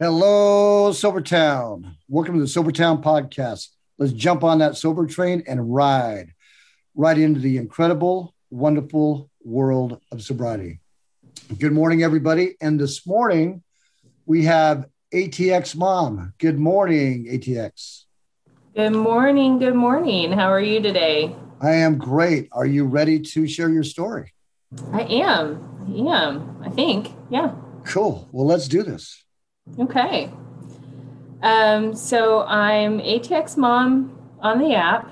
Hello, Sobertown. Welcome to the Sobertown podcast. Let's jump on that sober train and ride right into the incredible, wonderful world of sobriety. Good morning, everybody. And this morning we have ATX Mom. Good morning, ATX. Good morning. Good morning. How are you today? I am great. Are you ready to share your story? I am. I am. I think. Yeah. Cool. Well, let's do this. Okay. Um, so I'm ATX mom on the app,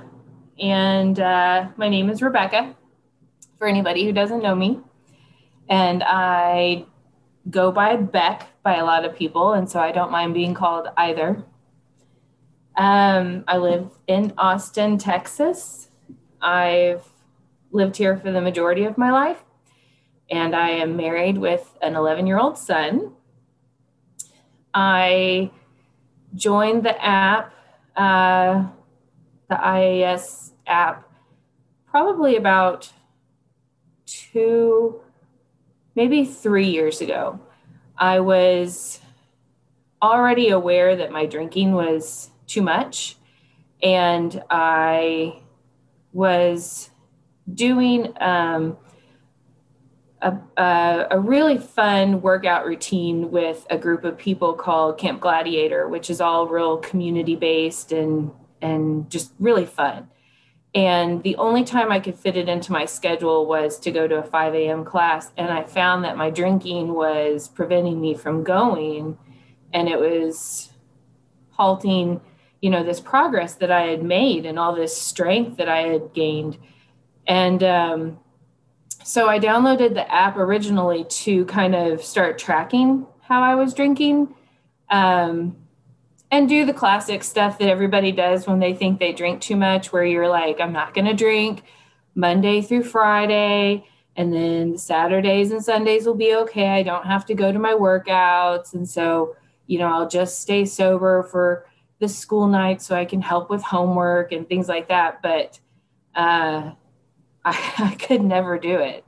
and uh, my name is Rebecca. For anybody who doesn't know me, and I go by Beck by a lot of people, and so I don't mind being called either. Um, I live in Austin, Texas. I've lived here for the majority of my life, and I am married with an 11 year old son. I joined the app, uh, the IAS app, probably about two, maybe three years ago. I was already aware that my drinking was too much, and I was doing um, a, a, a, really fun workout routine with a group of people called Camp Gladiator, which is all real community based and and just really fun. And the only time I could fit it into my schedule was to go to a 5 a.m. class. And I found that my drinking was preventing me from going. And it was halting, you know, this progress that I had made and all this strength that I had gained. And um, so I downloaded the app originally to kind of start tracking how I was drinking um, and do the classic stuff that everybody does when they think they drink too much, where you're like, I'm not going to drink Monday through Friday. And then Saturdays and Sundays will be okay. I don't have to go to my workouts. And so, you know, I'll just stay sober for the school night so I can help with homework and things like that. But uh, I, I could never do it.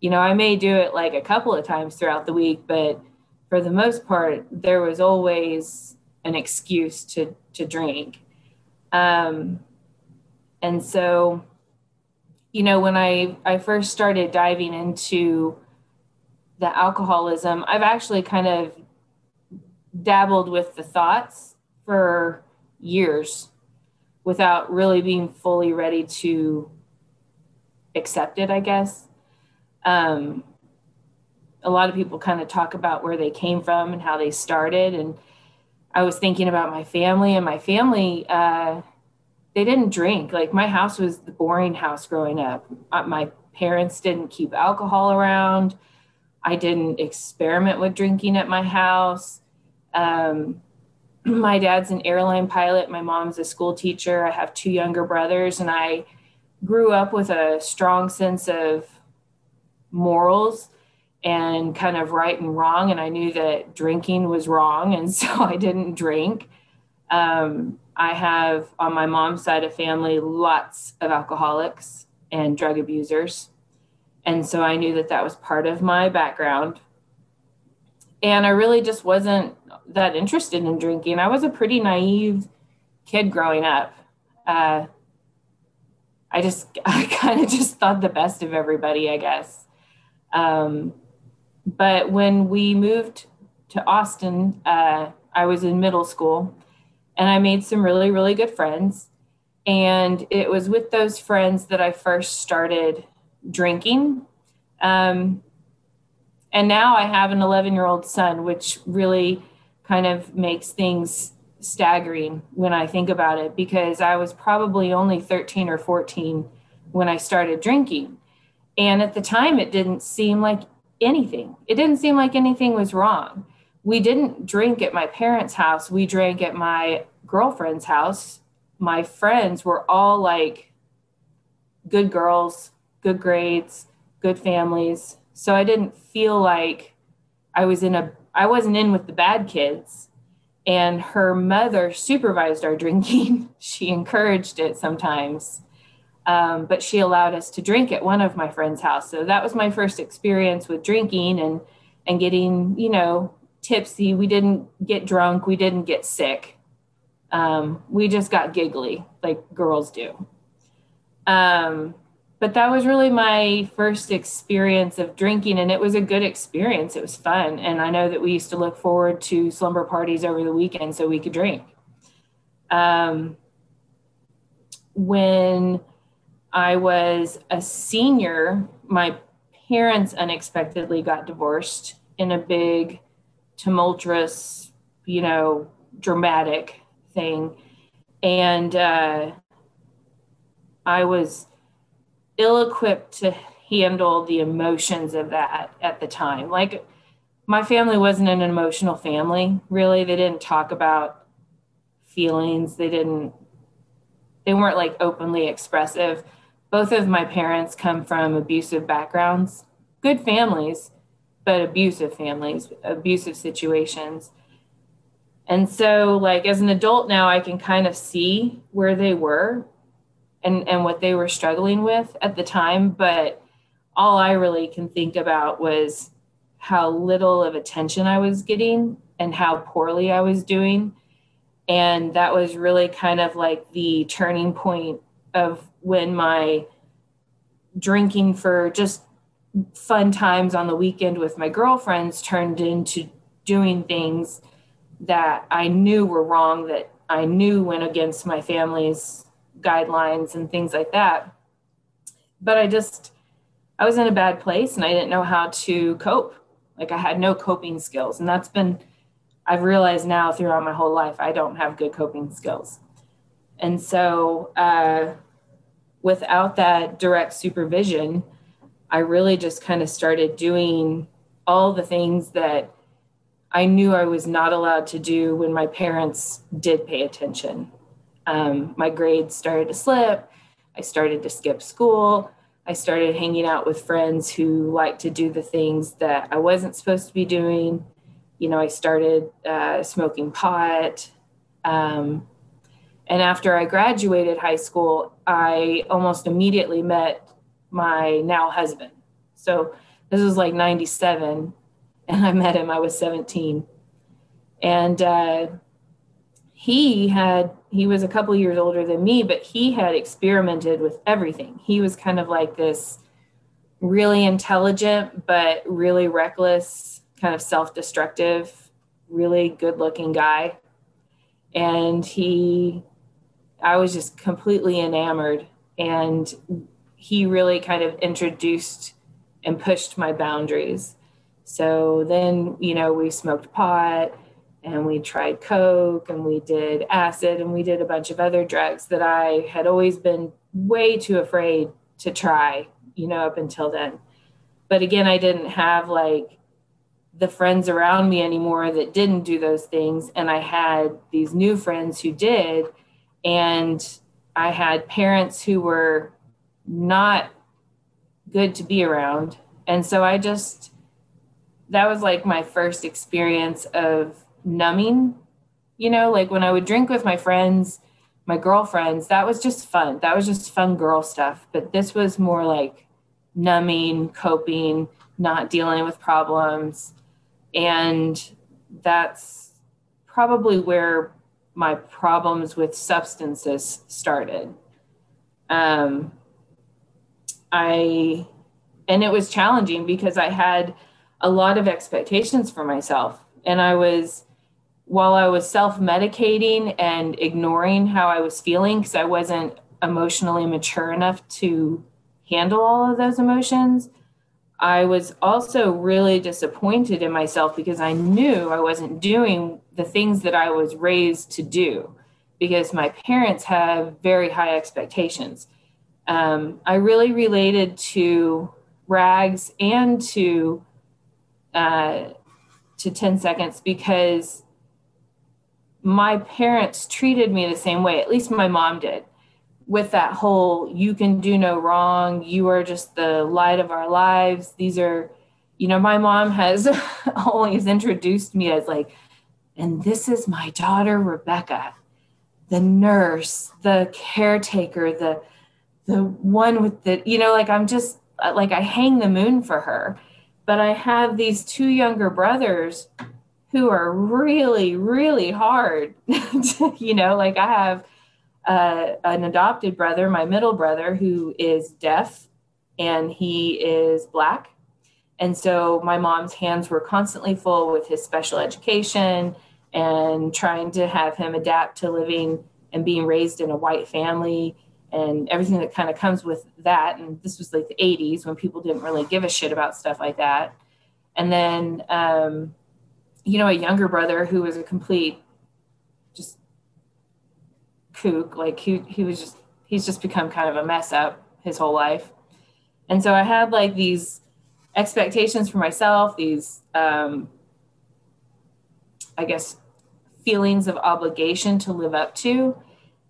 You know, I may do it like a couple of times throughout the week, but for the most part, there was always an excuse to to drink. Um, and so, you know, when I I first started diving into the alcoholism, I've actually kind of dabbled with the thoughts for years without really being fully ready to accept it, I guess. Um, a lot of people kind of talk about where they came from and how they started. And I was thinking about my family, and my family, uh, they didn't drink. Like my house was the boring house growing up. Uh, my parents didn't keep alcohol around. I didn't experiment with drinking at my house. Um, my dad's an airline pilot. My mom's a school teacher. I have two younger brothers, and I grew up with a strong sense of morals and kind of right and wrong. And I knew that drinking was wrong. And so I didn't drink. Um, I have on my mom's side of family lots of alcoholics and drug abusers. And so I knew that that was part of my background. And I really just wasn't that interested in drinking. I was a pretty naive kid growing up. Uh, I just I kind of just thought the best of everybody, I guess. Um, but when we moved to Austin, uh, I was in middle school, and I made some really really good friends. And it was with those friends that I first started drinking. Um, and now I have an 11 year old son, which really kind of makes things staggering when I think about it because I was probably only 13 or 14 when I started drinking. And at the time, it didn't seem like anything. It didn't seem like anything was wrong. We didn't drink at my parents' house, we drank at my girlfriend's house. My friends were all like good girls, good grades, good families. So I didn't feel like I was in a I wasn't in with the bad kids and her mother supervised our drinking. she encouraged it sometimes, um, but she allowed us to drink at one of my friend's house. So that was my first experience with drinking and and getting, you know, tipsy. We didn't get drunk. We didn't get sick. Um, we just got giggly like girls do. Um, but that was really my first experience of drinking and it was a good experience it was fun and i know that we used to look forward to slumber parties over the weekend so we could drink um, when i was a senior my parents unexpectedly got divorced in a big tumultuous you know dramatic thing and uh, i was ill equipped to handle the emotions of that at the time. Like my family wasn't an emotional family, really. They didn't talk about feelings. They didn't they weren't like openly expressive. Both of my parents come from abusive backgrounds, good families, but abusive families, abusive situations. And so like as an adult now I can kind of see where they were and and what they were struggling with at the time but all i really can think about was how little of attention i was getting and how poorly i was doing and that was really kind of like the turning point of when my drinking for just fun times on the weekend with my girlfriends turned into doing things that I knew were wrong, that I knew went against my family's guidelines and things like that. But I just, I was in a bad place and I didn't know how to cope. Like I had no coping skills. And that's been, I've realized now throughout my whole life, I don't have good coping skills. And so, uh, without that direct supervision, I really just kind of started doing all the things that I knew I was not allowed to do when my parents did pay attention um, my grades started to slip. I started to skip school. I started hanging out with friends who liked to do the things that I wasn't supposed to be doing. You know, I started uh, smoking pot. Um, and after I graduated high school, I almost immediately met my now husband. So this was like 97, and I met him, I was 17. And uh, he had he was a couple years older than me but he had experimented with everything he was kind of like this really intelligent but really reckless kind of self-destructive really good looking guy and he i was just completely enamored and he really kind of introduced and pushed my boundaries so then you know we smoked pot and we tried coke and we did acid and we did a bunch of other drugs that I had always been way too afraid to try, you know, up until then. But again, I didn't have like the friends around me anymore that didn't do those things and I had these new friends who did and I had parents who were not good to be around. And so I just that was like my first experience of numbing you know like when i would drink with my friends my girlfriends that was just fun. That was just fun girl stuff. But this was more like numbing coping not dealing with problems. And that's probably where my problems with substances started. Um, i and it was challenging because i had a lot of expectations for myself. And i was while I was self medicating and ignoring how I was feeling because I wasn't emotionally mature enough to handle all of those emotions, I was also really disappointed in myself because I knew I wasn't doing the things that I was raised to do because my parents have very high expectations. Um, I really related to rags and to uh, to 10 seconds because my parents treated me the same way, at least my mom did, with that whole you can do no wrong, you are just the light of our lives. These are, you know, my mom has always introduced me as like, and this is my daughter, Rebecca, the nurse, the caretaker, the the one with the, you know, like I'm just uh, like I hang the moon for her. But I have these two younger brothers who are really, really hard. you know, like I have uh, an adopted brother, my middle brother, who is deaf and he is black. And so my mom's hands were constantly full with his special education and trying to have him adapt to living and being raised in a white family and everything that kind of comes with that. And this was like the 80s when people didn't really give a shit about stuff like that. And then, um, you know, a younger brother who was a complete kook. Like he, he was just, he's just become kind of a mess up his whole life. And so I had like these expectations for myself, these, um, I guess, feelings of obligation to live up to.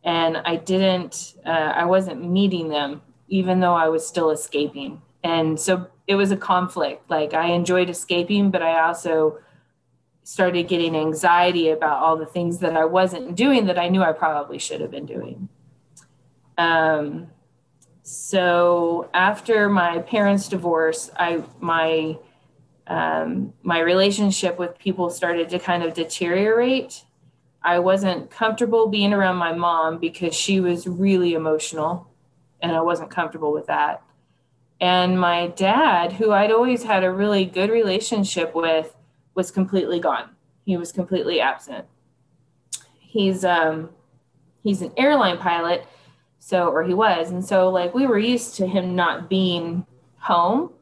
And I didn't, uh, I wasn't meeting them, even though I was still escaping. And so it was a conflict. Like I enjoyed escaping, but I also started getting anxiety about all the things that I wasn't doing that I knew I probably should have been doing. Um, so after my parents' divorce, I my um, my relationship with people started to kind of deteriorate. I wasn't comfortable being around my mom because she was really emotional, and I wasn't comfortable with that. And my dad, who I'd always had a really good relationship with, was completely gone. He was completely absent. He's um, he's an airline pilot so, or he was. And so, like, we were used to him not being home.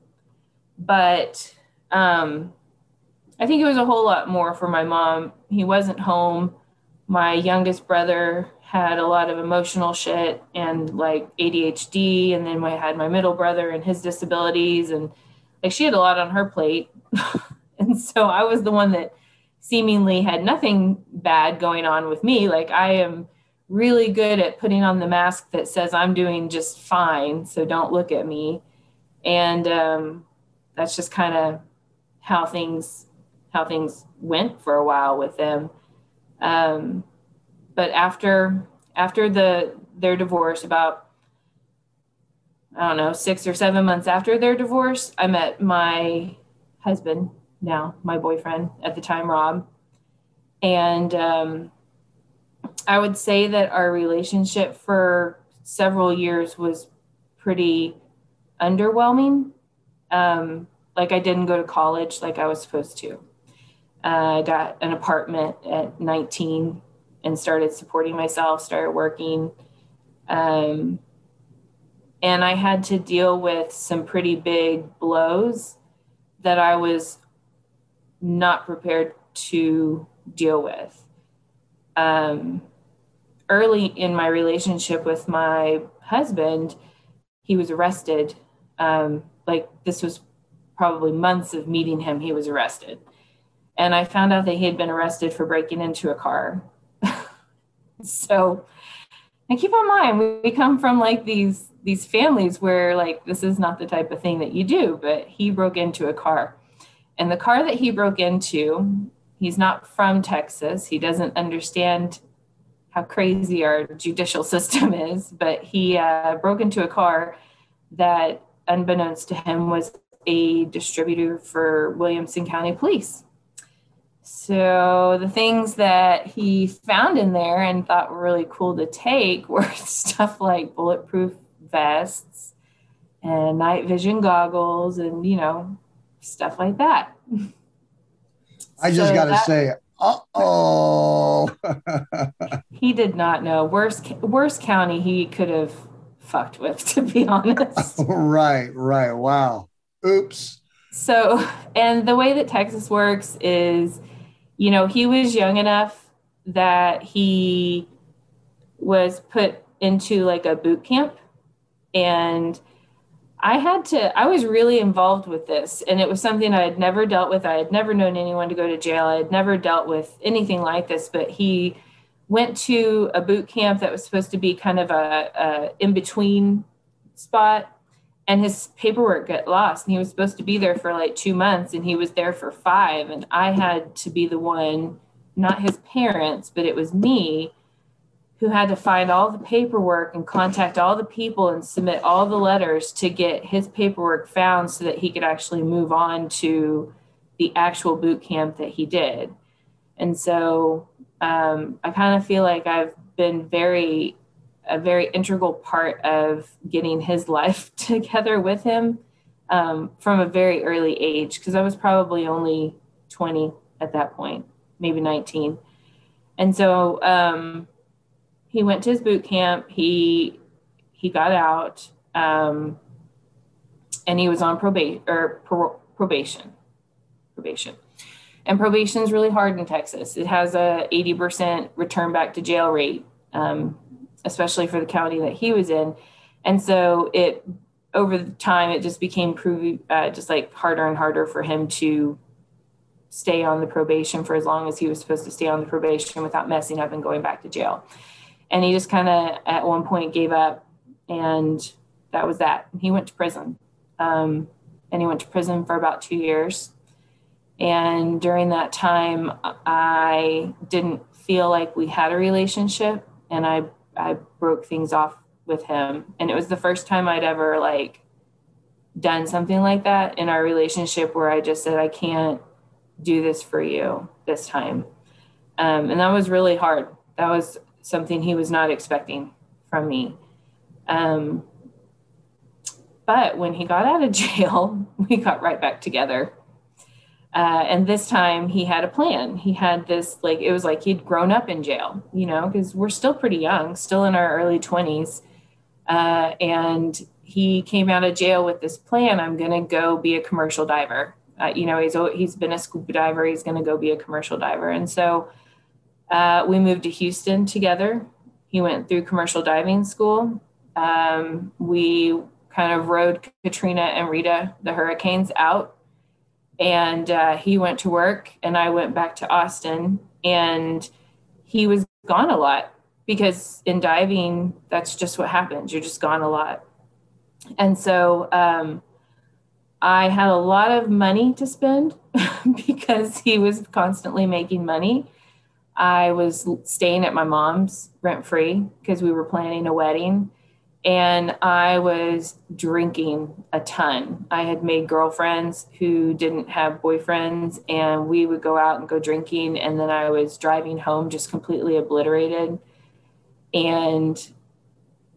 But um, I think it was a whole lot more for my mom. He wasn't home. My youngest brother had a lot of emotional shit and like ADHD. And then I had my middle brother and his disabilities. And like, she had a lot on her plate. and so I was the one that seemingly had nothing bad going on with me. Like, I am really good at putting on the mask that says I'm doing just fine, so don't look at me. And um, that's just kind of how things how things went for a while with them. Um, but after after the their divorce, about I don't know six or seven months after their divorce, I met my husband now, my boyfriend at the time, Rob, and um, I would say that our relationship for several years was pretty underwhelming. Um, like I didn't go to college like I was supposed to. Uh, I got an apartment at 19 and started supporting myself, started working. Um, and I had to deal with some pretty big blows that I was not prepared to deal with. Um, early in my relationship with my husband, he was arrested. Um, like this was probably months of meeting him, he was arrested. And I found out that he had been arrested for breaking into a car. so, and keep in mind, we, we come from like these these families where like this is not the type of thing that you do, but he broke into a car. And the car that he broke into, he's not from Texas. He doesn't understand how crazy our judicial system is, but he uh, broke into a car that, unbeknownst to him, was a distributor for Williamson County Police. So the things that he found in there and thought were really cool to take were stuff like bulletproof vests and night vision goggles and you know stuff like that. I just so got to say uh oh. he did not know. Worst worst county he could have fucked with, to be honest. right, right. Wow. Oops. So, and the way that Texas works is, you know, he was young enough that he was put into like a boot camp and I had to, I was really involved with this, and it was something I had never dealt with. I had never known anyone to go to jail. I had never dealt with anything like this, but he went to a boot camp that was supposed to be kind of a, a in between spot, and his paperwork got lost. And he was supposed to be there for like two months, and he was there for five. And I had to be the one, not his parents, but it was me who had to find all the paperwork and contact all the people and submit all the letters to get his paperwork found so that he could actually move on to the actual boot camp that he did. And so um, I kind of feel like I've been very, a very integral part of getting his life together with him um, from a very early age, because I was probably only 20 at that point, maybe 19. And so um, he went to his boot camp. He he got out, um, and he was on probation or probation, probation. And probation is really hard in Texas. It has a 80% return back to jail rate, um, especially for the county that he was in. And so it over the time it just became prove, uh, just like harder and harder for him to stay on the probation for as long as he was supposed to stay on the probation without messing up and going back to jail. And he just kind of at one point gave up, and that was that. He went to prison, um, and he went to prison for about two years. And during that time, I didn't feel like we had a relationship, and I I broke things off with him. And it was the first time I'd ever like done something like that in our relationship where I just said I can't do this for you this time. Um, and that was really hard. That was something he was not expecting from me. Um, but when he got out of jail, we got right back together. Uh, and this time he had a plan. He had this, like, it was like he'd grown up in jail, you know, because we're still pretty young, still in our early 20s. Uh, and he came out of jail with this plan I'm going to go be a commercial diver uh, you know, he's he's been a scuba diver. He's going to go be a commercial diver, and so uh, we moved to Houston together. He went through commercial diving school. Um, we kind of rode Katrina and Rita, the hurricanes, out, and uh, he went to work, and I went back to Austin, and he was gone a lot because in diving, that's just what happens. You're just gone a lot, and so. Um, I had a lot of money to spend because he was constantly making money. I was staying at my mom's rent free because we were planning a wedding. And I was drinking a ton. I had made girlfriends who didn't have boyfriends, and we would go out and go drinking. And then I was driving home just completely obliterated. And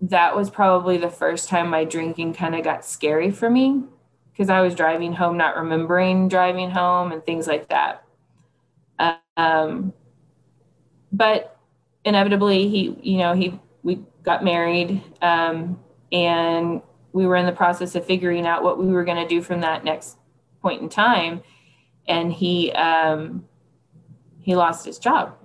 that was probably the first time my drinking kind of got scary for me because I was driving home, not remembering driving home and things like that. Um, but inevitably, he, you know, he, we got married um, and we were in the process of figuring out what we were going to do from that next point in time. And he, um, he lost his job.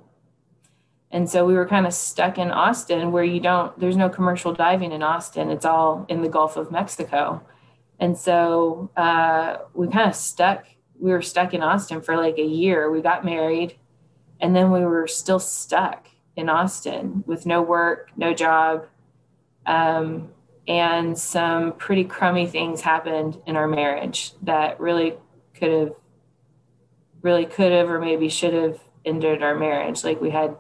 And so we were kind of stuck in Austin where you don't, there's no commercial diving in Austin. It's all in the Gulf of Mexico. And so uh, we kind of stuck, we were stuck in Austin for like a year. We got married and then we were still stuck in Austin with no work, no job. Um, and some pretty crummy things happened in our marriage that really could have, really could have, or maybe should have ended our marriage. Like we had,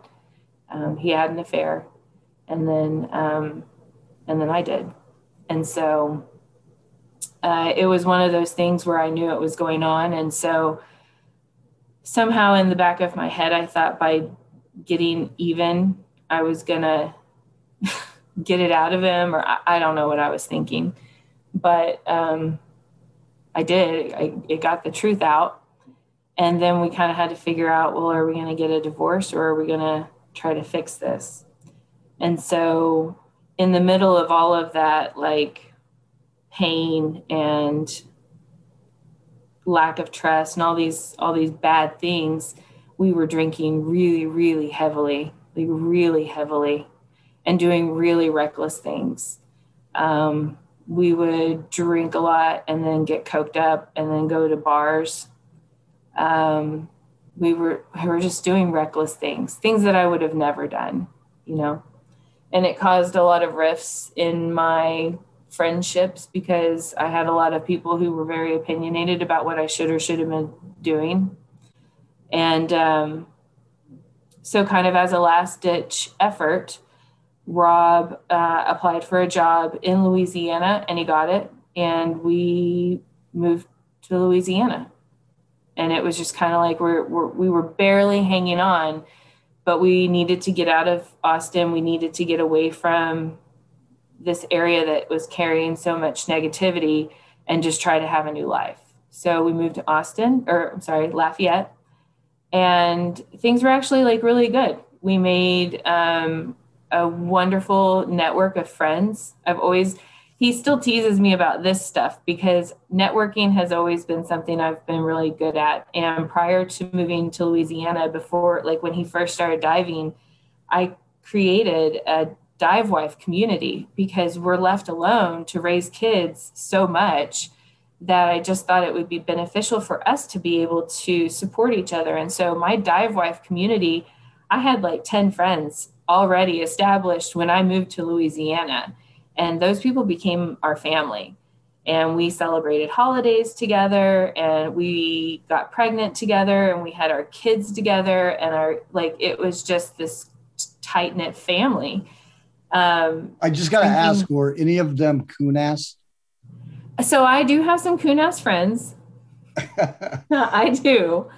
um, he had an affair and then, um, and then I did. And so, uh, it was one of those things where I knew it was going on. And so somehow in the back of my head, I thought by getting even, I was going to get it out of him, or I, I, don't know what I was thinking. But um, I did, I, it got the truth out. And then we kind of had to figure out well, are we going to get a divorce or are we going to try to fix this? And so, in the middle of all of that, like pain and lack of trust and all these all these bad things we were drinking really really heavily like really heavily and doing really reckless things. Um, we would drink a lot and then get coked up and then go to bars. Um, we were we were just doing reckless things things that i would have never done you know? And it caused a lot of rifts in my friendships because I had a lot of people who were very opinionated about what I should or should have been doing. And um, so, kind of as a last ditch effort, Rob uh, applied for a job in Louisiana and he got it. And we moved to Louisiana. and it was just kind of like we're, we're we were barely hanging on but we needed to get out of austin we needed to get away from this area that was carrying so much negativity and just try to have a new life. So we moved to austin or i'm sorry lafayette and things were actually like really good. We made um, a wonderful network of friends. I've always he still teases me about this stuff because networking has always been something I've been really good at. And prior to moving to Louisiana, before like when he first started diving, I created a dive wife community because we're left alone to raise kids so much that I just thought it would be beneficial for us to be able to support each other. And so my dive wife community, I had like 10 friends already established when I moved to Louisiana and those people became our family. And we celebrated holidays together and we got pregnant together and we had our kids together. And our, like, it was just this tight knit family. Um, I just got to ask, were any of them coonass? So I do have some coonass friends. I do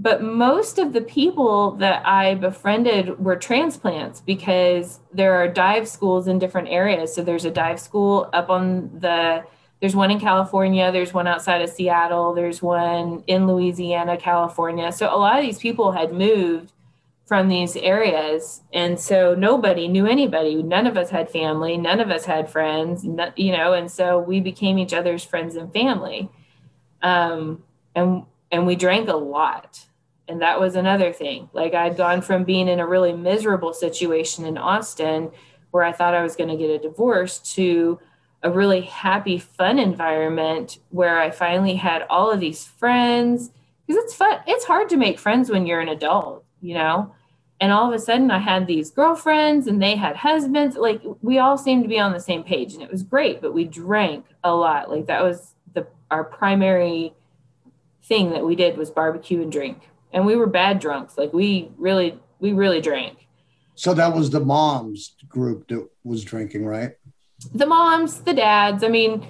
but most of the people that I befriended were transplants because there are dive schools in different areas. So there's a dive school up on the there's one in California, there's one outside of Seattle, there's one in Louisiana, California. So a lot of these people had moved from these areas and so nobody knew anybody. None of us had family, none of us had friends, you know, and so we became each other's friends and family. Um, and and we drank a lot and that was another thing. Like I'd gone from being in a really miserable situation in Austin where I thought I was going to get a divorce to a really happy, fun environment where I finally had all of these friends. Because it's fun. It's hard to make friends when you're an adult, you know? And all of a sudden I had these girlfriends and they had husbands. Like we all seemed to be on the same page and it was great, but we drank a lot. Like that was the our primary thing that we did was barbecue and drink and we were bad drunks. Like we really, we really drank. So that was the moms group that was drinking, right? The moms, the dads. I mean,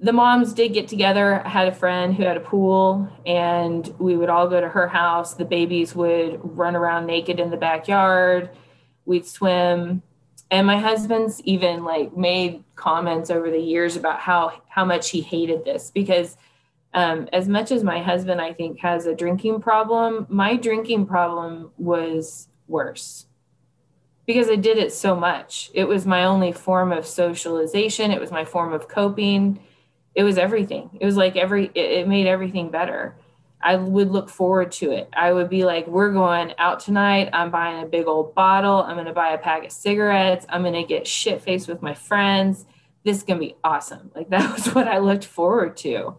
the moms did get together. I had a friend who had a pool, and we would all go to her house. The babies would run around naked in the backyard. We'd swim. And my husband's even like made comments over the years about how how much he hated this because um, as much as my husband, I think, has a drinking problem, my drinking problem was worse because I did it so much. It was my only form of socialization, it was my form of coping. It was everything. It was like every, it, it made everything better. I would look forward to it. I would be like, we're going out tonight. I'm buying a big old bottle. I'm going to buy a pack of cigarettes. I'm going to get shit faced with my friends. This is going to be awesome. Like, that was what I looked forward to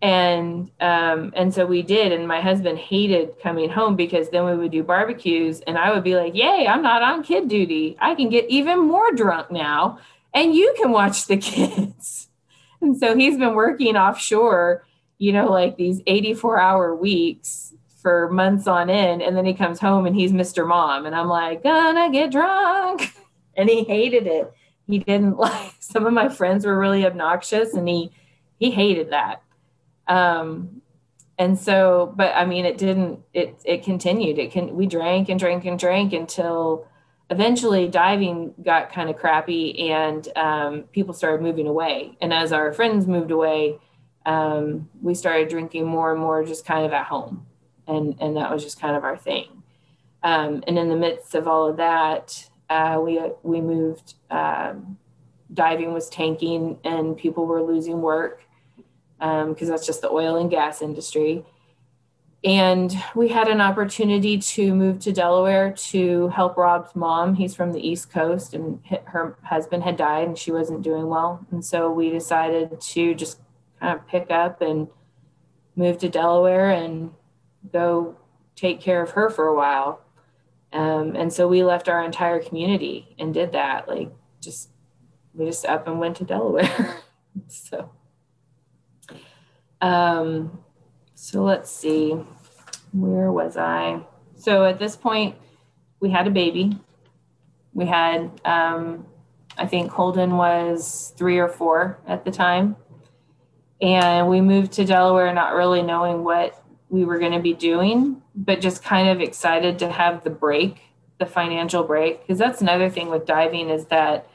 and um, and so we did and my husband hated coming home because then we would do barbecues and i would be like yay i'm not on kid duty i can get even more drunk now and you can watch the kids and so he's been working offshore you know like these 84 hour weeks for months on end. And then he comes home and he's mr mom. And i'm like gonna get drunk. And he hated it. He didn't like some of my friends were really obnoxious and he he hated that. Um, and so, but I mean, it didn't, it, it continued. It can, we drank and drank and drank until eventually diving got kind of crappy and um, people started moving away. And as our friends moved away, um, we started drinking more and more just kind of at home. And, and that was just kind of our thing. Um, and in the midst of all of that, uh, we, we moved, um, diving was tanking and people were losing work because um, that's just the oil and gas industry. And we had an opportunity to move to Delaware to help Rob's mom. He's from the East Coast, and her husband had died, and she wasn't doing well. And so we decided to just kind of pick up and move to Delaware and go take care of her for a while. Um, and so we left our entire community and did that. Like, just we just up and went to Delaware. so um, so let's see, where was I? So at this point, we had a baby. We had, um, I think Holden was three or four at the time. And we moved to Delaware not really knowing what we were going to be doing, but just kind of excited to have the break, the financial break. Because that's another thing with diving is that,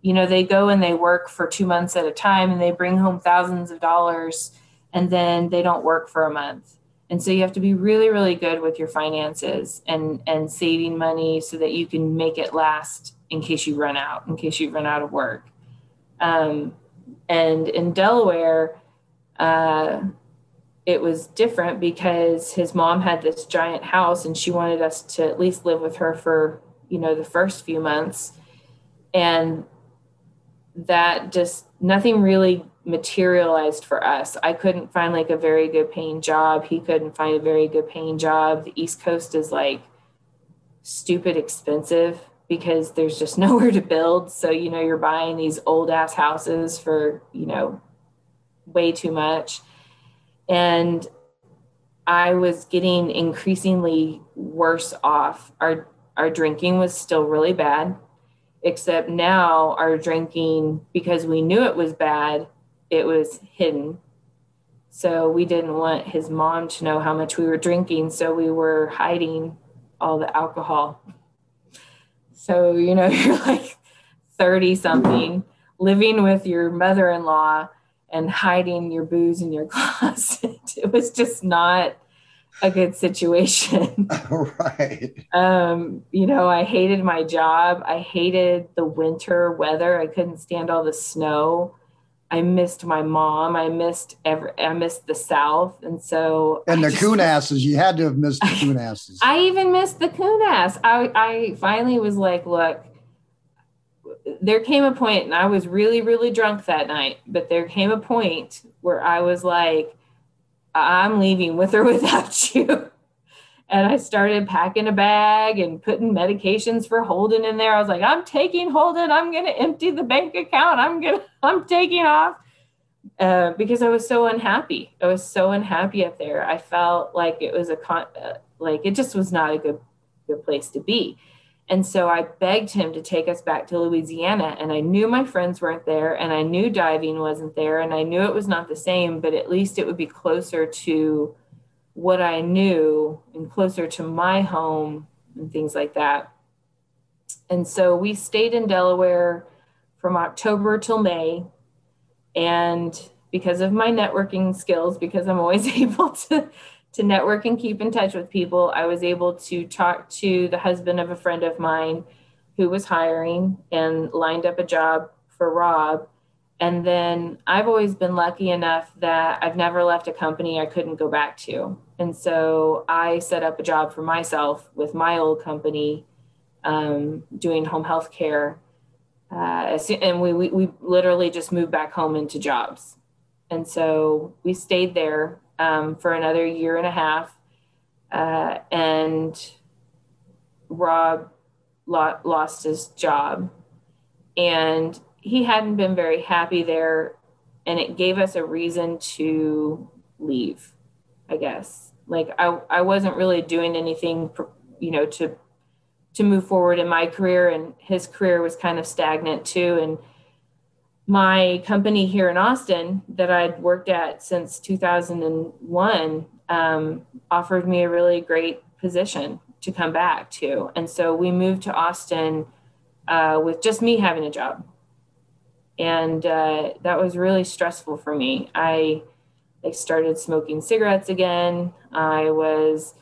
you know, they go and they work for two months at a time and they bring home thousands of dollars and then they don't work for a month. And so you have to be really, really good with your finances and and saving money so that you can make it last in case you run out, in case you run out of work. Um, and in Delaware, uh, it was different because his mom had this giant house and she wanted us to at least live with her for you know the first few months and that just nothing really materialized for us. I couldn't find like a very good paying job. He couldn't find a very good paying job. The east coast is like stupid expensive because there's just nowhere to build. So you know you're buying these old ass houses for you know way too much. And I was getting increasingly worse off. Our our drinking was still really bad, except now our drinking because we knew it was bad, it was hidden. So we didn't want his mom to know how much we were drinking, so we were hiding all the alcohol. So, you know, you're like 30 something living with your mother-in-law and hiding your booze in your closet. it was just not a good situation. right. Um, you know, I hated my job. I hated the winter weather. I couldn't stand all the snow. I missed my mom. I missed every. I missed the South, and so and the coon asses. You had to have missed the coon asses. I even missed the coon ass. I I finally was like, look, there came a point, and I was really, really drunk that night, but there came a point where I was like, I'm leaving with or without you. And I started packing a bag and putting medications for Holden in there. I was like, I'm taking Holden. I'm going to empty the bank account. I'm going to, I'm taking off. Uh, because I was so unhappy. I was so unhappy up there. I felt like it was a con, uh, like it just was not a good, good place to be. And so I begged him to take us back to Louisiana. And I knew my friends weren't there, and I knew diving wasn't there, and I knew it was not the same, but at least it would be closer to what I knew and closer to my home and things like that. And so we stayed in Delaware from October till May. And because of my networking skills, because I'm always able to to network and keep in touch with people, I was able to talk to the husband of a friend of mine who was hiring and lined up a job for Rob. And then I've always been lucky enough that I've never left a company I couldn't go back to. And so I set up a job for myself with my old company um, doing home health care. Uh, and we, we, we literally just moved back home into jobs. And so we stayed there um, for another year and a half. Uh, and Rob lo- lost his job. And he hadn't been very happy there. And it gave us a reason to leave, I guess. Like I, I wasn't really doing anything, you know, to to move forward in my career and his career was kind of stagnant too and my company here in Austin that I'd worked at since 2001 um, offered me a really great position to come back to. And so we moved to Austin uh, with just me having a job. And uh, that was really stressful for me. I like started smoking cigarettes again. I was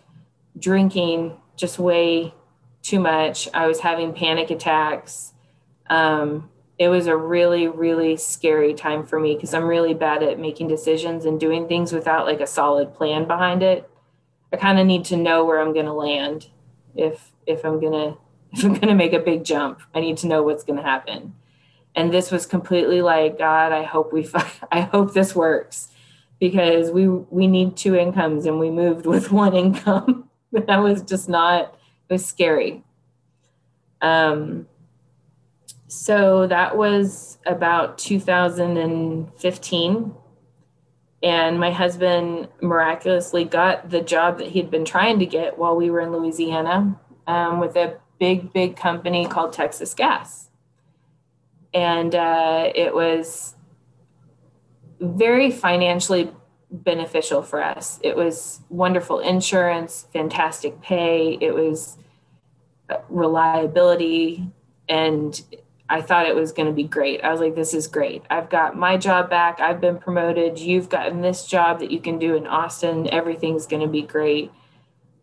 drinking just way too much. I was having panic attacks. Um, it was a really really scary time for me because i'm really bad at making decisions and doing things without like a solid plan behind it i kind of need to know where i'm going to land if if i'm to if i'm going to make a big jump i need to know what's going to happen and this was completely like god i hope we i hope this works because we we need two incomes and we moved with one income that was just not it was scary um so that was about 2015. And my husband miraculously got the job that he'd been trying to get while we were in Louisiana um, with a big, big company called Texas Gas. And uh, it was very financially beneficial for us. It was wonderful insurance, fantastic pay, it was uh, reliability, and I thought it was going to be great. I was like, this is great. I've got my job back. I've been promoted. You've gotten this job that you can do in Austin. Everything's going to be great.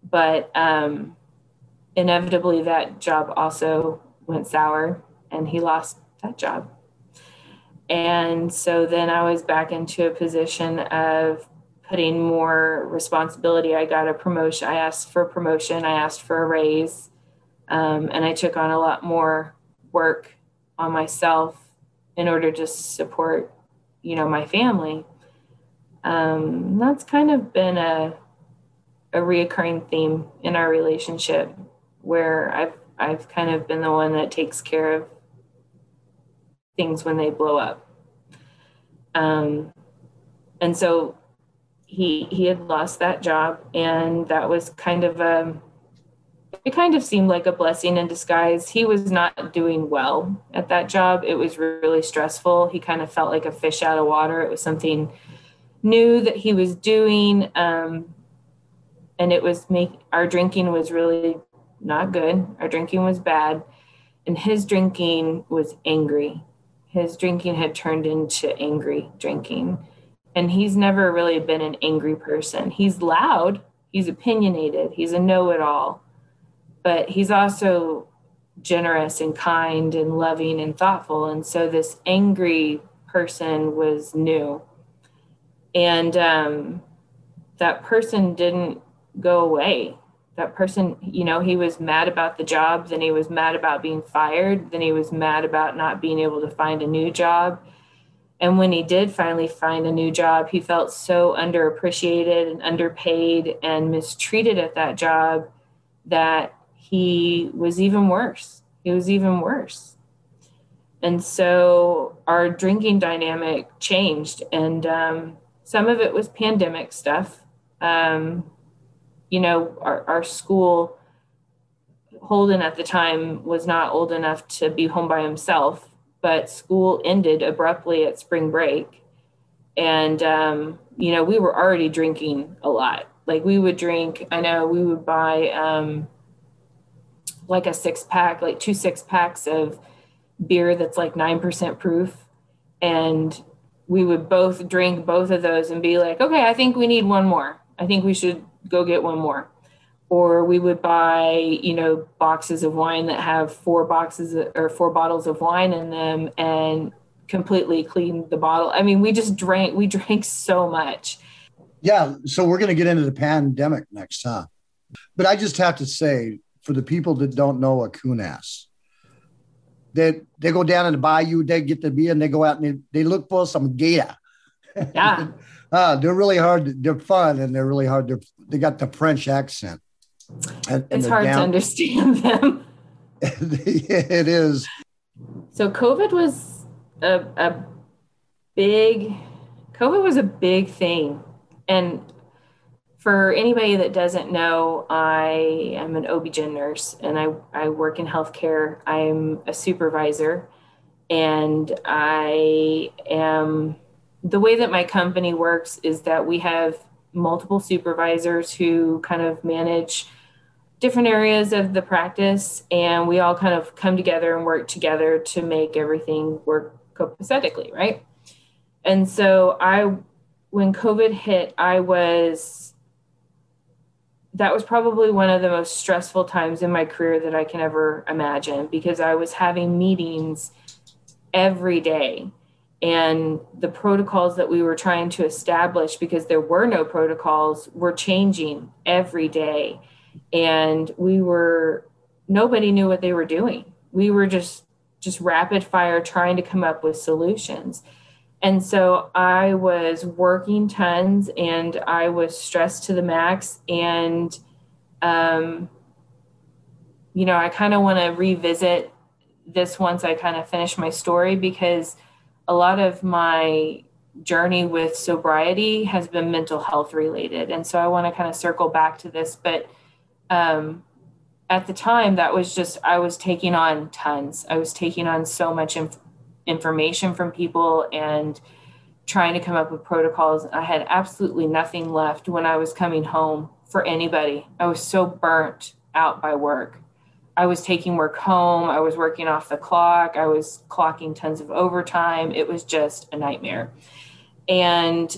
But um, inevitably, that job also went sour and he lost that job. And so then I was back into a position of putting more responsibility. I got a promotion. I asked for a promotion. I asked for a raise. Um, and I took on a lot more work on myself in order to support, you know, my family. Um, that's kind of been a a reoccurring theme in our relationship where I've I've kind of been the one that takes care of things when they blow up. Um, and so he he had lost that job, and that was kind of a it kind of seemed like a blessing in disguise. He was not doing well at that job. It was really stressful. He kind of felt like a fish out of water. It was something new that he was doing, um, and it was make our drinking was really not good. Our drinking was bad, and his drinking was angry his drinking had turned into angry drinking. And he's never really been an angry person. He's loud, he's opinionated, he's a know it all, but he's also generous and kind and loving and thoughtful. And so this angry person was new. And um, that person didn't go away that person, you know, he was mad about the job, then he was mad about being fired, then he was mad about not being able to find a new job. And when he did finally find a new job, he felt so underappreciated and underpaid and mistreated at that job that he was even worse. He was even worse. And so our drinking dynamic changed. And um, some of it was pandemic stuff. Um, you know, our, our school, Holden at the time was not old enough to be home by himself, but school ended abruptly at spring break. And, um, you know, we were already drinking a lot. Like we would drink, I know we would buy um, like a six pack, like two six packs of beer that's like 9% proof. And we would both drink both of those and be like, okay, I think we need one more. I think we should go get one more. Or we would buy you know boxes of wine that have four boxes or four bottles of wine in them and completely clean the bottle. I mean we just drank we drank so much. Yeah so we're going to get into the pandemic next huh? But i just have to say for the people that don't know a coonass, they they go down in the bayou they get the beer and they go out and they, they look for some gator yeah uh, they're really hard they're fun and they're really hard they got the French accent. And, and it's hard down- to understand them. it is. So COVID was a, a big COVID was a big thing. And for anybody that doesn't know, I am an OB-GYN nurse and I, I work in healthcare. I'm a supervisor and I am the way that my company works is that we have multiple supervisors who kind of manage different areas of the practice and we all kind of come together and work together to make everything work copacetically right? And so i when covid hit i was that was probably one of the most stressful times in my career that i can ever imagine because i was having meetings every day and the protocols that we were trying to establish because there were no protocols were changing every day. And we were nobody knew what they were doing. We were just just rapid fire trying to come up with solutions. And so i was working tons and i was stressed to the max and um you know i kind of want to revisit this once i kind of finish my story because a lot of my journey with sobriety has been mental health related. And so I want to kind of circle back to this. But um, at the time, that was just, I was taking on tons. I was taking on so much inf- information from people and trying to come up with protocols. I had absolutely nothing left when I was coming home for anybody. I was so burnt out by work. I was taking work home. I was working off the clock. I was clocking tons of overtime. It was just a nightmare. And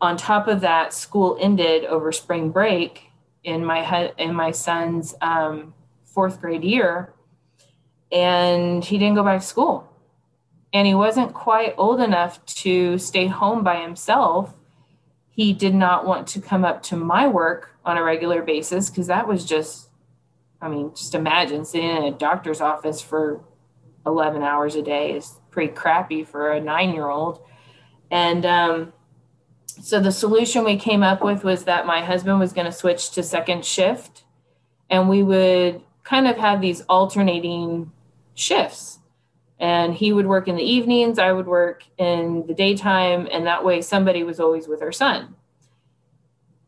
on top of that, school ended over spring break in my in my son's um, fourth grade year, and he didn't go back to school. And he wasn't quite old enough to stay home by himself. He did not want to come up to my work on a regular basis because that was just, I mean, just imagine sitting in a doctor's office for 11 hours a day is pretty crappy for a nine year old. And um, so the solution we came up with was that my husband was going to switch to second shift and we would kind of have these alternating shifts and he would work in the evenings i would work in the daytime and that way somebody was always with our son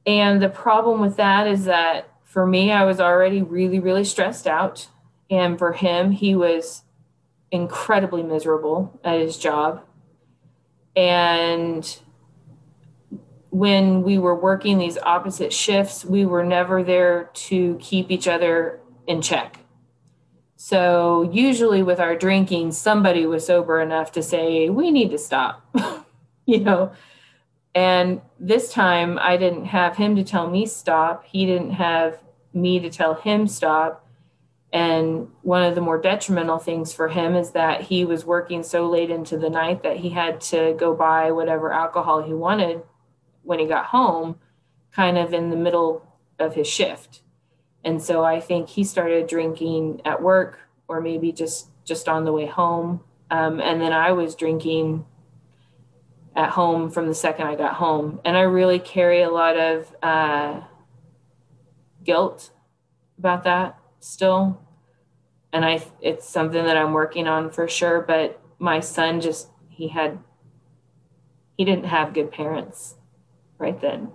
and the problem with that is that for me i was already really really stressed out and for him he was incredibly miserable at his job and when we were working these opposite shifts, we were never there to keep each other in check. So, usually with our drinking, somebody was sober enough to say, We need to stop, you know. And this time, I didn't have him to tell me stop. He didn't have me to tell him stop. And one of the more detrimental things for him is that he was working so late into the night that he had to go buy whatever alcohol he wanted when he got home, kind of in the middle of his shift. And so I think he started drinking at work or maybe just just on the way home. Um, and then I was drinking at home from the second I got home. And I really carry a lot of uh, guilt about that still. And I, it's something that I'm working on for sure. But my son just, he had, he didn't have good parents right then.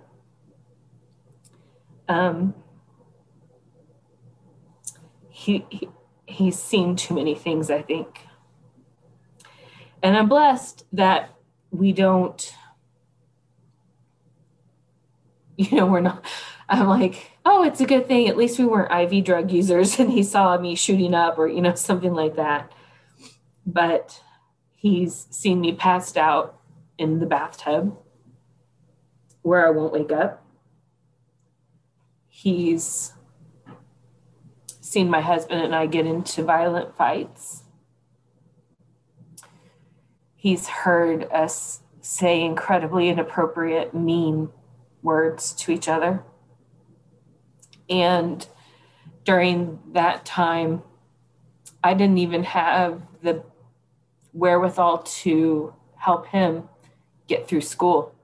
Um, he, he he's seen too many things, I think. And I'm blessed that we don't, you know, we're not, I'm like, oh, it's a good thing. At least we weren't IV drug users and he saw me shooting up or, you know, something like that. But he's seen me passed out in the bathtub where I won't wake up. He's seen my husband and I get into violent fights. He's heard us say incredibly inappropriate, mean words to each other. And during that time, I didn't even have the wherewithal to help him get through school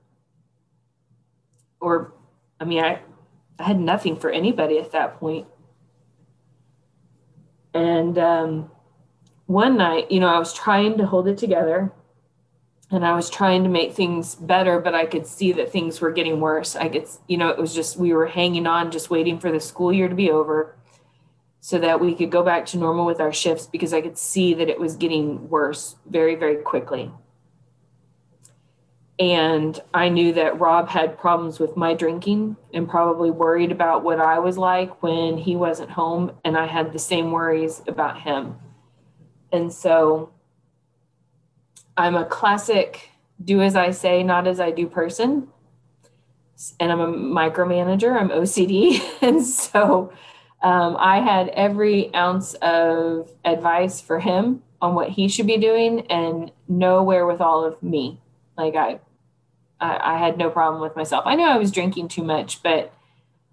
or I mean, I, I had nothing for anybody at that point. And um, one night, you know, I was trying to hold it together and I was trying to make things better, but I could see that things were getting worse. I could, you know, it was just, we were hanging on, just waiting for the school year to be over so that we could go back to normal with our shifts because I could see that it was getting worse very, very quickly and I knew that Rob had problems with my drinking and probably worried about what I was like when he wasn't home. And I had the same worries about him. And so I'm a classic do as I say, not as I do person. And I'm a micromanager, I'm OCD. And so um, I had every ounce of advice for him on what he should be doing and no wherewithal of me like I, I, I had no problem with myself. I knew I was drinking too much, but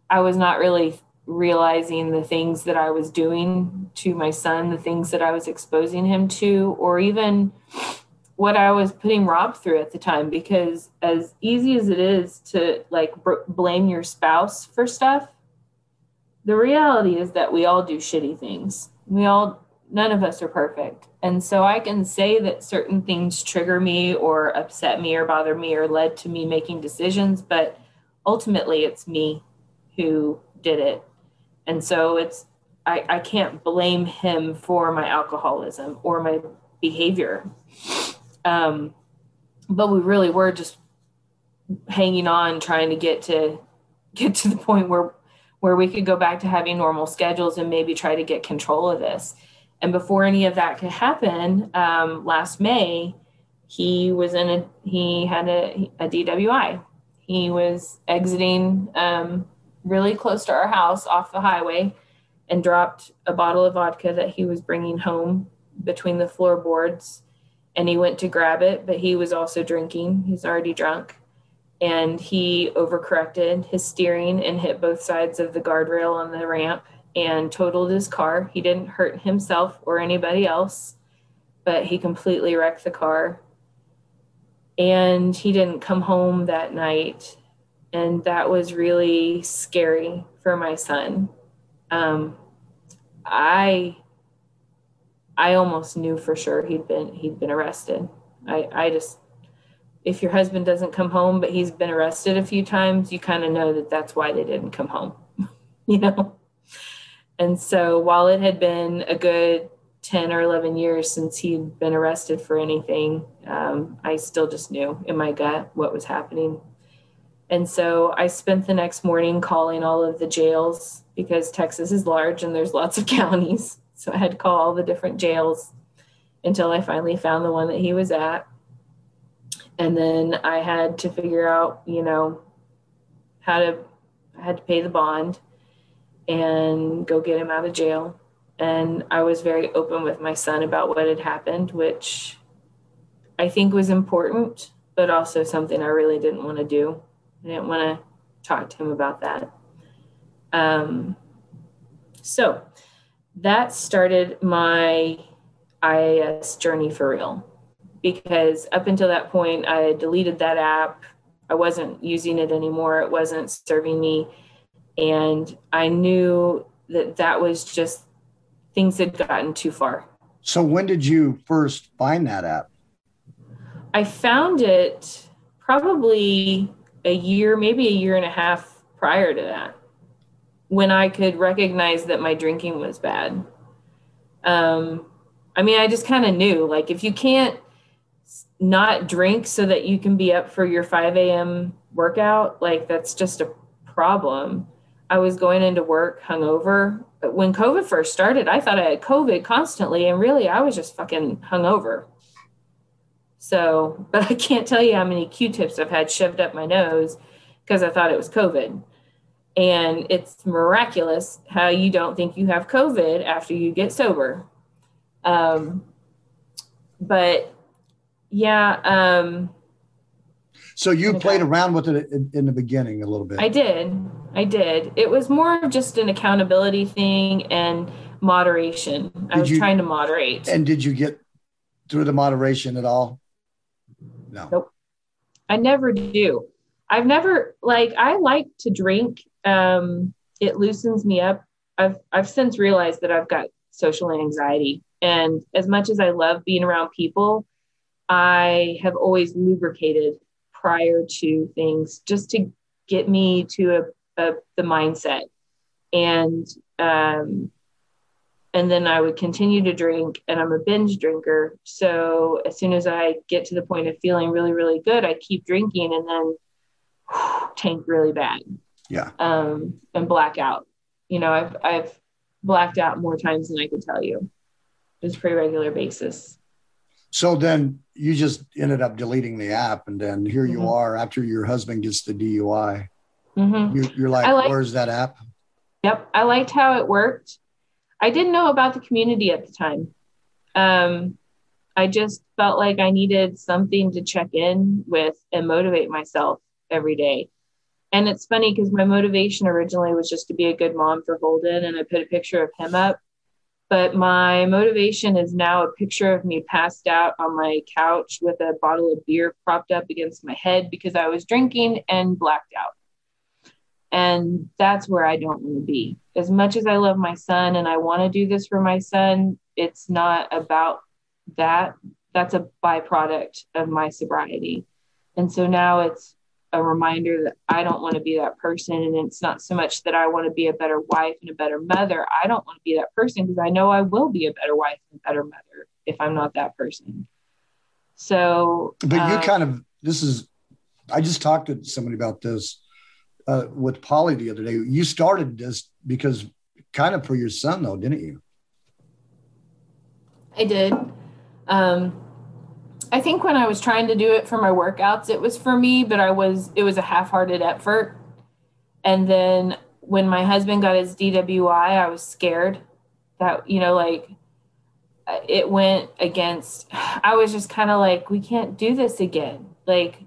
I was not really realizing the things that I was doing to my son, the things that I was exposing him to, or even what I was putting Rob through at the time. Because as easy as it is to like br- blame your spouse for stuff, the reality is that we all do shitty things. We all none of us are perfect. And so I can say that certain things trigger me or upset me or bother me or led to me making decisions, but ultimately it's me who did it. And so it's, I, I can't blame him for my alcoholism or my behavior. Um, but we really were just hanging on trying to get to get to the point where where we could go back to having normal schedules and maybe try to get control of this. And before any of that could happen um, last may he was in a he had a, a dwi he was exiting um, really close to our house off the highway and dropped a bottle of vodka that he was bringing home between the floorboards and he went to grab it but he was also drinking he's already drunk and he overcorrected his steering and hit both sides of the guardrail on the ramp and totaled his car. He didn't hurt himself or anybody else, but he completely wrecked the car. And he didn't come home that night. And that was really scary for my son. Um, I I almost knew for sure he'd been he'd been arrested. I, I just if your husband doesn't come home but he's been arrested a few times you kind of know that that's why they didn't come home you know? And so while it had been a good 10 or 11 years since he'd been arrested for anything um, i still just knew in my gut what was happening. And so i spent the next morning calling all of the jails because texas is large and there's lots of counties so i had to call all the different jails until i finally found the one that he was at and then I had to figure out, you know, how to I had to pay the bond and go get him out of jail. And I was very open with my son about what had happened, which I think was important, but also something I really didn't want to do. I didn't want to talk to him about that. Um, so that started my IAS journey for real because up until that point, I deleted that app. I wasn't using it anymore. It wasn't serving me. And I knew that that was just things had gotten too far. So, when did you first find that app? I found it probably a year, maybe a year and a half prior to that, when I could recognize that my drinking was bad. Um, I mean, I just kind of knew like if you can't not drink so that you can be up for your 5 a.m. workout, like that's just a problem. I was going into work hungover. When COVID first started, I thought I had COVID constantly, and really I was just fucking hungover. So, but I can't tell you how many Q tips I've had shoved up my nose because I thought it was COVID. And it's miraculous how you don't think you have COVID after you get sober. Um, but yeah. Um, so you played around with it in, in, the beginning a little bit. I did. I did. It was more of just an accountability thing and moderation. Did I was you, trying to moderate. And did you get through the moderation at all? No. Nope. I never do. I've never like I like to drink. Um, it loosens me up. I've I've since realized that I've got social anxiety. And as much as I love being around people, I have always lubricated prior to things just to get me to a, a the mindset. And um, and then I would continue to drink, and I'm a binge drinker. So as soon as I get to the point of feeling really, really good, I keep drinking, and then tank really bad. Yeah. Um, and black out. You know, I've I've blacked out more times than I could tell you, just pretty regular basis. So then you just ended up deleting the app, and then here mm-hmm. you are after your husband gets the DUI. Mm-hmm. You, are like, liked, where's that app? Yep, I liked how it worked. I didn't know about the community at the time. Um, I just felt like I needed something to check in with and motivate myself every day. And it's funny because my motivation originally was just to be a good mom for Holden, and I put a picture of him up but my motivation is now a picture of me passed out on my couch with a bottle of beer propped up against my head because I was drinking and blacked out. And that's where I don't want to be. As much as I love my son and I want to do this for my son, it's not about that. That's a byproduct of my sobriety. And so now it's a reminder that I don't want to be that person. And it's not so much that I want to be a better wife and a better mother. I don't want to be that person because I know I will be a better wife and a better mother if I'm not that person. So, But you uh, kind of this is. I just talked to somebody about this uh, with Polly the other day. You started this because kind of for your son, though, didn't you? I did. Um, I think when I was trying to do it for my workouts, it was for me, but I was it was a half-hearted effort. And then when my husband got his DWI, I was scared that you know like uh, it went against. I was just kind of like, we can't do this again. Like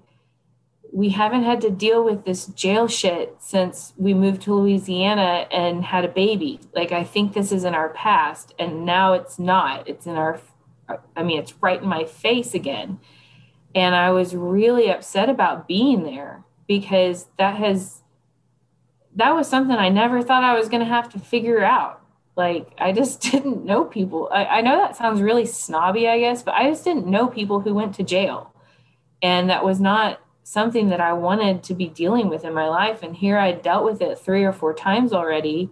we haven't had to deal with this jail shit since we moved to Louisiana and had a baby. Like I think this is in our past and now it's not. It's in our I mean it's right in my face again. And I was really upset about being there because that has that was something I never thought I was going to have to figure out. Like I just didn't know people. I, I know that sounds really snobby, I guess, but I just didn't know people who went to jail. And that was not something that I wanted to be dealing with in my life. And here I dealt with it three or four times already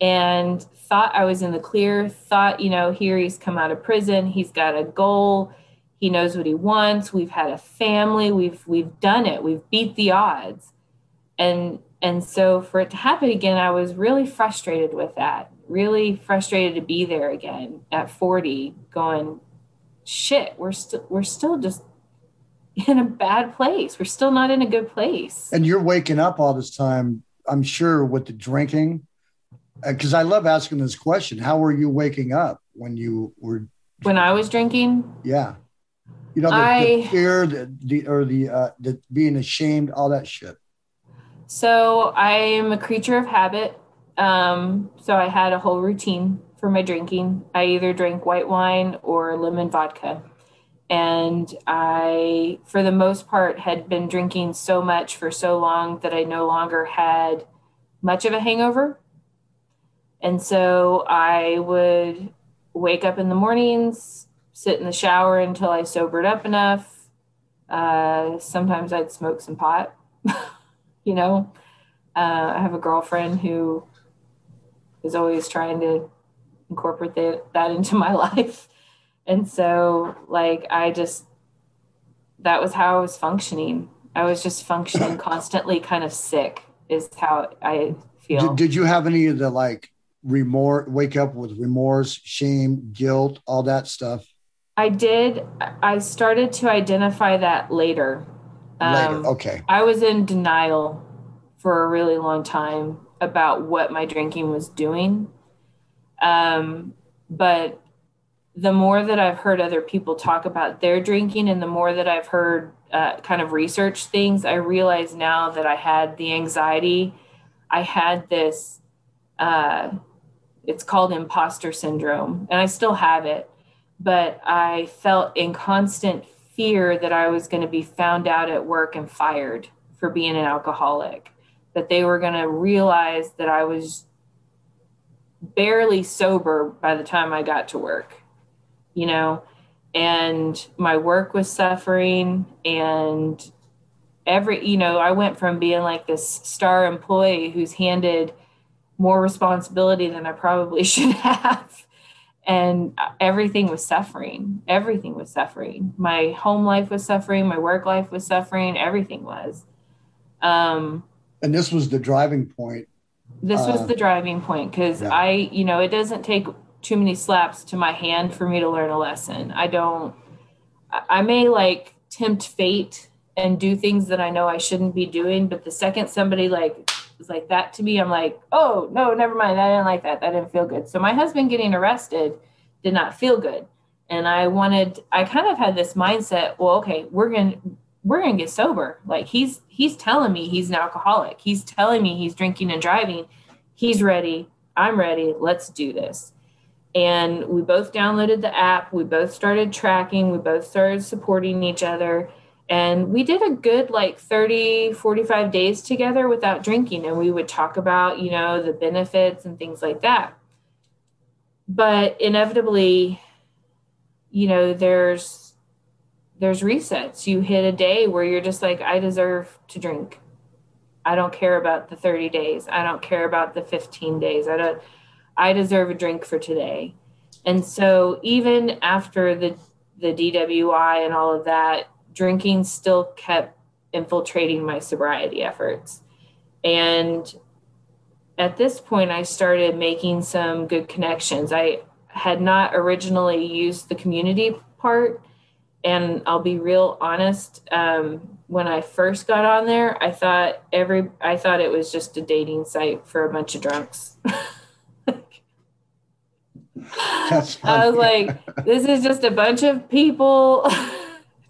and thought I was in the clear, thought, you know, here he's come out of prison, he's got a goal, he knows what he wants, we've had a family, we've we've done it, we've beat the odds. And and so for it to happen again, I was really frustrated with that. Really frustrated to be there again at 40 going shit, we're still we're still just in a bad place. We're still not in a good place. And you're waking up all this time, I'm sure, with the drinking. Because I love asking this question. How were you waking up when you were? When I was drinking, Yeah. You know, the, the I- fear, the, the or the uh, the being ashamed, all that shit. so I am a creature of habit. Um, so I had a whole routine for my drinking. I either drank white wine or lemon vodka. And I, for the most part, had been drinking so much for so long that I no longer had much of a hangover. And so I would wake up in the mornings, sit in the shower until I sobered up enough. Uh, sometimes I'd smoke some pot, you know. Uh, I have a girlfriend who is always trying to incorporate that, that into my life. And so, like, I just, that was how I was functioning. I was just functioning constantly kind of sick, is how I feel. Did, did you have any of the like remorse? Wake up with remorse, shame, guilt, all that stuff I did. I started to identify that later. later. Um, Okay. I was in denial for a really long time about what my drinking was doing. Um, but the more that I've heard other people talk about their drinking and the more that I've heard uh, kind of research things, I realize now that I had the anxiety. I had this, uh, it's called imposter syndrome, and I still have it, but I felt in constant fear that I was going to be found out at work and fired for being an alcoholic, that they were going to realize that I was barely sober by the time I got to work, you know, and my work was suffering and every, you know, I went from being like this star employee who's handed more responsibility than I probably should have. And everything was suffering. Everything was suffering. My home life was suffering. My work life was suffering. Everything was. Um, And this was the driving point. this Uh, was the driving point because yeah. I, you know, it doesn't take too many slaps to my hand for me to learn a lesson. I don't, I I may like tempt fate and do things that I know I shouldn't be doing, but the second somebody like is like that to me, I'm like, oh no, never mind. I didn't like that. That didn't feel good. So my husband getting arrested did not feel good. And I wanted, I kind of had this mindset, well, okay, we're to, we're to get sober. Like he's, he's telling me he's an alcoholic. He's telling me he's drinking and driving. He's ready. I'm ready. Let's do this. And we both downloaded the app. We both started tracking. We both started supporting each other. And we did a good like 30, 45 days together without drinking. And we would talk about, you know, the benefits and things like that. But inevitably, you know, there's there's resets. You hit a day where you're just like, I deserve to drink. I don't care about the 30 days. I don't care about the 15 days. I don't I deserve a drink for today. And so even after the the DWI and all of that, drinking still kept infiltrating my sobriety efforts. And at this point, I started making some good connections. I had not originally used the community part. And I'll be real honest. Um, when I first got on there, I thought every I thought it was just a dating site for a bunch of drunks. I was like, this is just a bunch of people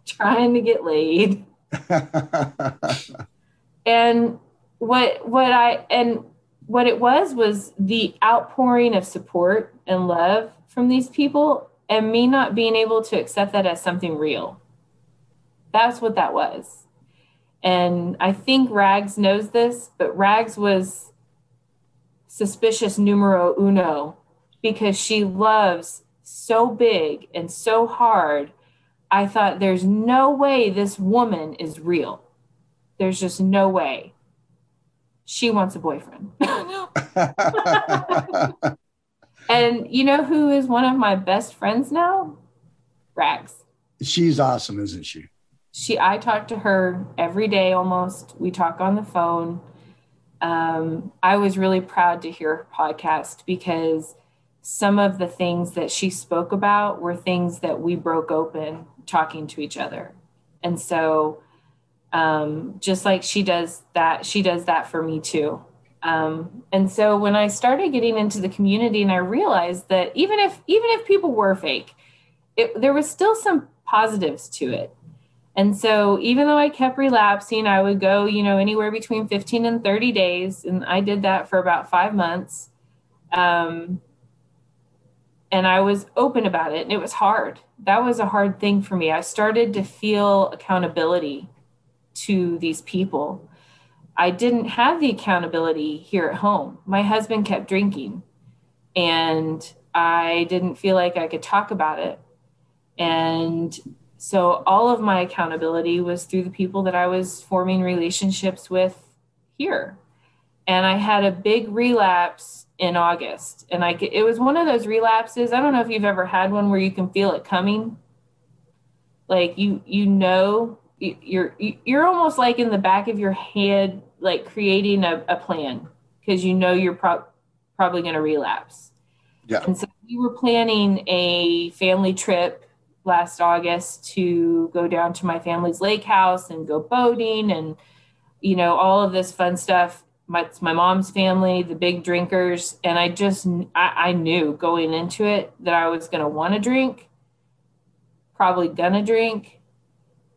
trying to get laid. and what what I and what it was was the outpouring of support and love from these people and me not being able to accept that as something real. That's what that was. And I think Rags knows this, but Rags was suspicious numero uno because she loves so big and so hard. I thought there's no way this woman is real. There's just no way. She wants a boyfriend. and you know who is one of my best friends now? Rags. She's awesome, isn't she? She I talk to her every day almost. We talk on the phone. Um, I was really proud to hear her podcast because some of the things that she spoke about were things that we broke open talking to each other. And so um, just like she does that, she does that for me too. Um, and so when I started getting into the community and I realized that even if even if people were fake, it, there was still some positives to it. And so even though I kept relapsing, I would go, you know, anywhere between 15 and 30 days. And I did that for about five months. Um, and I was open about it and it was hard. That was a hard thing for me. I started to feel accountability to these people. I didn't have the accountability here at home. My husband kept drinking and I didn't feel like I could talk about it. And so all of my accountability was through the people that I was forming relationships with here. And I had a big relapse in August. And I it was one of those relapses. I don't know if you've ever had one where you can feel it coming. Like you you know you're you're almost like in the back of your head like creating a, a plan because you know you're pro- probably going to relapse. Yeah. And so we were planning a family trip last August to go down to my family's lake house and go boating and you know all of this fun stuff my, my mom's family, the big drinkers. And I just, I, I knew going into it that I was going to want to drink, probably gonna drink.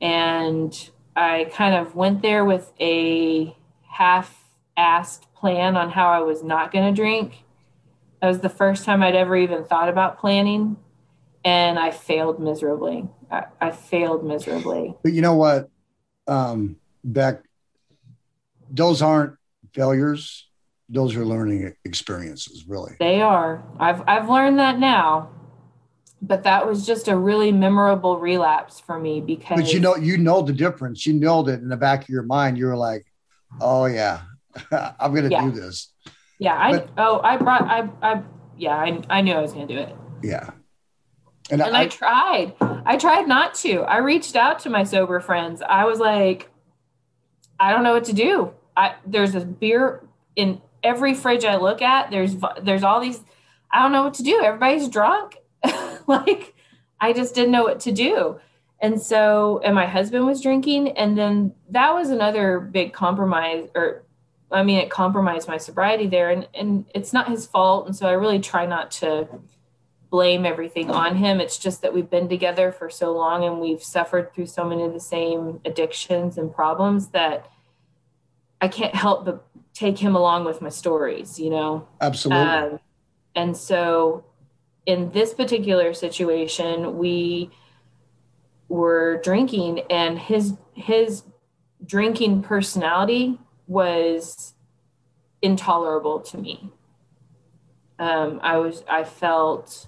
And I kind of went there with a half assed plan on how I was not going to drink. That was the first time I'd ever even thought about planning. And I failed miserably. I, I failed miserably. But you know what, um, Beck, those aren't failures those are learning experiences really. They are. I've i've learned that now but that was just a really memorable relapse for me because but you know you know the difference. You know that in the back of your mind you're like oh yeah i'm gonna yeah. do this. Yeah i but, oh i brought i i yeah i, I knew i was gonna do it. Yeah. And, and I, I tried. I tried not to. I reached out to my sober friends. I was like i don't know what to do I there's a beer in every fridge I look at. There's there's all these. I don't know what to do. Everybody's drunk. like I just didn't know what to do. And so, and my husband was drinking, and then that was another big compromise, or I mean, it compromised my sobriety there, and and it's not his fault. And so, I really try not to blame everything on him. It's just that we've been together for so long, and we've suffered through so many of the same addictions and problems that I can't help but take him along with my stories, you know? Absolutely. Um, and so in this particular situation, we were drinking and his his drinking personality was intolerable to me. Um, I was I felt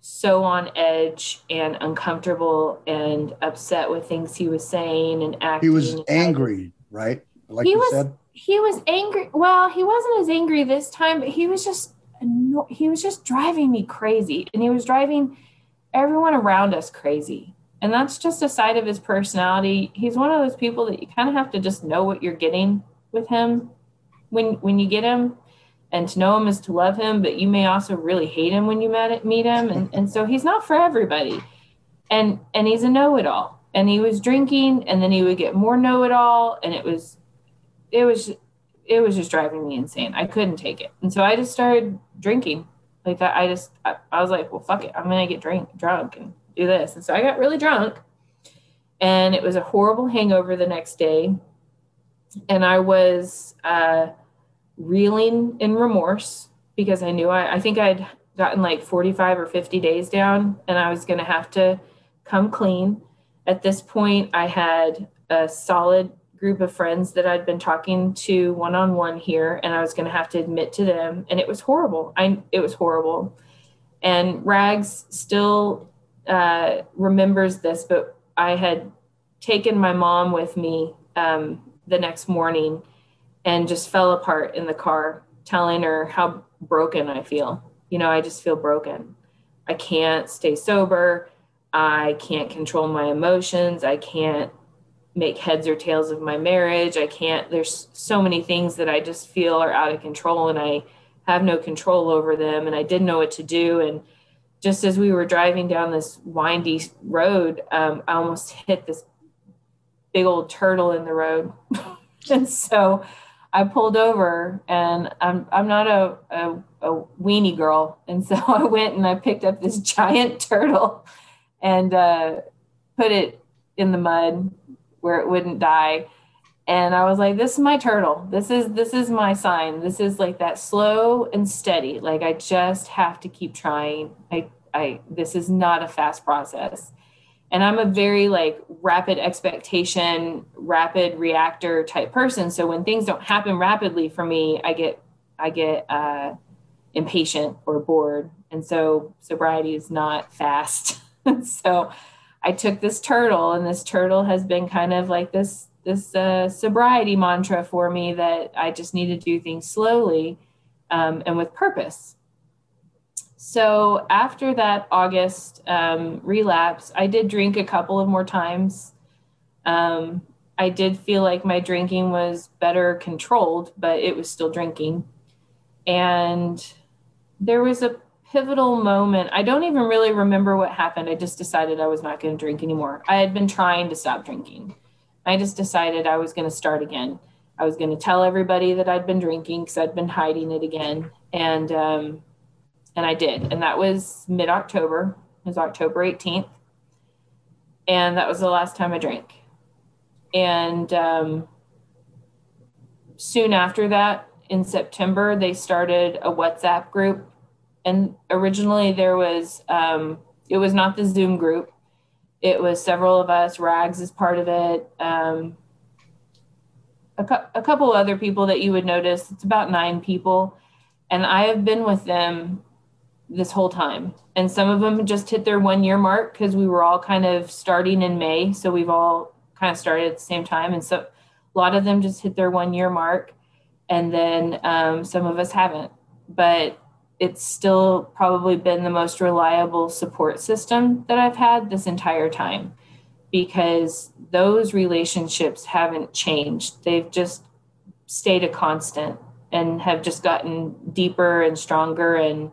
so on edge and uncomfortable and upset with things he was saying and acting. He was angry, right? Like he you was, said? He was angry. Well, he wasn't as angry this time, but he was just he was just driving me crazy. And he was driving everyone around us crazy. And that's just a side of his personality. He's one of those people that you kind of have to just know what you're getting with him when when you get him and to know him is to love him, but you may also really hate him when you met, meet him. And, and so he's not for everybody. And and he's a know-it-all. And he was drinking and then he would get more know-it-all. And it was it was it was just driving me insane. I couldn't take it. And so I just started drinking. Like I, I just I, I was like, well fuck it. I'm gonna get drink drunk and do this. And so I got really drunk. And it was a horrible hangover the next day. And I was uh reeling in remorse because I knew I, I think I'd gotten like 45 or 50 days down and I was to have to come clean. At this point, I had a solid group of friends that I'd been talking to one on one here, and I was going to have to admit to them, and it was horrible. I it was horrible, and Rags still uh, remembers this, but I had taken my mom with me um, the next morning and just fell apart in the car, telling her how broken I feel. You know, I just feel broken. I can't stay sober. I can't control my emotions. I can't make heads or tails of my marriage. I can't, there's so many things that I just feel are out of control and I have no control over them. And I didn't know what to do. And just as we were driving down this windy road, um, I almost hit this big old turtle in the road. and so I pulled over and I'm I'm not a, a, a weenie girl. And so I went and I picked up this giant turtle and uh, put it in the mud where it wouldn't die. And I was like, this is my turtle. This is this is my sign. This is like that slow and steady. Like I just have to keep trying. I I this is not a fast process and i'm a very like rapid expectation rapid reactor type person so when things don't happen rapidly for me i get i get uh, impatient or bored and so sobriety is not fast so i took this turtle and this turtle has been kind of like this this uh, sobriety mantra for me that i just need to do things slowly um, and with purpose so after that August um, relapse, I did drink a couple of more times. Um, I did feel like my drinking was better controlled, but it was still drinking. And there was a pivotal moment. I don't even really remember what happened. I just decided I was not going to drink anymore. I had been trying to stop drinking. I just decided I was going to start again. I was going to tell everybody that I'd been drinking because I'd been hiding it again. And um, and I did. And that was mid October, it was October 18th. And that was the last time I drank. And um, soon after that, in September, they started a WhatsApp group. And originally, there was, um, it was not the Zoom group, it was several of us. Rags is part of it. Um, a, cu- a couple other people that you would notice. It's about nine people. And I have been with them this whole time. And some of them just hit their one year mark because we were all kind of starting in May. So we've all kind of started at the same time. And so a lot of them just hit their one year mark. And then um, some of us haven't. But it's still probably been the most reliable support system that I've had this entire time because those relationships haven't changed. They've just stayed a constant and have just gotten deeper and stronger and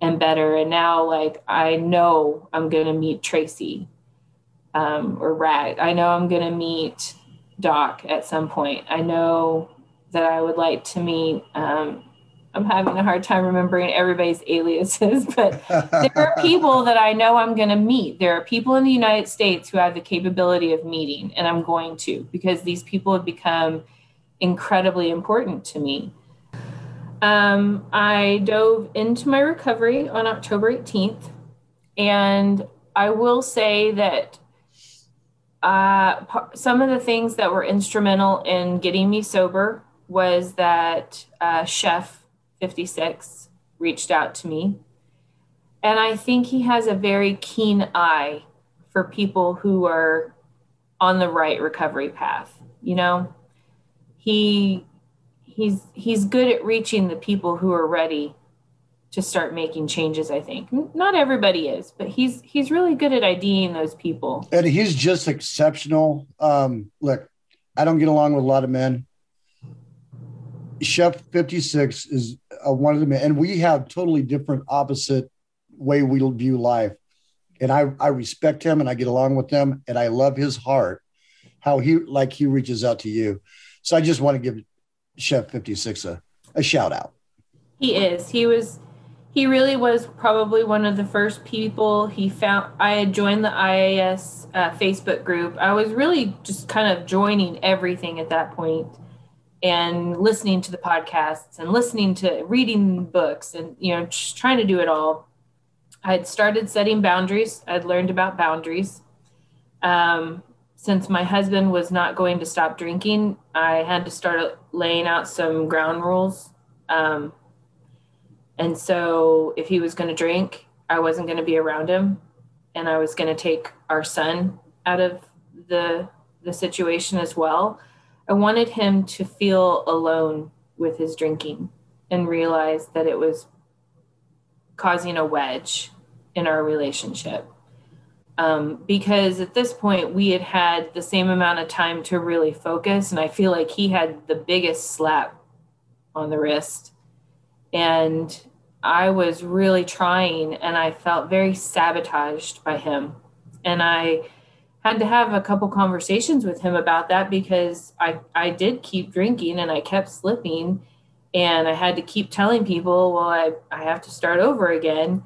and better. And now, like, I know I'm to meet Tracy um, or Rag. I know I'm to meet Doc at some point. I know that I would like to meet. Um, I'm having a hard time remembering everybody's aliases, but there are people that I know I'm going to meet. There are people in the United States who have the capability of meeting, and I'm going to because these people have become incredibly important to me. Um, I dove into my recovery on October 18th, and I will say that uh, some of the things that were instrumental in getting me sober was that uh, Chef 56 reached out to me. And I think he has a very keen eye for people who are on the right recovery path. You know, he he's he's good at reaching the people who are ready to start making changes i think not everybody is but he's he's really good at iding those people and he's just exceptional um look i don't get along with a lot of men chef 56 is uh, one of the men and we have totally different opposite way we view life. And i i respect him and i get along with him and i love his heart how he like he reaches out to you. So i just want to give chef 56 a, a shout out. He is. He was he really was probably one of the first people he found i had joined the ias uh, facebook group. I was really just kind of joining everything at that point and listening to the podcasts and listening to reading books and you know just trying to do it all. I had started setting boundaries. I'd learned about boundaries. Um, since my husband was not going to stop drinking i had to start laying out some ground rules. Um, and so if he was going to drink, I wasn't going to be around him and I was going to take our son out of the the situation as well. I wanted him to feel alone with his drinking and realize that it was causing a wedge in our relationship. Um, because at this point we had had the same amount of time to really focus, and I feel like he had the biggest slap on the wrist and I was really trying and I felt very sabotaged by him. And I had to have a couple conversations with him about that because I, I did keep drinking and I kept slipping. And I had to keep telling people, well, I, I have to start over again.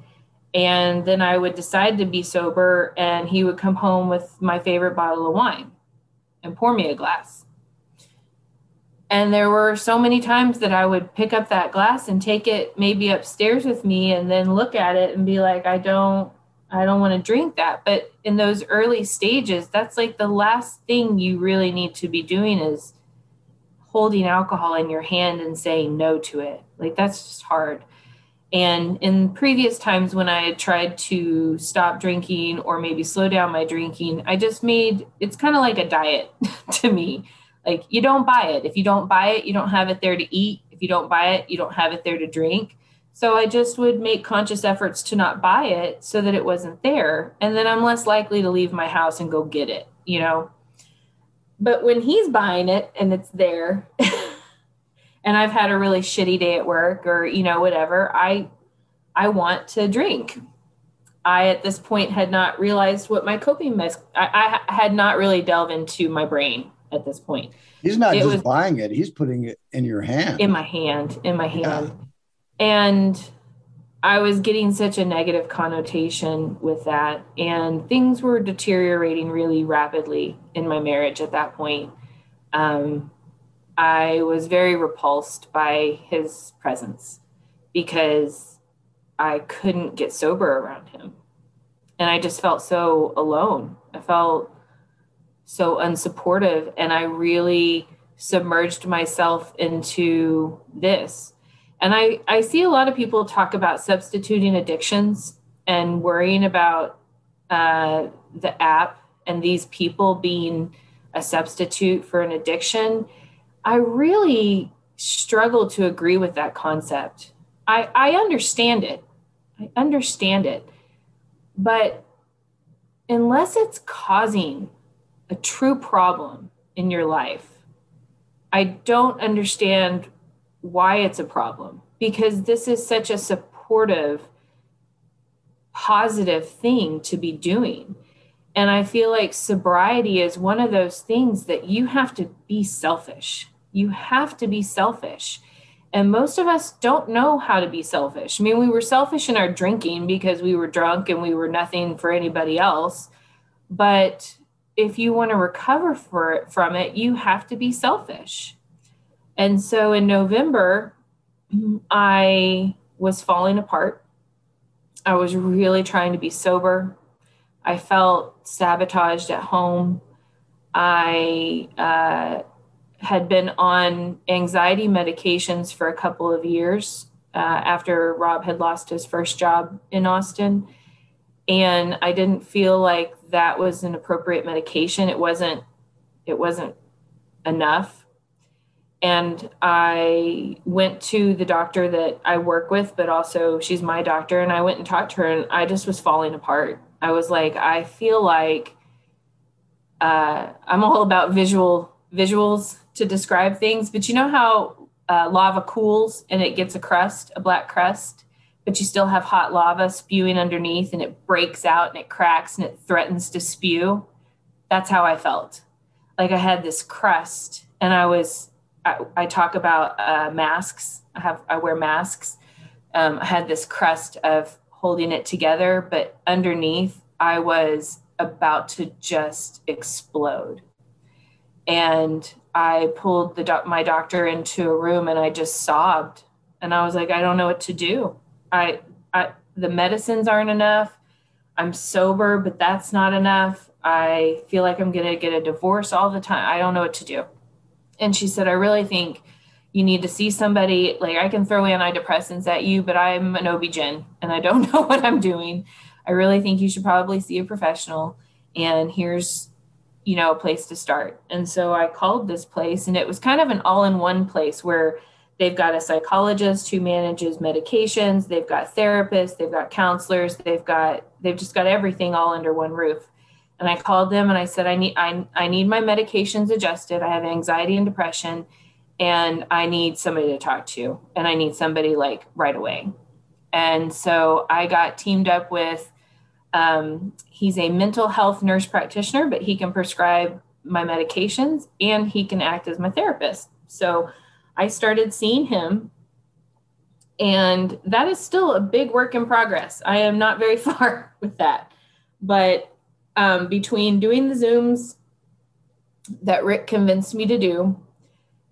And then I would decide to be sober, and he would come home with my favorite bottle of wine and pour me a glass and there were so many times that I would pick up that glass and take it maybe upstairs with me and then look at it and be like, I don't, I don't want to drink that. But in those early stages, that's like the last thing you really need to be doing is holding alcohol in your hand and saying no to it. Like that's just hard. And in previous times when I had tried to stop drinking or maybe slow down my drinking, I just made it's kind of like a diet to me like you don't buy it. If you don't buy it, you don't have it there to eat. If you don't buy it, you don't have it there to drink. So I just would make conscious efforts to not buy it so that it wasn't there. And then I'm less likely to leave my house and go get it, you know? But when he's buying it and it's there, and I've had a really shitty day at work or, you know, whatever, I I want to drink. I at this point had not realized what my coping mes- I, I had not really delved into my brain at this point. He's not it just was, buying it, he's putting it in your hand. In my hand, in my hand. And I was getting such a negative connotation with that. And things were deteriorating really rapidly in my marriage at that point. Um, I was very repulsed by his presence because I couldn't get sober around him. And I just felt so alone. I felt so unsupportive and i really submerged myself into this and i i see a lot of people talk about substituting addictions and worrying about uh, the app and these people being a substitute for an addiction. I really struggle to agree with that concept. I i understand it. I understand it. But unless it's causing a true problem in your life, I don't understand why it's a problem because this is such a supportive, positive thing to be doing. And I feel like sobriety is one of those things that you have to be selfish. You have to be selfish. And most of us don't know how to be selfish. I mean, we were selfish in our drinking because we were drunk and we were nothing for anybody else. But if you want to recover for it, from it, you have to be selfish. And so in November, I was falling apart. I was really trying to be sober. I felt sabotaged at home. I uh, had been on anxiety medications for a couple of years uh, after Rob had lost his first job in Austin. And I didn't feel like that was an appropriate medication. It wasn't it wasn't enough. And I went to the doctor that I work with, but also she's my doctor. And I went and talked to her, and I just was falling apart. I was like, I feel like uh, I'm all about visual visuals to describe things, but you know how uh, lava cools and it gets a crust, a black crust, but you still have hot lava spewing underneath, and it breaks out and it cracks and it threatens to spew. That's how I felt. Like I had this crust, and I was I, I talk about uh, masks. I have I wear masks. Um, I had this crust of holding it together, but underneath I was about to just explode. And I pulled the doc- my doctor into a room and I just sobbed. And I was like, I don't know what to do. I, I the medicines aren't enough. I'm sober, but that's not enough. I feel like I'm to get a divorce all the time. I don't know what to do. And she said, I really think you need to see somebody. Like, I can throw antidepressants at you, but I'm an OB-GYN and I don't know what I'm doing. I really think you should probably see a professional. And here's, you know, a place to start. And so I called this place, and it was kind of an all in one place where they've got a psychologist who manages medications, they've got therapists, they've got counselors, they've got, they've just got everything all under one roof and I called them and I said, I need, I, I need my medications adjusted. I have anxiety and depression and I need somebody to talk to and I need somebody like right away. And so I got teamed up with, um, he's a mental health nurse practitioner, but he can prescribe my medications and he can act as my therapist. So I started seeing him and that is still a big work in progress. I am not very far with that. But um, between doing the Zooms that Rick convinced me to do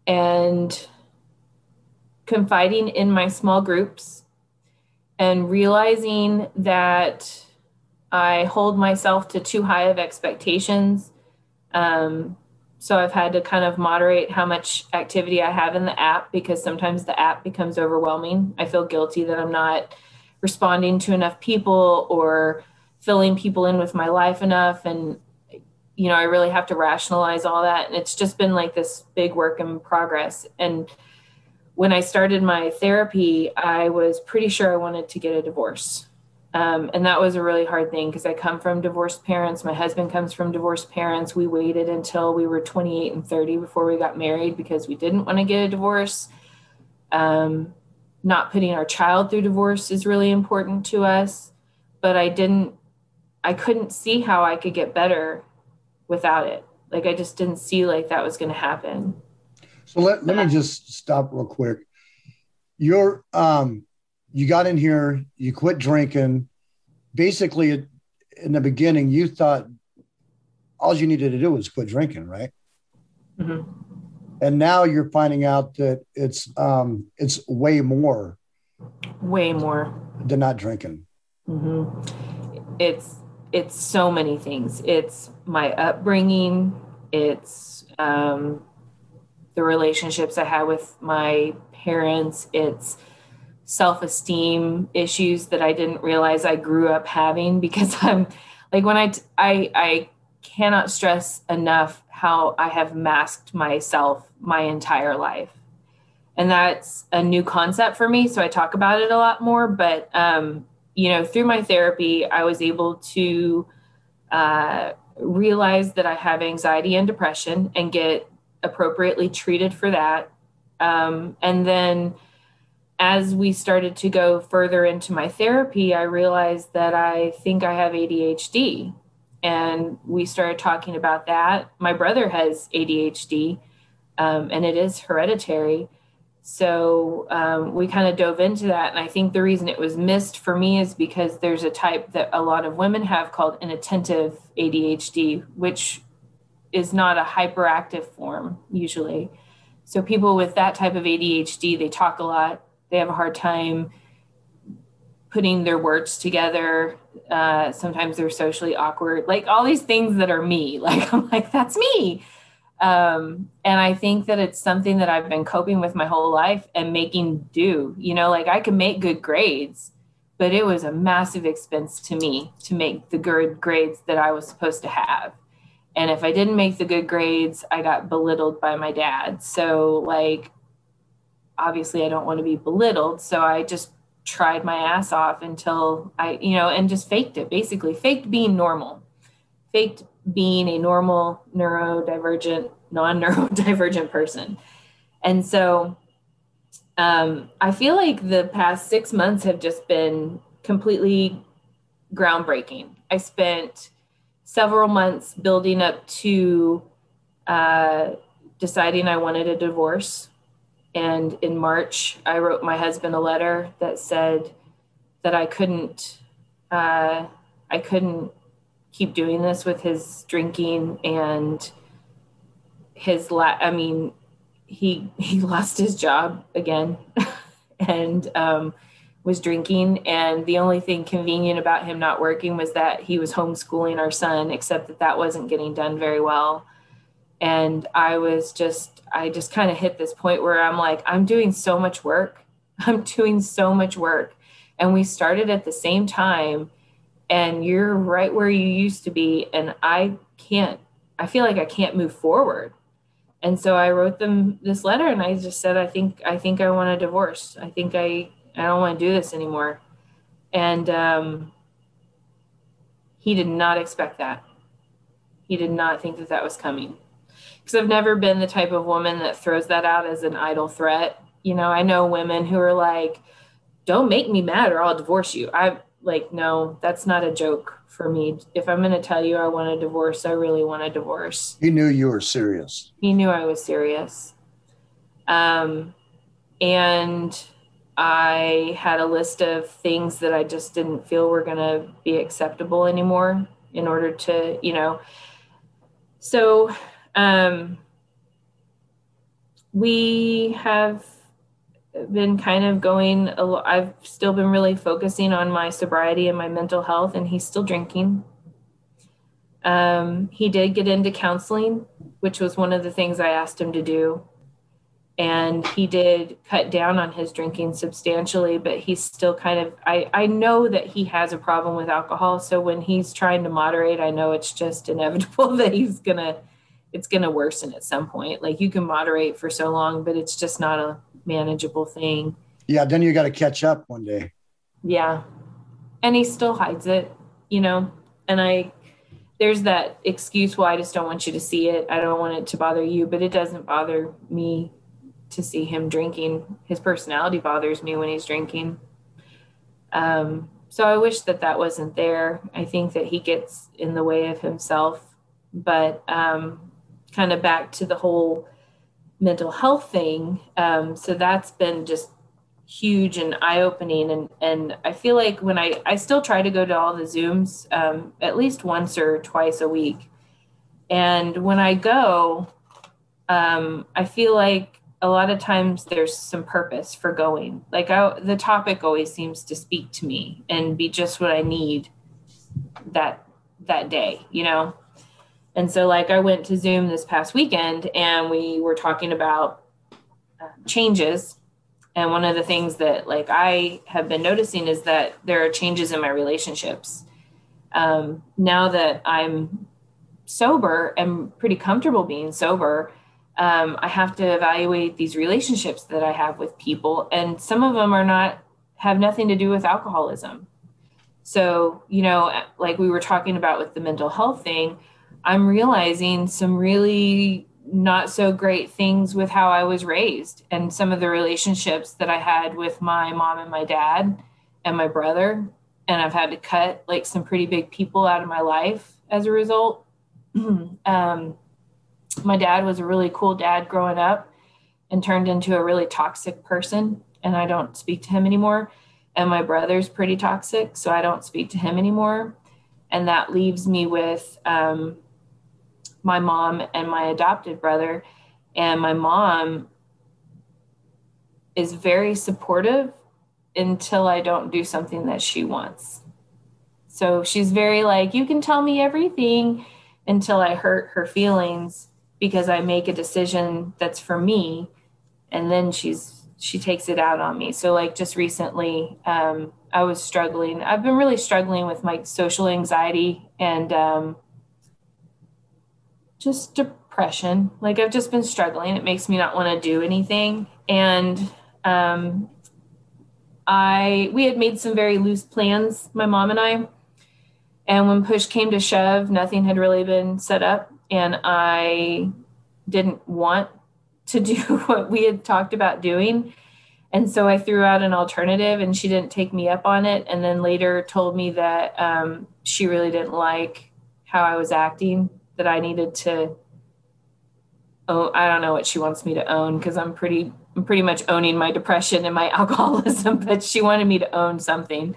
and confiding in my small groups and realizing that I hold myself to too high of expectations. Um, so I've had to kind of moderate how much activity I have in the app because sometimes the app becomes overwhelming. I feel guilty that I'm not responding to enough people or filling people in with my life enough and you know i really have to rationalize all that and it's just been like this big work in progress and when i started my therapy i was pretty sure i wanted to get a divorce um, and that was a really hard thing because i come from divorced parents my husband comes from divorced parents we waited until we were 28 and 30 before we got married because we didn't want to get a divorce um, not putting our child through divorce is really important to us but i didn't I couldn't see how I could get better without it. Like I just didn't see like that was going to happen. So let, let me just stop real quick. You're um you got in here, you quit drinking. Basically in the beginning you thought all you needed to do was quit drinking, right? Mm-hmm. And now you're finding out that it's um it's way more way more than not drinking. Mm-hmm. It's it's so many things. It's my upbringing. It's um, the relationships I had with my parents. It's self esteem issues that I didn't realize I grew up having because I'm like when I, I, I cannot stress enough how I have masked myself my entire life. And that's a new concept for me. So I talk about it a lot more. But um, you know, through my therapy, I was able to uh, realize that I have anxiety and depression and get appropriately treated for that. Um, and then as we started to go further into my therapy, I realized that I think I have ADHD. And we started talking about that. My brother has ADHD, um, and it is hereditary. So um, we kind of dove into that. And I think the reason it was missed for me is because there's a type that a lot of women have called inattentive ADHD, which is not a hyperactive form usually. So people with that type of ADHD, they talk a lot, they have a hard time putting their words together. Uh, sometimes they're socially awkward, like all these things that are me. Like, I'm like, that's me. Um, and I think that it's something that I've been coping with my whole life and making do. You know, like I could make good grades, but it was a massive expense to me to make the good grades that I was supposed to have. And if I didn't make the good grades, I got belittled by my dad. So, like, obviously, I don't want to be belittled. So I just tried my ass off until I, you know, and just faked it basically, faked being normal, faked being a normal neurodivergent, non neurodivergent person. And so um, I feel like the past six months have just been completely groundbreaking. I spent several months building up to uh, deciding I wanted a divorce. And in March, I wrote my husband a letter that said that I couldn't, uh, I couldn't keep doing this with his drinking and his la- I mean, he he lost his job again, and um, was drinking. And the only thing convenient about him not working was that he was homeschooling our son, except that that wasn't getting done very well. And I was just, I just kind of hit this point where I'm like, I'm doing so much work. I'm doing so much work. And we started at the same time, and you're right where you used to be. And I can't, I feel like I can't move forward. And so I wrote them this letter and I just said, I think, I think I want a divorce. I think I, I don't want to do this anymore. And um, he did not expect that. He did not think that that was coming. Because I've never been the type of woman that throws that out as an idle threat. You know, I know women who are like, don't make me mad or I'll divorce you. I like, no, that's not a joke for me. If I'm going to tell you I want a divorce, I really want a divorce. He knew you were serious. He knew I was serious. Um, and I had a list of things that I just didn't feel were going to be acceptable anymore in order to, you know. So um, we have been kind of going, I've still been really focusing on my sobriety and my mental health, and he's still drinking. Um, he did get into counseling, which was one of the things I asked him to do and he did cut down on his drinking substantially but he's still kind of I, I know that he has a problem with alcohol so when he's trying to moderate i know it's just inevitable that he's gonna it's gonna worsen at some point like you can moderate for so long but it's just not a manageable thing yeah then you got to catch up one day yeah and he still hides it you know and i there's that excuse well i just don't want you to see it i don't want it to bother you but it doesn't bother me to see him drinking. His personality bothers me when he's drinking. Um, so I wish that that wasn't there. I think that he gets in the way of himself. But um, kind of back to the whole mental health thing. Um, so that's been just huge and eye-opening and and I feel like when I I still try to go to all the zooms um, at least once or twice a week and when I go um, I feel like a lot of times there's some purpose for going. Like I, the topic always seems to speak to me and be just what I need that that day, you know. And so like I went to Zoom this past weekend and we were talking about uh, changes and one of the things that like I have been noticing is that there are changes in my relationships. Um, now that I'm sober and pretty comfortable being sober, um, I have to evaluate these relationships that I have with people, and some of them are not have nothing to do with alcoholism. So, you know, like we were talking about with the mental health thing, I'm realizing some really not so great things with how I was raised and some of the relationships that I had with my mom and my dad and my brother. And I've had to cut like some pretty big people out of my life as a result. um, my dad was a really cool dad growing up and turned into a really toxic person and I don't speak to him anymore. And my brother's pretty toxic, so I don't speak to him anymore. And that leaves me with um, my mom and my adopted brother. And my mom is very supportive until I don't do something that she wants. So she's very like, you can tell me everything until I hurt her feelings because I make a decision that's for me and then she's she takes it out on me. So like just recently um, I was struggling. I've been really struggling with my social anxiety and um, just depression. Like I've just been struggling. It makes me not want to do anything. And um, I we had made some very loose plans, my mom and I. And when push came to shove, nothing had really been set up, and I didn't want to do what we had talked about doing. And so I threw out an alternative, and she didn't take me up on it. And then later told me that um, she really didn't like how I was acting, that I needed to. Oh, I don't know what she wants me to own because I'm pretty I'm pretty much owning my depression and my alcoholism, but she wanted me to own something.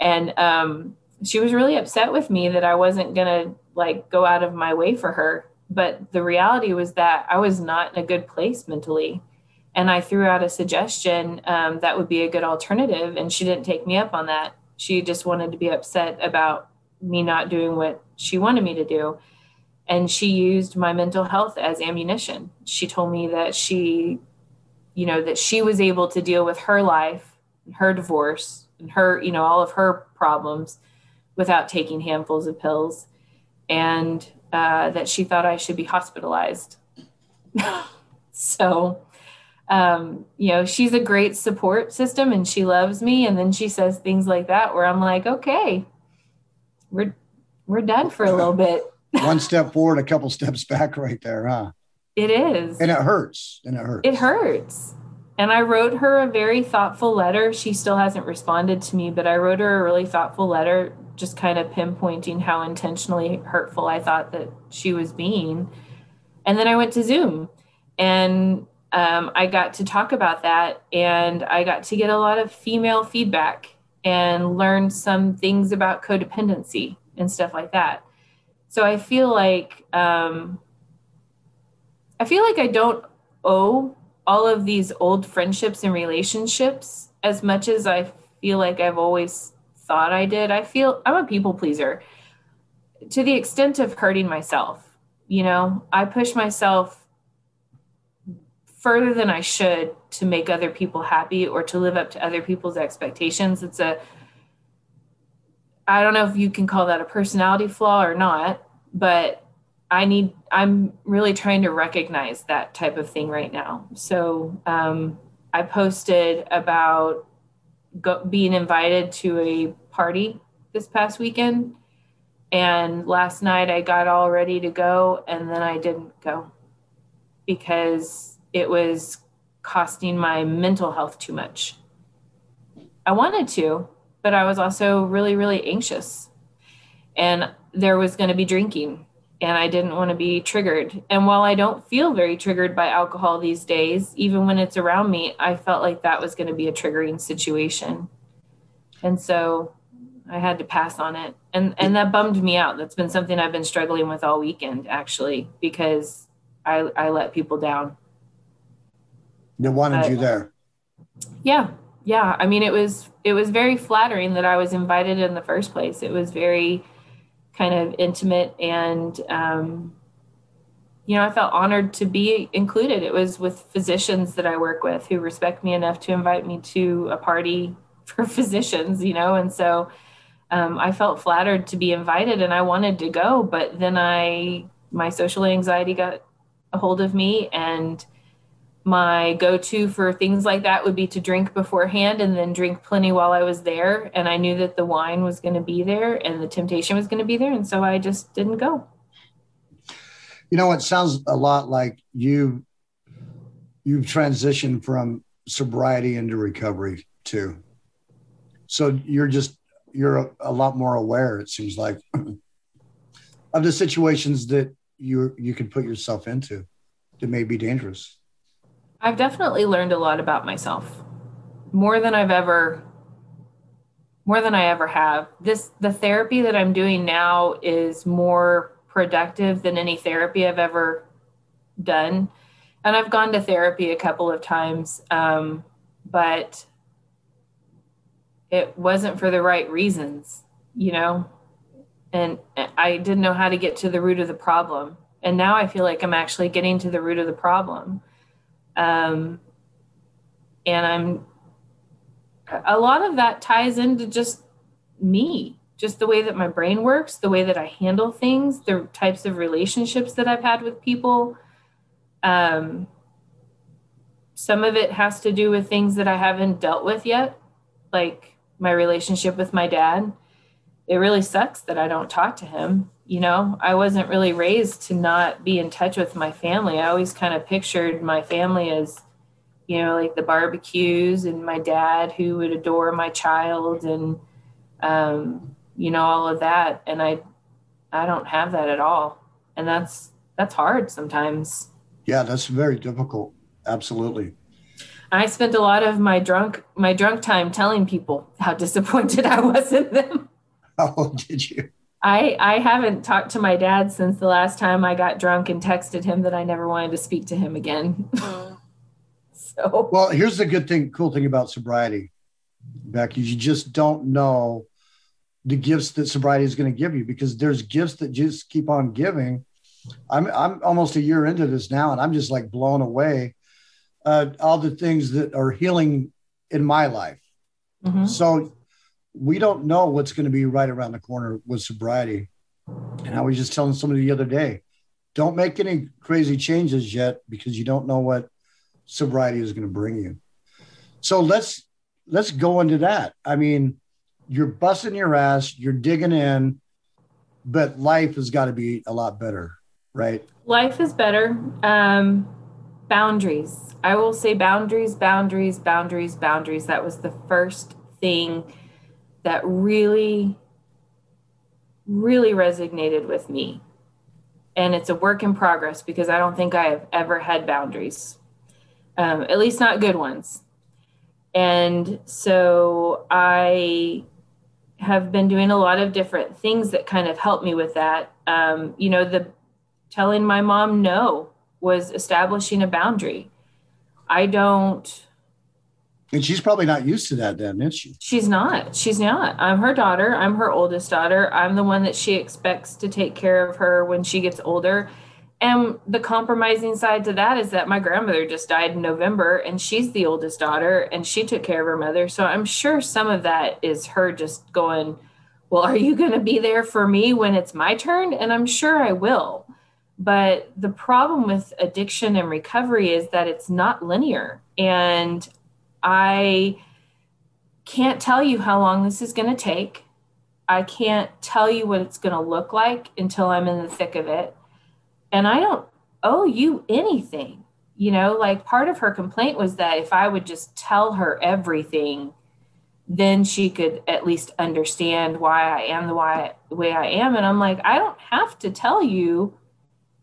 And um, she was really upset with me that I wasn't to like go out of my way for her. But the reality was that I was not in a good place mentally. And I threw out a suggestion um, that would be a good alternative. And she didn't take me up on that. She just wanted to be upset about me not doing what she wanted me to do. And she used my mental health as ammunition. She told me that she you know that she was able to deal with her life her divorce and her you know all of her problems without taking handfuls of pills. And uh, that she thought i should be hospitalized. So um, you know she's a great support system and she loves me. And then she says things like that where i'm like okay we're we're done for a little bit one step forward a couple steps back right there huh it is. And it hurts. And it hurts. It hurts. And I wrote her a very thoughtful letter. She still hasn't responded to me, but I wrote her a really thoughtful letter, just kind of pinpointing how intentionally hurtful I thought that she was being. And then I went to Zoom and um, I got to talk about that. And I got to get a lot of female feedback and learn some things about codependency and stuff like that. So I feel like um, I feel like I don't owe all of these old friendships and relationships as much as I feel like I've always thought I did. I feel I'm a people pleaser to the extent of hurting myself. You know, I push myself further than I should to make other people happy or to live up to other people's expectations. It's a I don't know if you can call that a personality flaw or not, but I need, I'm really trying to recognize that type of thing right now. So um, I posted about go, being invited to a party this past weekend. And last night I got all ready to go, and then I didn't go because it was costing my mental health too much. I wanted to, but I was also really, really anxious. And there was going to be drinking and I didn't want to be triggered. And while I don't feel very triggered by alcohol these days, even when it's around me, I felt like that was going to be a triggering situation. And so I had to pass on it. And and that bummed me out. That's been something I've been struggling with all weekend actually because I I let people down. They wanted but, you there. Yeah. Yeah. I mean it was it was very flattering that I was invited in the first place. It was very kind of intimate and um, you know i felt honored to be included it was with physicians that i work with who respect me enough to invite me to a party for physicians you know and so um, i felt flattered to be invited and i wanted to go but then i my social anxiety got a hold of me and my go-to for things like that would be to drink beforehand and then drink plenty while I was there and I knew that the wine was going to be there and the temptation was going to be there and so I just didn't go. You know it sounds a lot like you you've transitioned from sobriety into recovery too. So you're just you're a, a lot more aware it seems like of the situations that you you can put yourself into that may be dangerous. I've definitely learned a lot about myself. More than I've ever more than I ever have. This the therapy that I'm doing now is more productive than any therapy I've ever done. And I've gone to therapy a couple of times, um, but it wasn't for the right reasons, you know. And I didn't know how to get to the root of the problem. And now I feel like I'm actually getting to the root of the problem. Um, and I'm, a lot of that ties into just me. just the way that my brain works, the way that I handle things, the types of relationships that I've had with people. Um, some of it has to do with things that I haven't dealt with yet, like my relationship with my dad. It really sucks that I don't talk to him. You know, I wasn't really raised to not be in touch with my family. I always kind of pictured my family as, you know, like the barbecues and my dad who would adore my child and, um, you know all of that. And i i don't have that at all. And that's that's hard sometimes. Yeah that's very difficult. Absolutely. I spent a lot of my drunk my drunk time telling people how disappointed i was in them. Oh did you i i haven't talked to my dad since the last time i got drunk and texted him that i never wanted to speak to him again mm. so well here's the good thing cool thing about sobriety becky you just don't know the gifts that sobriety is going to give you because there's gifts that just keep on giving. I'm I'm almost a year into this now, and I'm just like blown away. Uh, all the things that are healing in my life. Mm-hmm. So we don't know what's going to be right around the corner with sobriety. And I was just telling somebody the other day, don't make any crazy changes yet because you don't know what sobriety is going to bring you. So let's let's go into that. I mean, you're busting your ass, you're digging in, but life has got to be a lot better, right? Life is better. Um, boundaries. I will say boundaries, boundaries, boundaries, boundaries. That was the first thing that really, really resonated with me. And it's a work in progress because I don't think I have ever had boundaries, um, at least not good ones. And so I have been doing a lot of different things that kind of help me with that. Um, you know, the telling my mom no was establishing a boundary. I don't. And she's probably not used to that then, is she? She's not. She's not. I'm her daughter. I'm her oldest daughter. I'm the one that she expects to take care of her when she gets older. And the compromising side to that is that my grandmother just died in November and she's the oldest daughter and she took care of her mother. So I'm sure some of that is her just going, Well, are you going to be there for me when it's my turn? And I'm sure I will. But the problem with addiction and recovery is that it's not linear. And I can't tell you how long this is going to take. I can't tell you what it's going to look like until I'm in the thick of it and I don't owe you anything. You know, like part of her complaint was that if I would just tell her everything, then she could at least understand why I am the why, way I am. And I'm like, I don't have to tell you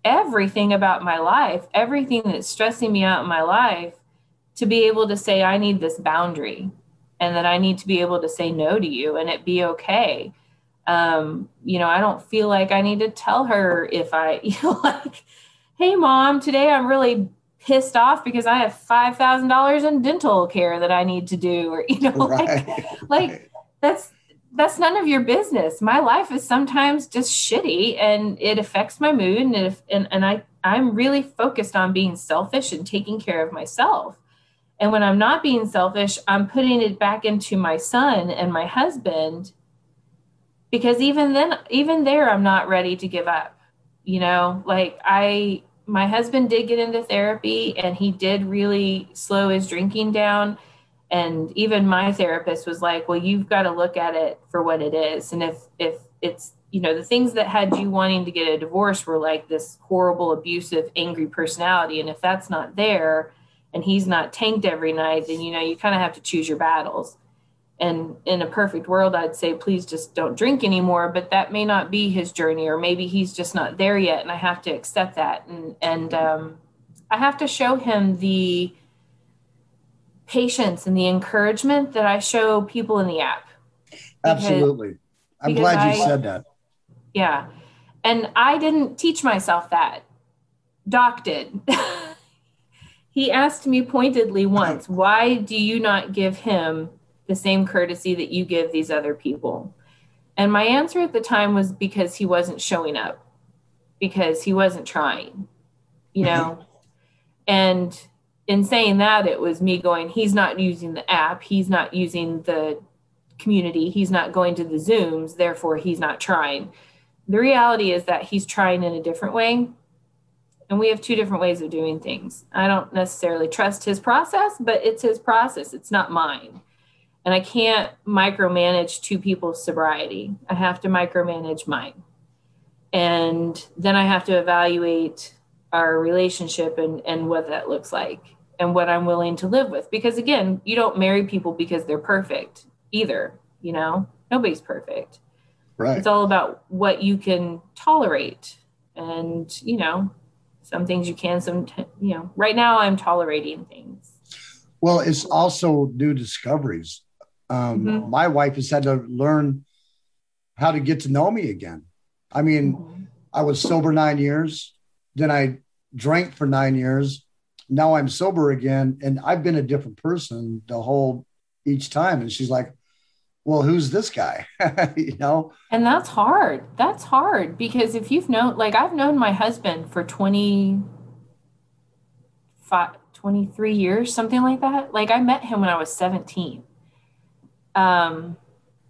everything about my life, everything that's stressing me out in my life to be able to say, I need this boundary and that I need to be able to say no to you and it be okay um, you know, I don't feel like I need to tell her if I, you know, like, hey, mom, today I'm really pissed off because I have five thousand dollars in dental care that I need to do, or you know, right. like, like that's that's none of your business. My life is sometimes just shitty, and it affects my mood, and if, and and I I'm really focused on being selfish and taking care of myself. And when I'm not being selfish, I'm putting it back into my son and my husband because even then even there i'm not ready to give up you know? Like i my husband did get into therapy and he did really slow his drinking down. And even my therapist was like well you've got to look at it for what it is. And if if it's you know the things that had you wanting to get a divorce were like this horrible abusive angry personality. And if that's not there and he's not tanked every night then you know you kind of have to choose your battles. And in a perfect world i'd say please just don't drink anymore but that may not be his journey or maybe he's just not there yet and i have to accept that. And and um, i have to show him the patience and the encouragement that i show people in the app. Absolutely. I'm glad you I, said that. Yeah. And i didn't teach myself that. Doc did he asked me pointedly once why do you not give him the same courtesy that you give these other people? And my answer at the time was because he wasn't showing up, because he wasn't trying, you mm-hmm. know? and in saying that, it was me going, he's not using the app, he's not using the community. He's not going to the Zooms, therefore, he's not trying. The reality is that he's trying in a different way. And we have two different ways of doing things. I don't necessarily trust his process, but it's his process, it's not mine. And I can't micromanage two people's sobriety. I have to micromanage mine. And then I have to evaluate our relationship and, and what that looks like and what I'm willing to live with. Because again, you don't marry people because they're perfect either, you know? Nobody's perfect. Right. It's all about what you can tolerate. And, you know, some things you can, some, you know, right now I'm tolerating things. Well, it's also new discoveries. Um, mm-hmm. My wife has had to learn how to get to know me again. I mean, mm-hmm. I was sober nine years, then I drank for nine years. Now I'm sober again, and I've been a different person the whole each time. And she's like, well, who's this guy? you know? And that's hard. That's hard because if you've known, like, I've known my husband for 20, 23 years, something like that. Like, I met him when I was 17. Um,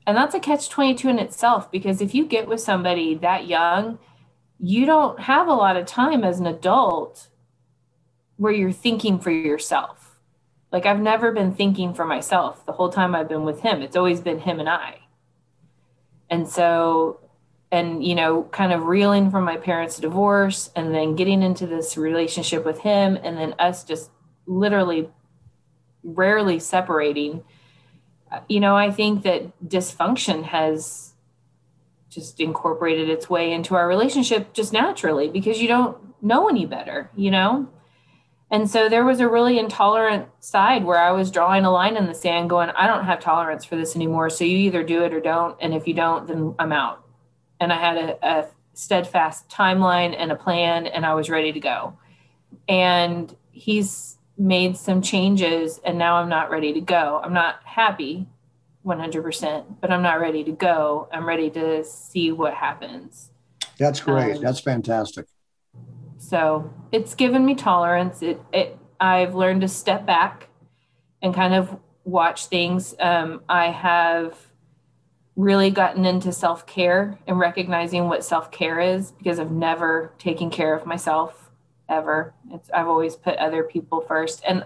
and that's a catch 22 in itself because if you get with somebody that young, you don't have a lot of time as an adult where you're thinking for yourself like I've never been thinking for myself the whole time I've been with him. It's always been him and I. And so, and, you know, kind of reeling from my parents' divorce and then getting into this relationship with him and then us just literally rarely separating. Uh, you know, I think that dysfunction has just incorporated its way into our relationship just naturally because you don't know any better, you know? And so there was a really intolerant side where I was drawing a line in the sand going, I don't have tolerance for this anymore. So you either do it or don't. And if you don't, then I'm out. And I had a, a steadfast timeline and a plan, and I was ready to go. And he's made some changes, and now I'm not ready to go. I'm not happy 100%, but I'm not ready to go. I'm ready to see what happens. That's great. Um, That's fantastic. So it's given me tolerance. It, it I've learned to step back and kind of watch things. Um, I have really gotten into self care and recognizing what self care is because I've never taken care of myself ever. It's, I've always put other people first. And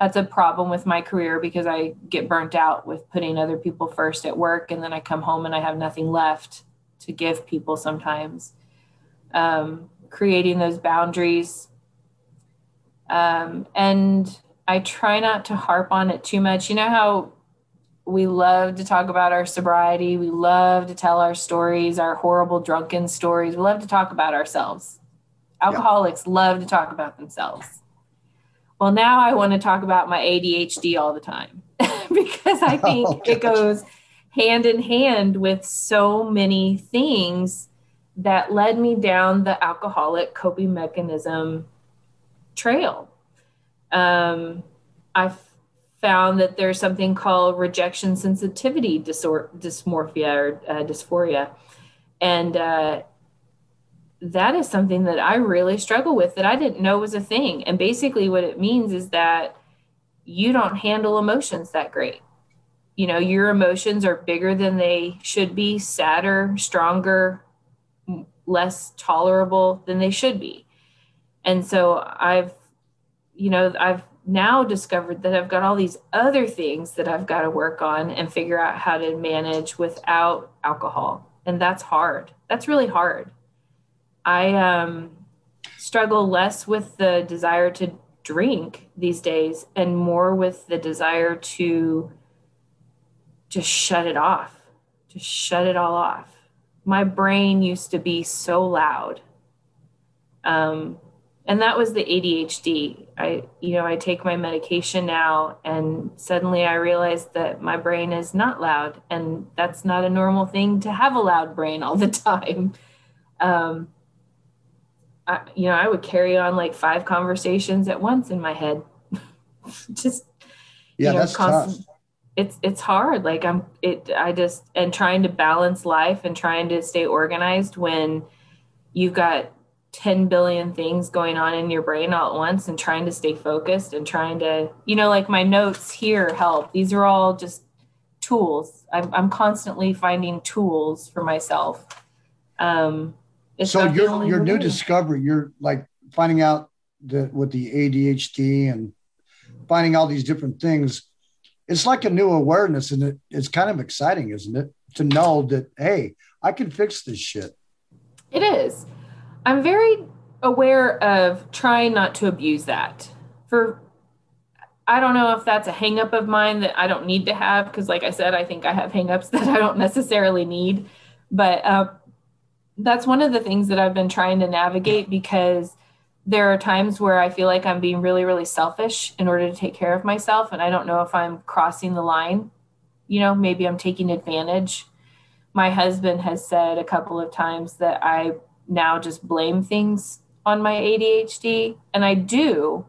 that's a problem with my career because I get burnt out with putting other people first at work. And then I come home and I have nothing left to give people sometimes. Um, creating those boundaries. Um, and I try not to harp on it too much. You know how we love to talk about our sobriety, we love to tell our stories, our horrible drunken stories. We love to talk about ourselves. Alcoholics yeah. love to talk about themselves. Well, now I want to talk about my ADHD all the time because I think oh, it goes hand in hand with so many things that led me down the alcoholic coping mechanism trail. Um, I found that there's something called rejection sensitivity disor- dysmorphia or uh, dysphoria. And uh, that is something that I really struggle with that I didn't know was a thing. And basically, what it means is that you don't handle emotions that great. You know, your emotions are bigger than they should be, sadder, stronger, less tolerable than they should be. And so I've, you know, I've now discovered that I've got all these other things that I've got to work on and figure out how to manage without alcohol. And that's hard. That's really hard. I um, struggle less with the desire to drink these days and more with the desire to just shut it off, just shut it all off my brain used to be so loud. Um, and that was the ADHD. I, you know, I take my medication now, and suddenly I realize that my brain is not loud, and that's not a normal thing to have a loud brain all the time. Um, I, you know, I would carry on like five conversations at once in my head. Just yeah, you know, that's constant, tough it's it's hard like i'm it i just and trying to balance life and trying to stay organized when you've got 10 billion things going on in your brain all at once and trying to stay focused and trying to you know like my notes here help these are all just tools. I'm, I'm constantly finding tools for myself. Um, so your your new discovery, you're like finding out that with the ADHD and finding all these different things. It's like a new awareness, and it, it's kind of exciting, isn't it? To know that hey, I can fix this shit. It is. I'm very aware of trying not to abuse that. For I don't know if that's a hangup of mine that I don't need to have because, like I said, I think I have hangups that I don't necessarily need. But uh, that's one of the things that I've been trying to navigate because there are times where I feel like I'm being really, really selfish in order to take care of myself. And I don't know if I'm crossing the line. You know, maybe I'm taking advantage. My husband has said a couple of times that I now just blame things on my ADHD. And I do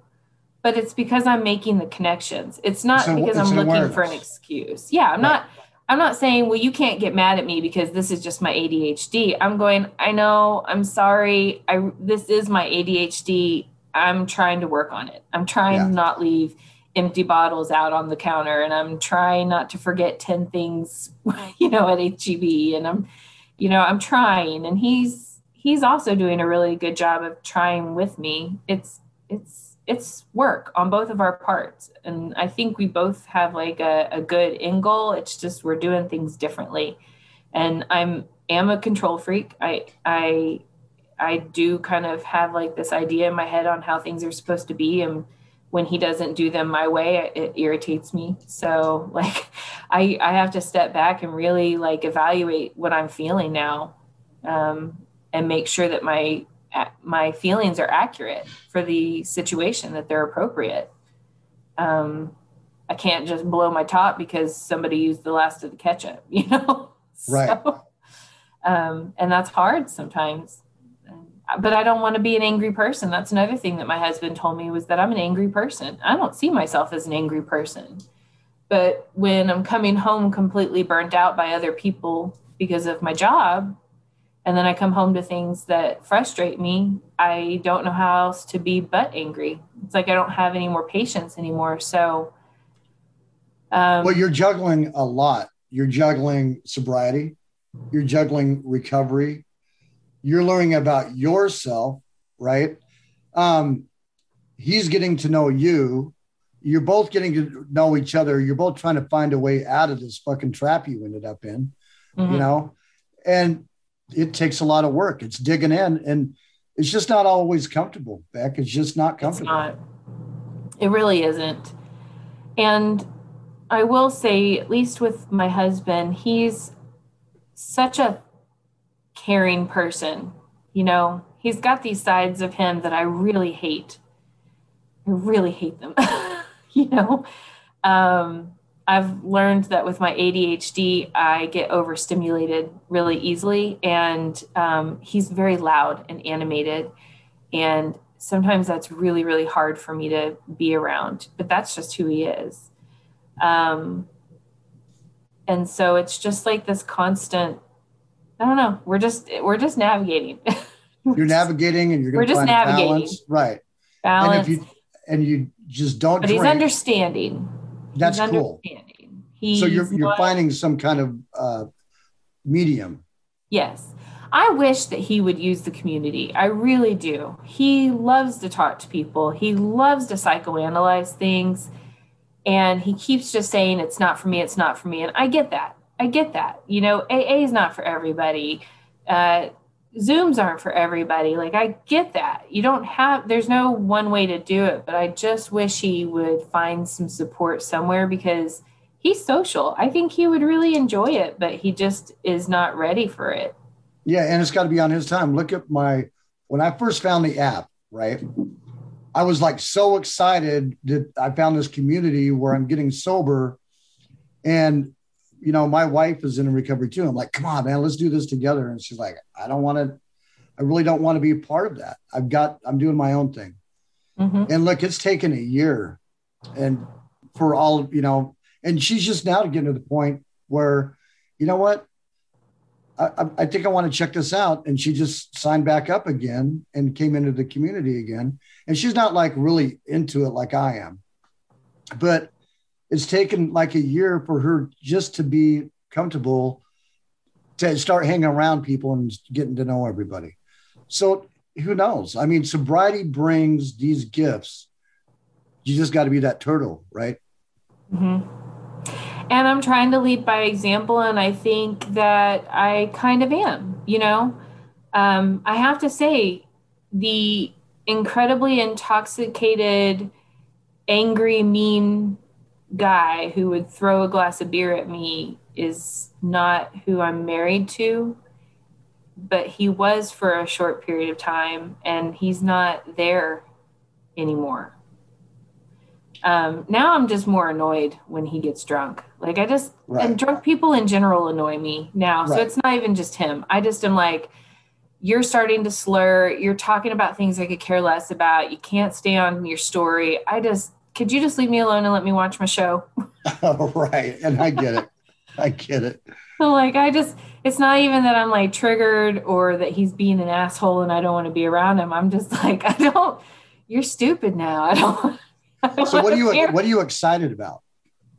but it's because I'm making the connections. It's not so, because I'm looking awareness. for an excuse. Yeah, I'm right. not I'm not saying, well, you can't get mad at me because this is just my ADHD. I'm going, I know, I'm sorry. I this is my ADHD. I'm trying to work on it. I'm trying yeah. to not leave empty bottles out on the counter and I'm trying not to forget 10 things, you know, at HEB and I'm you know, I'm trying and he's he's also doing a really good job of trying with me. It's it's it's work on both of our parts. And i think we both have like a, a good end goal. It's just we're doing things differently. And i'm am a control freak. I i i do kind of have like this idea in my head on how things are supposed to be. And when he doesn't do them my way it irritates me. So like i i have to step back and really like evaluate what i'm feeling now um, and make sure that my my feelings are accurate for the situation that they're appropriate. Um, i can't just blow my top because somebody used the last of the ketchup you know? Right. so, um, and that's hard sometimes. But i don't want to be an angry person. That's another thing that my husband told me was that i'm an angry person. I don't see myself as an angry person. But when i'm coming home completely burnt out by other people because of my job and then I come home to things that frustrate me, I don't know how else to be but angry. It's like I don't have any more patience anymore. So, um, well, you're juggling a lot. You're juggling sobriety, you're juggling recovery, you're learning about yourself, right? Um, he's getting to know you. You're both getting to know each other. You're both trying to find a way out of this fucking trap you ended up in, mm-hmm. you know? And it takes a lot of work. It's digging in and it's just not always comfortable, Beck. It's just not comfortable. Not. It really isn't. And I will say, at least with my husband, he's such a caring person. You know, he's got these sides of him that I really hate. I really hate them. you know, um, I've learned that with my ADHD, I get overstimulated really easily, and um, he's very loud and animated, and sometimes that's really really hard for me to be around. But that's just who he is, um, and so it's just like this constant. I don't know. We're just we're just navigating. you're navigating, and you're going to find navigating. balance, right? Balance. And if you and you just don't, but drink, he's understanding that's cool. He's so you're you're not, finding some kind of uh, medium. Yes. I wish that he would use the community. I really do. He loves to talk to people. He loves to psychoanalyze things. And he keeps just saying, it's not for me, it's not for me. And I get that. I get that. You know, AA is not for everybody. Uh, Zooms aren't for everybody. Like, I get that. You don't have, there's no one way to do it, but I just wish he would find some support somewhere because he's social. I think he would really enjoy it, but he just is not ready for it. Yeah, and it's got to be on his time. Look at my, when I first found the app, right? I was like so excited that I found this community where I'm getting sober. And you know, my wife is in recovery too. I'm like, come on, man, let's do this together. And she's like, I don't want to, I really don't want to be a part of that. I've got, I'm doing my own thing. Mm-hmm. And look, it's taken a year and for all, you know, and she's just now getting to the point where, you know what, I, I think I want to check this out. And she just signed back up again and came into the community again. And she's not like really into it like I am. But it's taken like a year for her just to be comfortable to start hanging around people and getting to know everybody. So who knows? I mean, sobriety brings these gifts. You just got to be that turtle, right? Mm-hmm. And I'm trying to lead by example, and I think that I kind of am. You know, um, I have to say, the incredibly intoxicated, angry, mean guy who would throw a glass of beer at me is not who I'm married to, but he was for a short period of time and he's not there anymore. Um, now I'm just more annoyed when he gets drunk. Like I just, right. and drunk people in general annoy me now. Right. So it's not even just him. I just am like, you're starting to slur. You're talking about things I could care less about. You can't stay on your story. I just, could you just leave me alone and let me watch my show? oh, right. And I get it. I get it. So like I just it's not even that I'm like triggered or that he's being an asshole and I don't want to be around him. I'm just like I don't you're stupid now. I don't, I don't So what are you hear. what are you excited about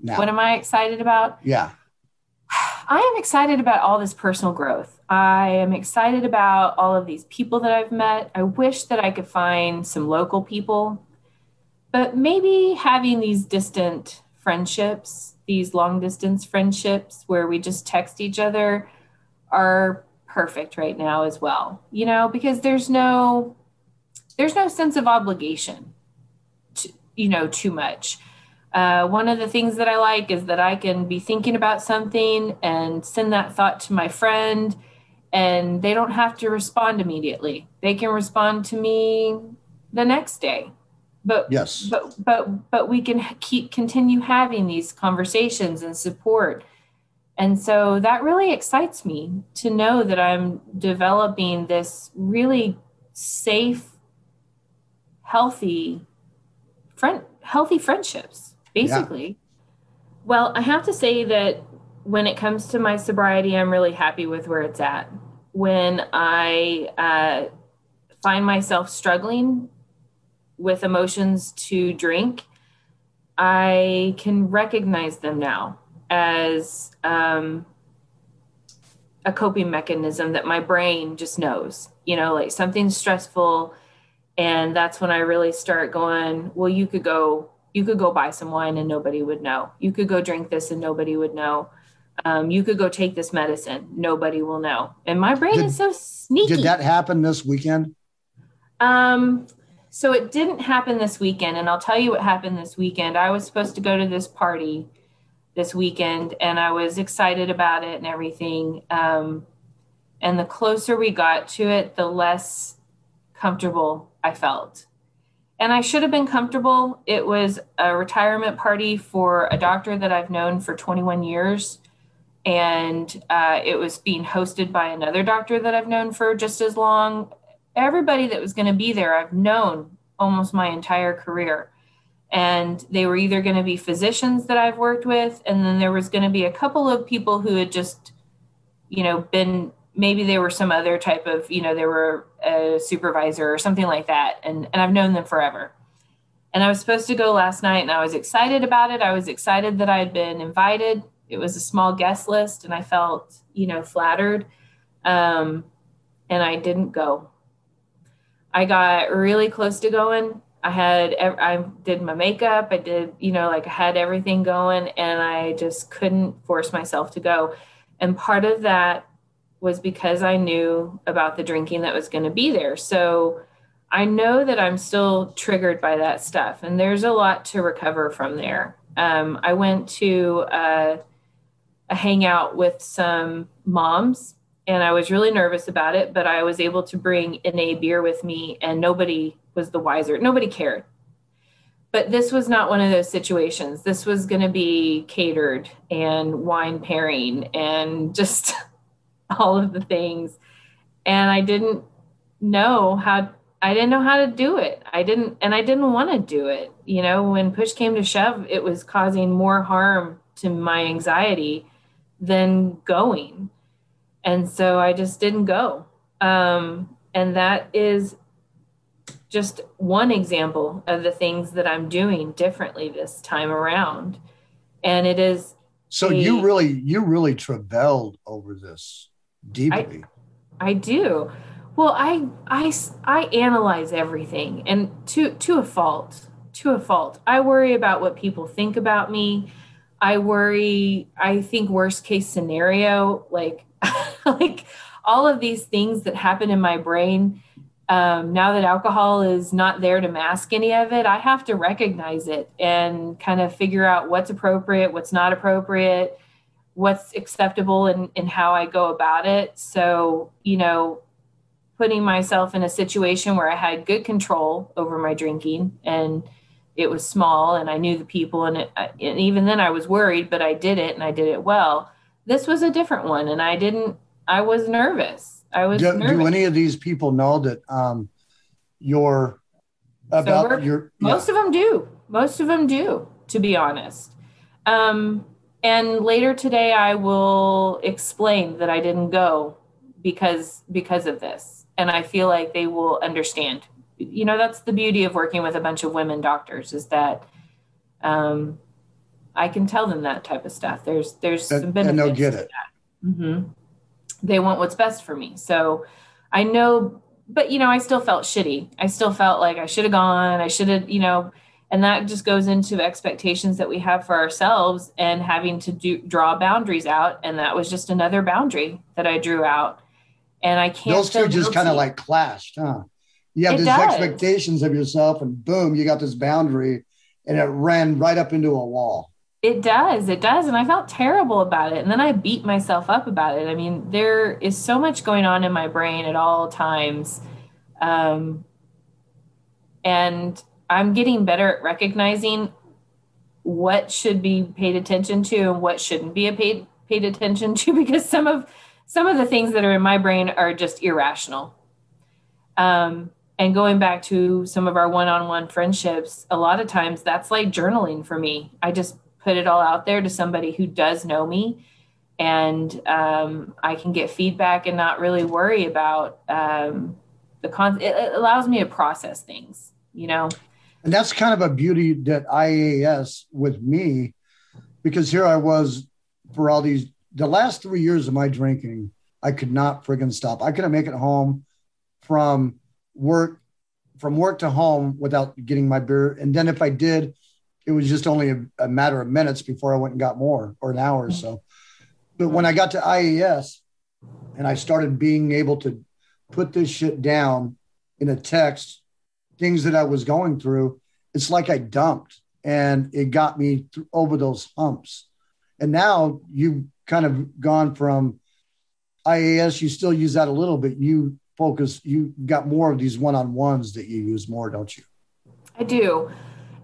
now? What am I excited about? Yeah. I am excited about all this personal growth. I am excited about all of these people that I've met. I wish that I could find some local people, but maybe having these distant friendships these long distance friendships where we just text each other are perfect right now as well you know because there's no there's no sense of obligation to, you know too much. Uh, one of the things that i like is that i can be thinking about something and send that thought to my friend and they don't have to respond immediately. They can respond to me the next day but yes. but but but we can keep continue having these conversations and support. And so that really excites me to know that i'm developing this really safe healthy friend healthy friendships basically. Yeah. well i have to say that when it comes to my sobriety i'm really happy with where it's at. When i uh, find myself struggling with emotions to drink, I can recognize them now as um, a coping mechanism that my brain just knows. You know, like something's stressful, and that's when I really start going. Well, you could go, you could go buy some wine and nobody would know. You could go drink this and nobody would know. Um, you could go take this medicine, nobody will know. And my brain did, is so sneaky. Did that happen this weekend? Um, so it didn't happen this weekend and i'll tell you what happened this weekend. I was supposed to go to this party this weekend and i was excited about it and everything um, and the closer we got to it the less comfortable i felt. And i should have been comfortable. It was a retirement party for a doctor that i've known for 21 years and uh, it was being hosted by another doctor that i've known for just as long everybody that was going to be there I've known almost my entire career. And they were either going to be physicians that I've worked with, and then there was going to be a couple of people who had just, you know, been maybe they were some other type of, you know, they were a supervisor or something like that. And, and I've known them forever. And I was supposed to go last night and I was excited about it. I was excited that I had been invited. It was a small guest list and I felt, you know, flattered. Um, and I didn't go. I got really close to going. I had I did my makeup, I did, you know, like I had everything going and I just couldn't force myself to go. And part of that was because I knew about the drinking that was going to be there. So I know that I'm still triggered by that stuff and there's a lot to recover from there. Um, I went to a, a hangout with some moms and I was really nervous about it, but I was able to bring NA beer with me and nobody was the wiser. Nobody cared. But this was not one of those situations. This was going to be catered and wine pairing and just all of the things. And I didn't know how I didn't know how to do it. I didn't and I didn't want to do it. You know, when push came to shove, it was causing more harm to my anxiety than going and so I just didn't go. Um, and that is just one example of the things that I'm doing differently this time around. And it is. So a, you really, you really travailed over this deeply. I, I do. Well, I, I, I analyze everything and to, to a fault, to a fault. I worry about what people think about me. I worry, I think worst case scenario, like, like all of these things that happen in my brain um, now that alcohol is not there to mask any of it, I have to recognize it and kind of figure out what's appropriate, what's not appropriate, what's acceptable, and, and how I go about it. So, you know, putting myself in a situation where I had good control over my drinking and it was small and I knew the people and, it, and even then I was worried, but I did it and I did it well. This was a different one and I didn't, I was nervous I was. Do, do, any of these people know that um, you're about so your? Most of them do. Most of them do. To be honest, um, and later today I will explain that I didn't go because because of this, and I feel like they will understand. You know, that's the beauty of working with a bunch of women doctors is that. Um, I can tell them that type of stuff. There's there's and, some benefits. And they'll get it. Mm-hmm they want what's best for me. So I know, but you know, I still felt shitty. I still felt like I should have gone. I should have, you know, and that just goes into expectations that we have for ourselves and having to do draw boundaries out. And that was just another boundary that I drew out. And I can't. Those two just kind of like clashed, huh? You have it these does. expectations of yourself, and boom, you got this boundary, and it ran right up into a wall. It does. It does. And I felt terrible about it. And then I beat myself up about it. I mean, there is so much going on in my brain at all times. Um, and I'm getting better at recognizing what should be paid attention to and what shouldn't be paid paid attention to because some of some of the things that are in my brain are just irrational. Um, and going back to some of our one-on-one friendships, a lot of times that's like journaling for me. I just put it all out there to somebody who does know me and um, I can get feedback and not really worry about um, the con. It, it, allows me to process things, you know. And that's kind of a beauty that IAS with me, because here I was for all these the last three years of my drinking, I could not friggin' stop. I couldn't make it home from work, from work to home without getting my beer. And then if I did, it was just only a, a, matter of minutes before I went and got more or an hour or so. But when I got to IAS and I started being able to put this shit down in a text, things that I was going through, it's like I dumped and it got me th- over those humps. And now you've kind of gone from IAS, you still use that a little bit. You focus, you got more of these one on ones that you use more, don't you? I do.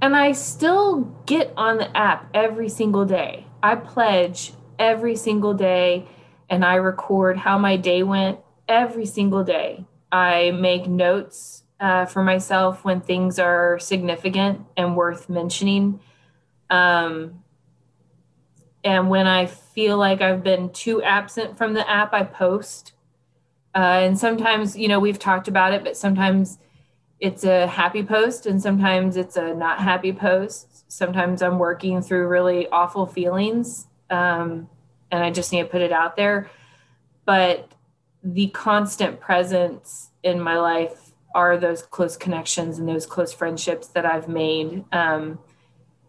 And I still get on the app every single day. I pledge every single day and I record how my day went every single day. I make notes uh, for myself when things are significant and worth mentioning. Um, and when I feel like I've been too absent from the app, I post. Uh, and sometimes, you know, we've talked about it, but sometimes it's a happy post and sometimes it's a not happy post. Sometimes I'm working through really awful feelings um, and I just need to put it out there. But the constant presence in my life are those close connections and those close friendships that I've made. Um,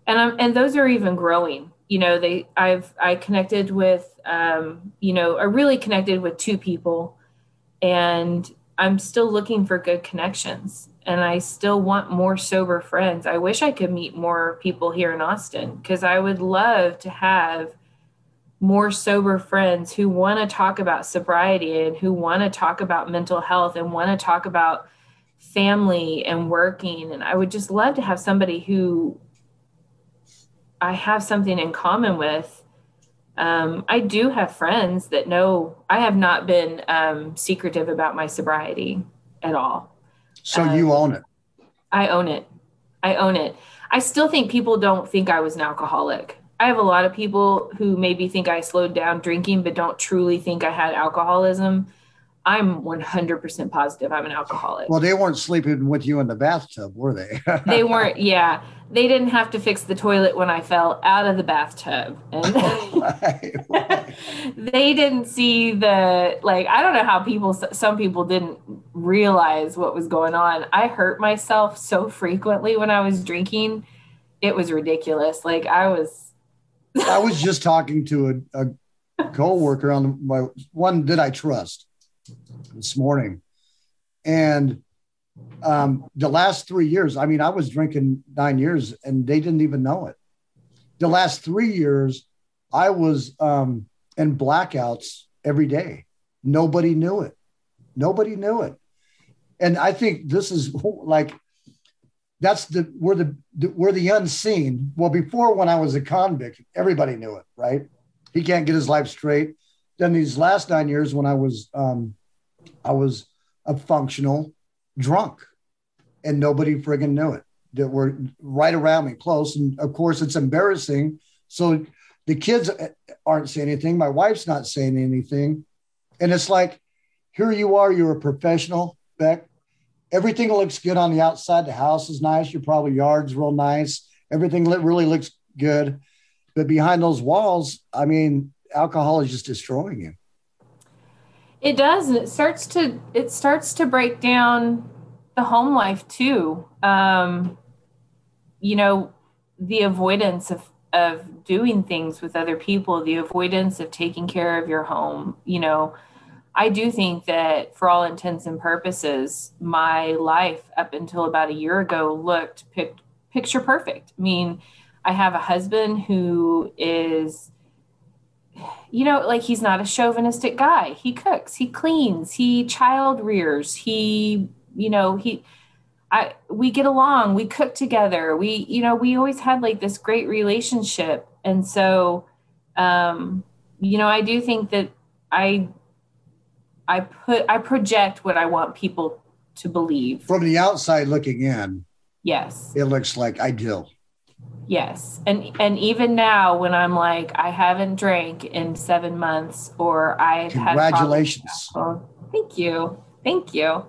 and I'm, and those are even growing. You know, they I've I connected with um, you know, I really connected with two people and I'm still looking for good connections and I still want more sober friends. I wish I could meet more people here in Austin because I would love to have more sober friends who want to talk about sobriety and who want to talk about mental health and want to talk about family and working. And I would just love to have somebody who I have something in common with. Um, I do have friends that know I have not been um, secretive about my sobriety at all. So um, you own it. I own it. I own it. I still think people don't think I was an alcoholic. I have a lot of people who maybe think I slowed down drinking, but don't truly think I had alcoholism. I'm 100% positive I'm an alcoholic. Well, they weren't sleeping with you in the bathtub, were they? they weren't. Yeah, they didn't have to fix the toilet when I fell out of the bathtub, and oh right, right. they didn't see the like. I don't know how people. Some people didn't realize what was going on. I hurt myself so frequently when I was drinking. It was ridiculous. Like I was. I was just talking to a, a co-worker on my one that I trust this morning. And um, the last three years, I mean, I was drinking nine years and they didn't even know it. The last three years, I was um, in blackouts every day. Nobody knew it. Nobody knew it. And I think this is like, that's the we're the, the we're the unseen. Well, before when I was a convict, everybody knew it, right? He can't get his life straight. Then these last nine years, when I was um, I was a functional drunk and nobody friggin' knew it. That were right around me, close. And of course, it's embarrassing. So the kids aren't saying anything. My wife's not saying anything. And it's like, here you are, you're a professional, Beck. Everything looks good on the outside. The house is nice. Your probably yard's real nice. Everything really looks good. But behind those walls, I mean, alcohol is just destroying you. It does, and it starts to it starts to break down the home life too. Um, you know, the avoidance of of doing things with other people, the avoidance of taking care of your home. You know, I do think that for all intents and purposes, my life up until about a year ago looked pic- picture perfect. I mean, I have a husband who is you know, like he's not a chauvinistic guy. He cooks, he cleans, he child rears, he, you know, he, I, we get along, we cook together. We, you know, we always had like this great relationship. And so, um, you know, I do think that I, I put, I project what I want people to believe. From the outside looking in. Yes. It looks like ideal. Yes. And and even now when I'm like, I haven't drank in seven months or I've Congratulations. had Congratulations. Thank you. Thank you.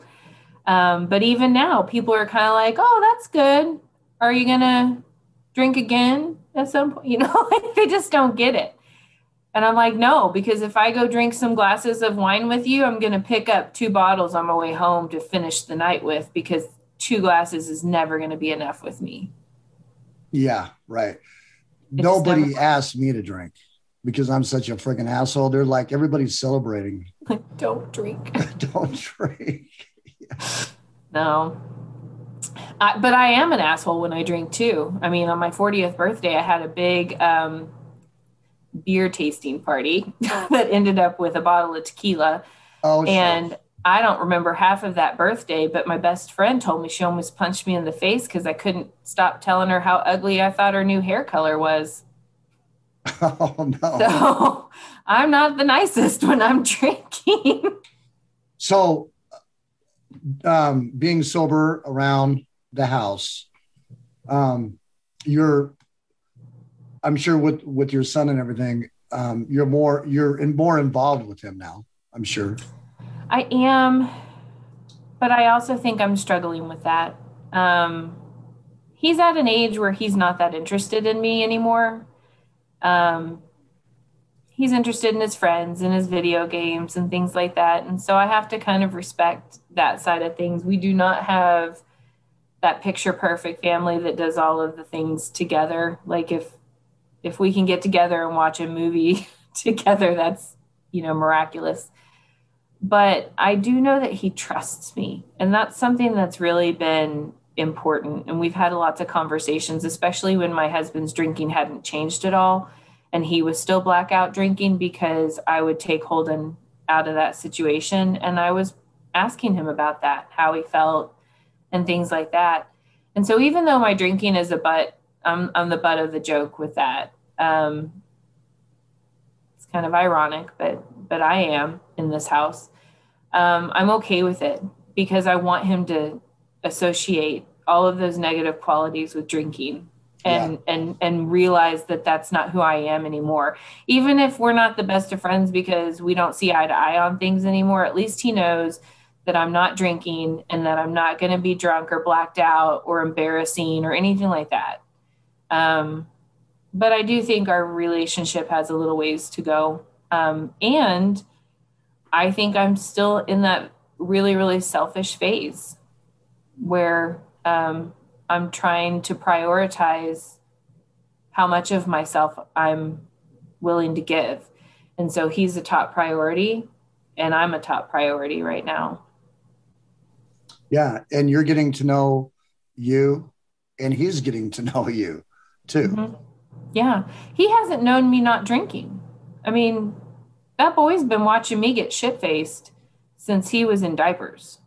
Um, but even now people are kind of like, oh, that's good. Are you gonna drink again at some point? You know, like they just don't get it. And I'm like, no, because if I go drink some glasses of wine with you, I'm gonna pick up two bottles on my way home to finish the night with because two glasses is never gonna be enough with me. Yeah, right. It's Nobody never- asked me to drink because I'm such a freaking asshole. They're like everybody's celebrating. Don't drink. Don't drink. yeah. No. I, but I am an asshole when I drink too. I mean, on my 40th birthday, I had a big um, beer tasting party that ended up with a bottle of tequila. Oh, and I don't remember half of that birthday, but my best friend told me she almost punched me in the face because I couldn't stop telling her how ugly I thought her new hair color was. Oh no! So I'm not the nicest when I'm drinking. so, um, being sober around the house, um, you're, I'm sure with with your son and everything, um, you're more you're in, more involved with him now. I'm sure. I am, but I also think I'm struggling with that. Um, he's at an age where he's not that interested in me anymore. Um, he's interested in his friends and his video games and things like that. And so I have to kind of respect that side of things. We do not have that picture perfect family that does all of the things together. Like if if we can get together and watch a movie together, that's you know miraculous but I do know that he trusts me. And that's something that's really been important. And we've had lots of conversations, especially when my husband's drinking hadn't changed at all. And he was still blackout drinking because I would take Holden out of that situation. And I was asking him about that, how he felt and things like that. And so even though my drinking is a butt, I'm, I'm the butt of the joke with that. Um, it's kind of ironic, but but I am in this house. Um, I'm okay with it because I want him to associate all of those negative qualities with drinking and yeah. and and realize that that's not who I am anymore. Even if we're not the best of friends because we don't see eye to eye on things anymore, at least he knows that I'm not drinking and that I'm not going to be drunk or blacked out or embarrassing or anything like that. Um, but I do think our relationship has a little ways to go. Um, and I think I'm still in that really, really selfish phase where um, I'm trying to prioritize how much of myself I'm willing to give. And so he's a top priority, and I'm a top priority right now. Yeah. And you're getting to know you, and he's getting to know you too. Mm-hmm. Yeah. He hasn't known me not drinking. I mean, that boy's been watching me get shit faced since he was in diapers.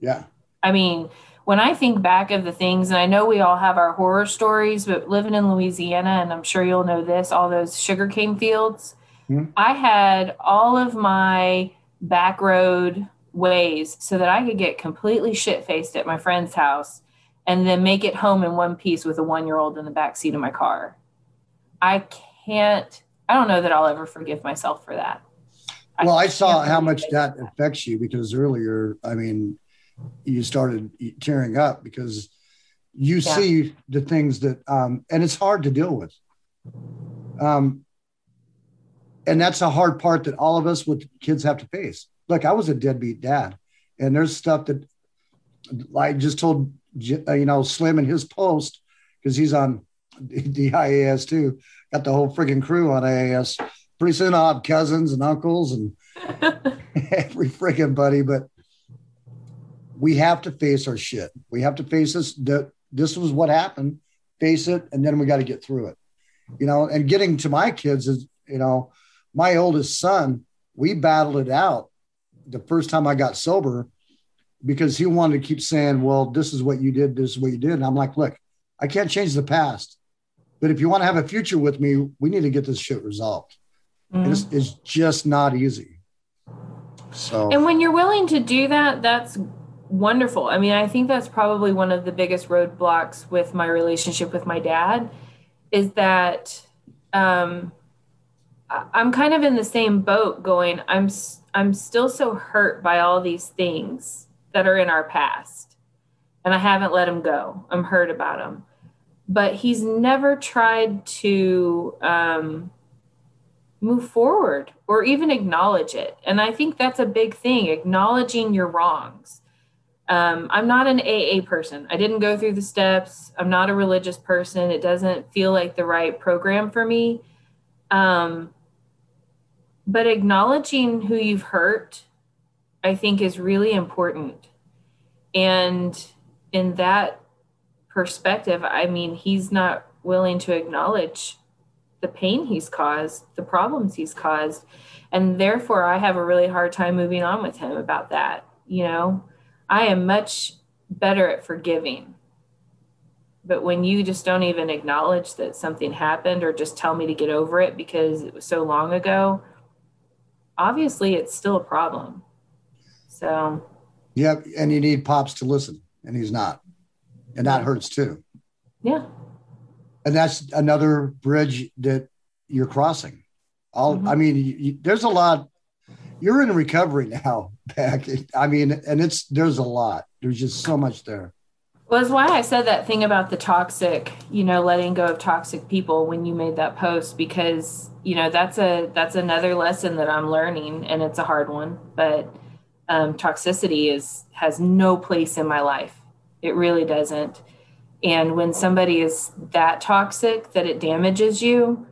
Yeah. I mean, when I think back of the things, and I know we all have our horror stories, but living in Louisiana, and I'm sure you'll know this, all those sugarcane fields, mm-hmm. I had all of my back road ways so that I could get completely shit faced at my friend's house and then make it home in one piece with a one year old in the back seat of my car. I can't, I don't know that I'll ever forgive myself for that. Well, I, I saw how much that affects you because earlier, I mean, you started tearing up because you yeah. see the things that, um, and it's hard to deal with. Um, and that's a hard part that all of us with kids have to face. Look, I was a deadbeat dad, and there's stuff that I just told uh, you know Slim in his post because he's on the IAS too. Got the whole freaking crew on IAS. Pretty soon I'll have cousins and uncles and every freaking buddy. But we have to face our shit. We have to face this. This was what happened. Face it, and then we got to get through it. You know, and getting to my kids is, you know, my oldest son. We battled it out the first time I got sober because he wanted to keep saying, well, this is what you did, this is what you did. And I'm like, look, I can't change the past. But if you want to have a future with me, we need to get this shit resolved. Mm-hmm. It's, it's just not easy. So, and when you're willing to do that, that's wonderful. I mean, I think that's probably one of the biggest roadblocks with my relationship with my dad is that um, I'm kind of in the same boat going, I'm, I'm still so hurt by all these things that are in our past. And I haven't let them go. I'm hurt about him. But he's never tried to um, move forward or even acknowledge it. And I think that's a big thing acknowledging your wrongs. Um, I'm not an AA person. I didn't go through the steps. I'm not a religious person. It doesn't feel like the right program for me. Um, but acknowledging who you've hurt I think is really important. And in that perspective, I mean, he's not willing to acknowledge the pain he's caused, the problems he's caused. And therefore, I have a really hard time moving on with him about that. You know, I am much better at forgiving. But when you just don't even acknowledge that something happened or just tell me to get over it because it was so long ago, obviously it's still a problem. So, yep. And you need Pops to listen, and he's not. And that hurts too. Yeah. And that's another bridge that you're crossing. All, mm-hmm. I mean, you, there's a lot. You're in recovery now, back. I mean, and it's there's a lot. There's just so much there. Well, that's why I said that thing about the toxic, you know, letting go of toxic people when you made that post because, you know, that's a that's another lesson that I'm learning and it's a hard one, but um, toxicity is has no place in my life. It really doesn't. And when somebody is that toxic that it damages you,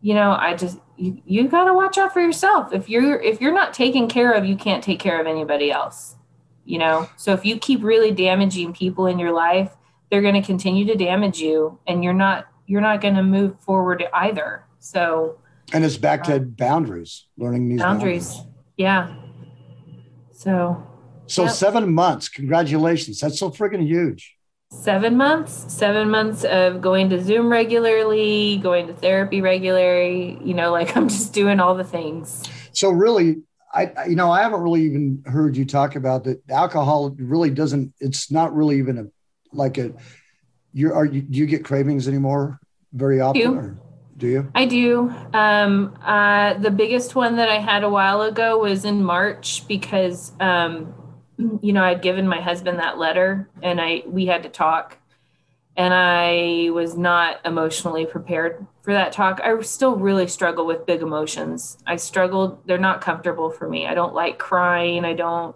you know, I just you, you got to watch out for yourself. If you're if you're not taken care of, you can't take care of anybody else. You know, so if you keep really damaging people in your life, they're going to continue to damage you, and you're not you're not going to move forward either. So, and it's back to boundaries, learning these boundaries. boundaries. Yeah, so, so yep. seven months. Congratulations. That's so freaking huge. Seven months, seven months of going to Zoom regularly, going to therapy regularly. You know, like I'm just doing all the things. So, really, I, you know, I haven't really even heard you talk about that. Alcohol really doesn't, it's not really even a, like a, you are you, do you get cravings anymore very often? Do you? I do. Um, uh, the biggest one that I had a while ago was in March because, um, you know, I'd given my husband that letter and I we had to talk, and I was not emotionally prepared for that talk. I still really struggle with big emotions. I struggled; they're not comfortable for me. I don't like crying. I don't.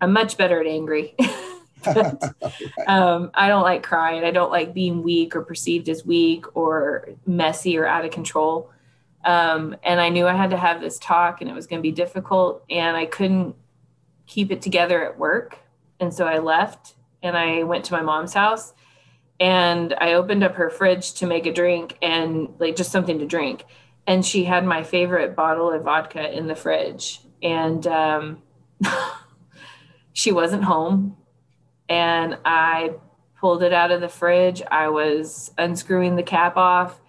I'm much better at angry. but, um, I don't like crying. I don't like being weak or perceived as weak or messy or out of control. Um, and I knew I had to have this talk and it was going to be difficult and I couldn't keep it together at work. And so I left and I went to my mom's house and I opened up her fridge to make a drink and like just something to drink. And she had my favorite bottle of vodka in the fridge. And um, she wasn't home and I pulled it out of the fridge. I was unscrewing the cap off,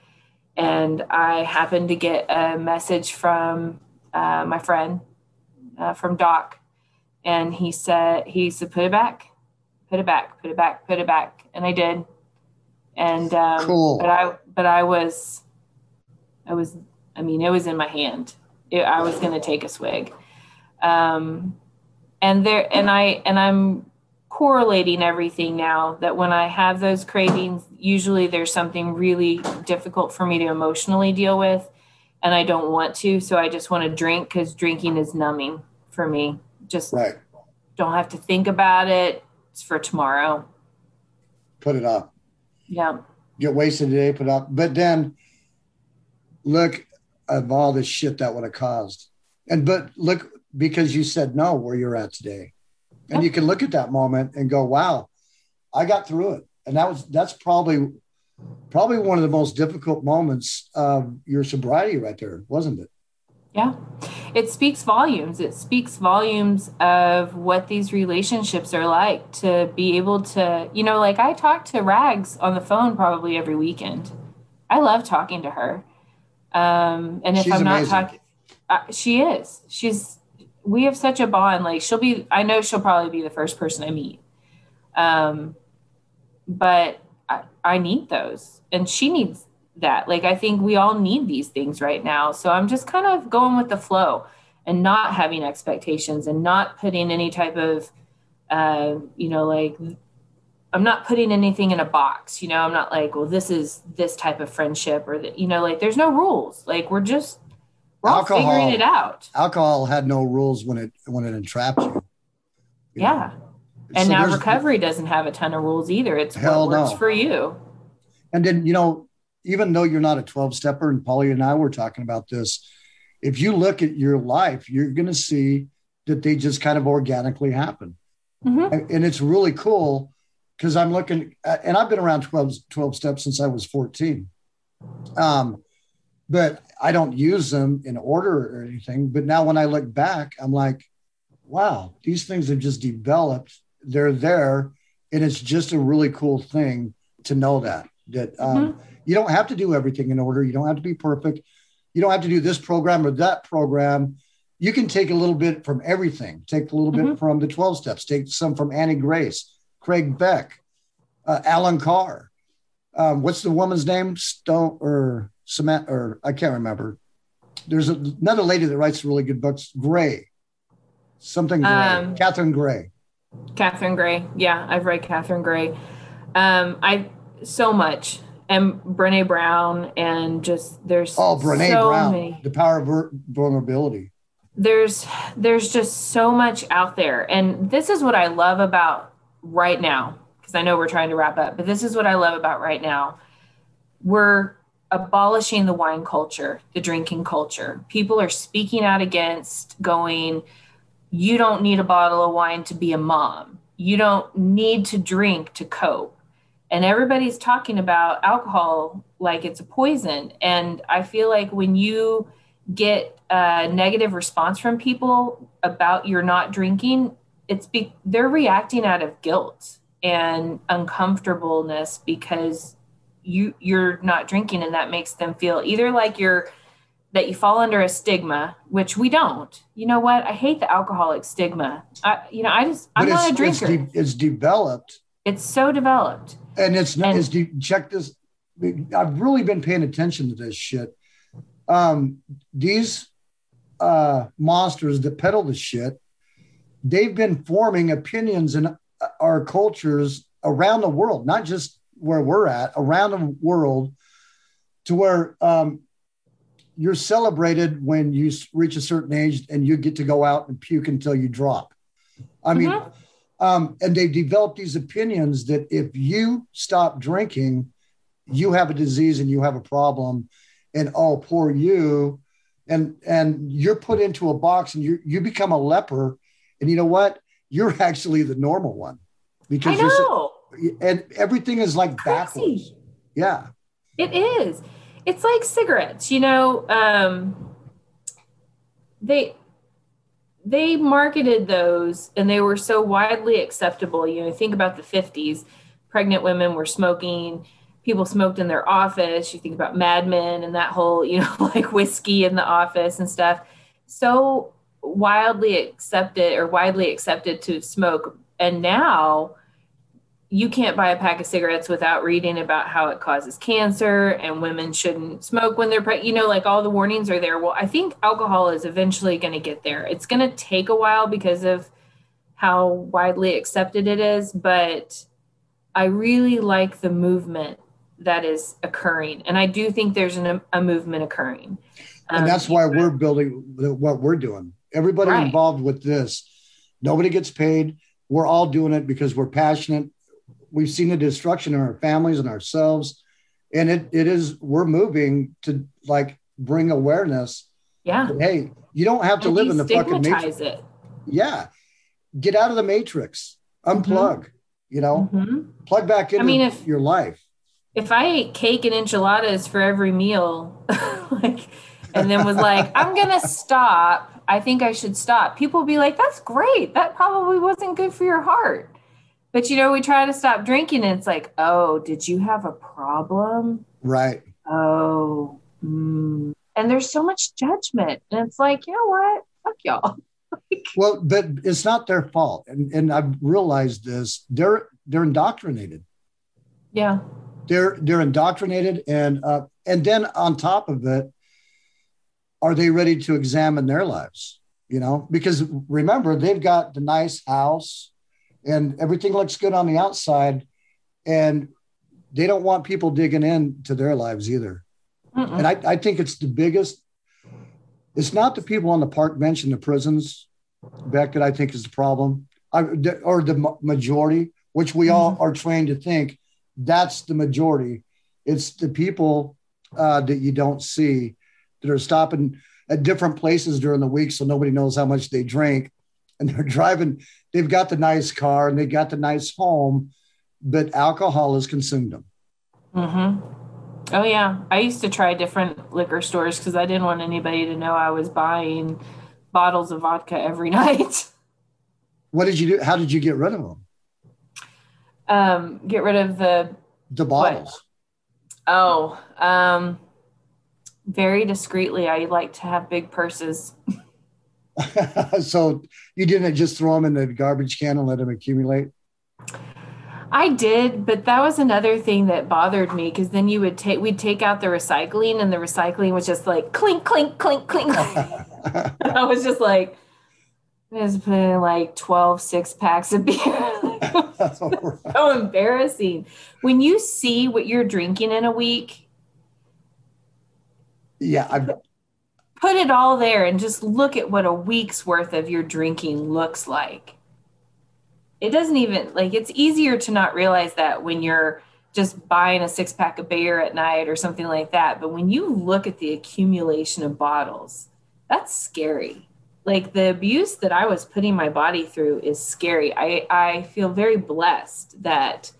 and I happened to get a message from uh, my friend, uh, from Doc, and he said he said put it back, put it back, put it back, put it back, and I did. And um, cool. But I but I was, I was, I mean, it was in my hand. It, I was going to take a swig. Um, and there and I and I'm correlating everything now that when I have those cravings, usually there's something really difficult for me to emotionally deal with and I don't want to. So I just want to drink because drinking is numbing for me. Just right. don't have to think about it. It's for tomorrow. Put it up. Yeah. Get wasted today, put up. But then look of all the shit that would have caused. And but look, because you said no where you're at today and you can look at that moment and go wow i got through it and that was that's probably probably one of the most difficult moments of your sobriety right there wasn't it yeah. It speaks volumes. It speaks volumes of what these relationships are like to be able to you know like i talk to rags on the phone probably every weekend. I love talking to her. Um and if She's i'm not talking uh, she is. She's we have such a bond. Like she'll be, I know she'll probably be the first person I meet. Um, but I, I need those. And she needs that. Like, I think we all need these things right now. So I'm just kind of going with the flow and not having expectations and not putting any type of, uh, you know, like, I'm not putting anything in a box, you know, I'm not like, well, this is this type of friendship or that, you know, like there's no rules. Like we're just we're all figuring it out. alcohol had no rules when it when it entrapped you, You know? Yeah. And So now recovery doesn't have a ton of rules either. It's what works no. for you. And then, you know, even though you're not a 12 stepper, and Polly and I were talking about this, if you look at your life, you're going to see that they just kind of organically happen. Mhm. And, it's really cool because I'm looking, at, and I've been around 12, 12 steps since I was 14. Um, but I don't use them in order or anything. But now when I look back, I'm like, wow, these things have just developed. They're there. And it's just a really cool thing to know that that um, you don't have to do everything in order. You don't have to be perfect. You don't have to do this program or that program. You can take a little bit from everything. Take a little bit Mhm. from the 12 steps. Take some from Annie Grace, Craig Beck, uh, Allen Carr. Um, what's the woman's name? Stone or Samantha, or I can't remember. There's a, another lady that writes really good books, Gray, something Gray, Um, Catherine Gray. Catherine Gray. Yeah, I've read Catherine Gray. Um, I so much. And Brene Brown and just there's Oh, Brene so Brown, many. The Power of Vulnerability. there's there's just so much out there. And this is what i love about right now because i know we're trying to wrap up but this is what i love about right now. We're abolishing the wine culture the drinking culture. People are speaking out against going you don't need a bottle of wine to be a mom. You don't need to drink to cope and everybody's talking about alcohol like it's a poison and i feel like when you get a negative response from people about you're not drinking, it's be, they're reacting out of guilt and uncomfortableness because you you're not drinking and that makes them feel either like you're that you fall under a stigma, which we don't. You know what? I hate the alcoholic stigma. I, you know, I just I'm not a it's, it's, drinker. de- it's developed. it's so developed. And it's not, is do check this. I've really been paying attention to this shit. Um, these uh, monsters that peddle the shit, they've been forming opinions in our cultures around the world, not just where we're at, around the world, to where um, you're celebrated when you reach a certain age and you get to go out and puke until you drop. I mean, mm-hmm. Um, and they've developed these opinions that if you stop drinking, you have a disease and you have a problem, and oh, poor you, and and you're put into a box and you you become a leper, and you know what? You're actually the normal one because I know. you're and everything is like backwards. Yeah, it is. It's like cigarettes, you know. Um, they they marketed those and they were so widely acceptable. You know, think about the 50s, pregnant women were smoking, people smoked in their office. You think about Mad Men and that whole, you know, like whiskey in the office and stuff. So wildly accepted or widely accepted to smoke. And now you can't buy a pack of cigarettes without reading about how it causes cancer and women shouldn't smoke when they're pregnant. You know, like all the warnings are there. Well, I think alcohol is eventually going to get there. It's going to take a while because of how widely accepted it is, but I really like the movement that is occurring. And I do think there's an, a movement occurring. And that's um, why we're building what we're doing. Everybody right. involved with this, nobody gets paid. We're all doing it because we're passionate we've seen the destruction in our families and ourselves. And it, it is we're moving to like bring awareness. Yeah. Hey you don't have to and live in the fucking matrix. it. yeah. Get out of the matrix. Unplug mm-hmm. you know? Mm-hmm. plug back into I mean, if, your life. if i ate cake and enchiladas for every meal like and then was like i'm gonna stop. I think i should stop. People be like that's great. That probably wasn't good for your heart but you know, we try to stop drinking, and it's like, oh, did you have a problem? Right. Oh, mm. and there's so much judgment, and it's like, you know what? Fuck y'all. well, but it's not their fault, and and I've realized this. They're they're indoctrinated. Yeah. They're they're indoctrinated, and uh, and then on top of it, are they ready to examine their lives? You know, because remember they've got the nice house and everything looks good on the outside and they don't want people digging into their lives either Mm-mm. and I, I think it's the biggest it's not the people on the park bench in the prisons Beck that I think is the problem I, or the majority which we mm-hmm. all are trained to think that's the majority it's the people uh, that you don't see that are stopping at different places during the week so nobody knows how much they drink and they're driving they've got the nice car and they got the nice home, but alcohol has consumed them. Mm-hmm. Oh yeah, I used to try different liquor stores because I didn't want anybody to know I was buying bottles of vodka every night. What did you do? How did you get rid of them? Um, get rid of the the bottles. What? Oh, um, very discreetly. I like to have big purses. so you didn't just throw them in the garbage can and let them accumulate? I did, but that was another thing that bothered me because then you would take we'd take out the recycling and the recycling was just like clink clink clink clink. I was just like I was putting like 12 six packs of beer. so embarrassing. When you see what you're drinking in a week. Yeah, I've put it all there and just look at what a week's worth of your drinking looks like. It doesn't even like it's easier to not realize that when you're just buying a six pack of beer at night or something like that. But when you look at the accumulation of bottles, that's scary. Like the abuse that I was putting my body through is scary. I, I feel very blessed that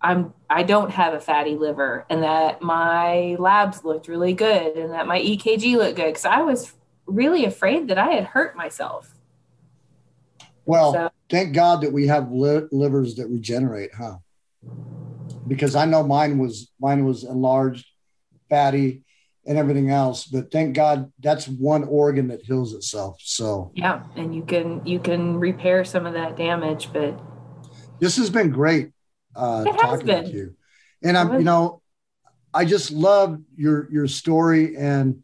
I'm I don't have a fatty liver and that my labs looked really good and that my EKG looked good because I was really afraid that I had hurt myself. Well, so, thank God that we have li- livers that regenerate, huh? Because I know mine was mine was enlarged, fatty, and everything else. But thank God that's one organ that heals itself. So yeah, and you can you can repair some of that damage. But this has been great. Uh, talking been. with you. And I'm, you know, I just love your your story and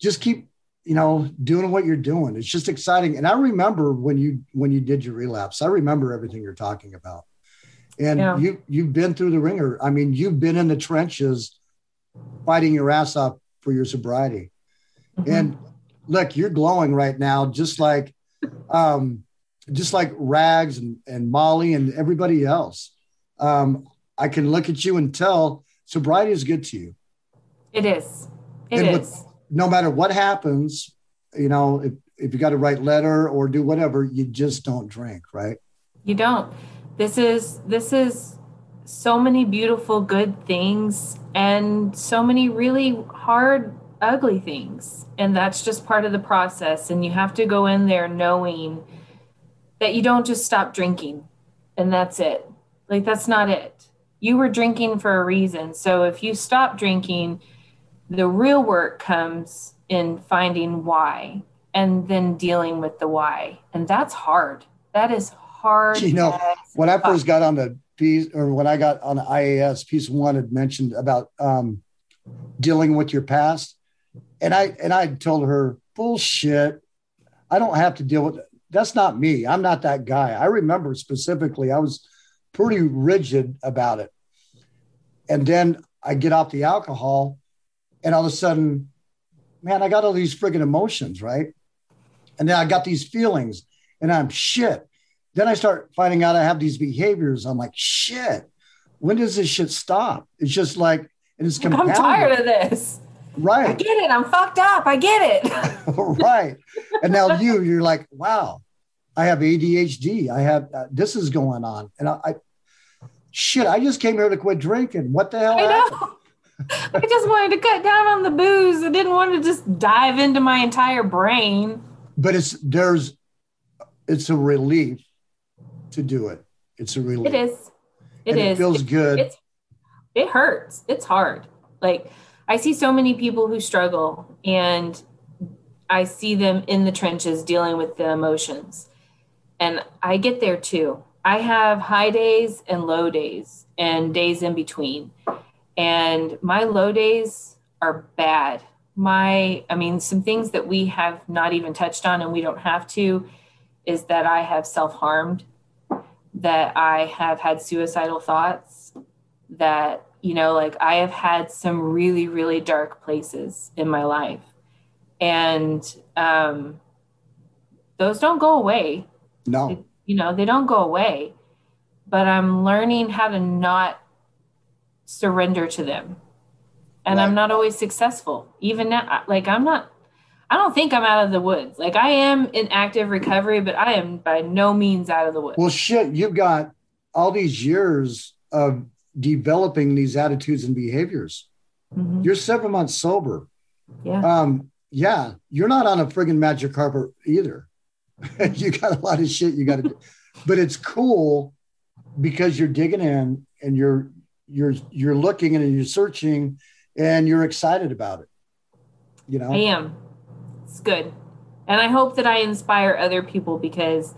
just keep, you know, doing what you're doing. It's just exciting. And I remember when you when you did your relapse. I remember everything you're talking about. And yeah. you you've been through the ringer. I mean, you've been in the trenches fighting your ass off for your sobriety. Mm-hmm. And look, you're glowing right now, just like um, just like Rags and, and Molly and everybody else. Um, I can look at you and tell sobriety is good to you. It is. It and is. With, no matter what happens, you know, if, if you got to write letter or do whatever, you just don't drink, right? You don't. This is this is so many beautiful good things and so many really hard ugly things. And that's just part of the process. And you have to go in there knowing that you don't just stop drinking and that's it. Like, that's not it. You were drinking for a reason. So if you stop drinking, the real work comes in finding why and then dealing with the why. And that's hard. That is hard. You know, when I first got on the piece or when I got on the IAS, piece one had mentioned about um, dealing with your past and I and I told her, bullshit. I don't have to deal with it. That's not me. I'm not that guy. I remember specifically, I was pretty rigid about it. And then I get off the alcohol, and all of a sudden, man, I got all these friggin' emotions, right? And then I got these feelings, and I'm shit. Then I start finding out I have these behaviors. I'm like, shit. When does this shit stop? It's just like, and it's I'm tired of this. Right. I get it. I'm fucked up. I get it. right. And now you, you're like, wow, I have ADHD. I have uh, this is going on. And I, I, shit, I just came here to quit drinking. What the hell? I know. I just wanted to cut down on the booze. I didn't want to just dive into my entire brain. But it's there's it's a relief to do it. It's a relief. It is. It is. It feels it, good. It's, it hurts. It's hard. Like I see so many people who struggle and I see them in the trenches dealing with the emotions. And I get there too. I have high days and low days and days in between. And my low days are bad. My, I mean, some things that we have not even touched on and we don't have to is that I have self harmed, that I have had suicidal thoughts, that you know, like I have had some really, really dark places in my life. And um, those don't go away. No. They, you know, they don't go away. But I'm learning how to not surrender to them. And right. I'm not always successful. Even now, like I'm not I don't think I'm out of the woods. Like I am in active recovery, but I am by no means out of the woods. Well, shit, you've got all these years of developing these attitudes and behaviors. Mm-hmm. You're seven months sober. Yeah. Um, yeah, you're not on a friggin' magic carpet either. you got a lot of shit you got to do, but it's cool because you're digging in and you're you're you're looking and you're searching and you're excited about it. You know, I am. It's good, and I hope that I inspire other people because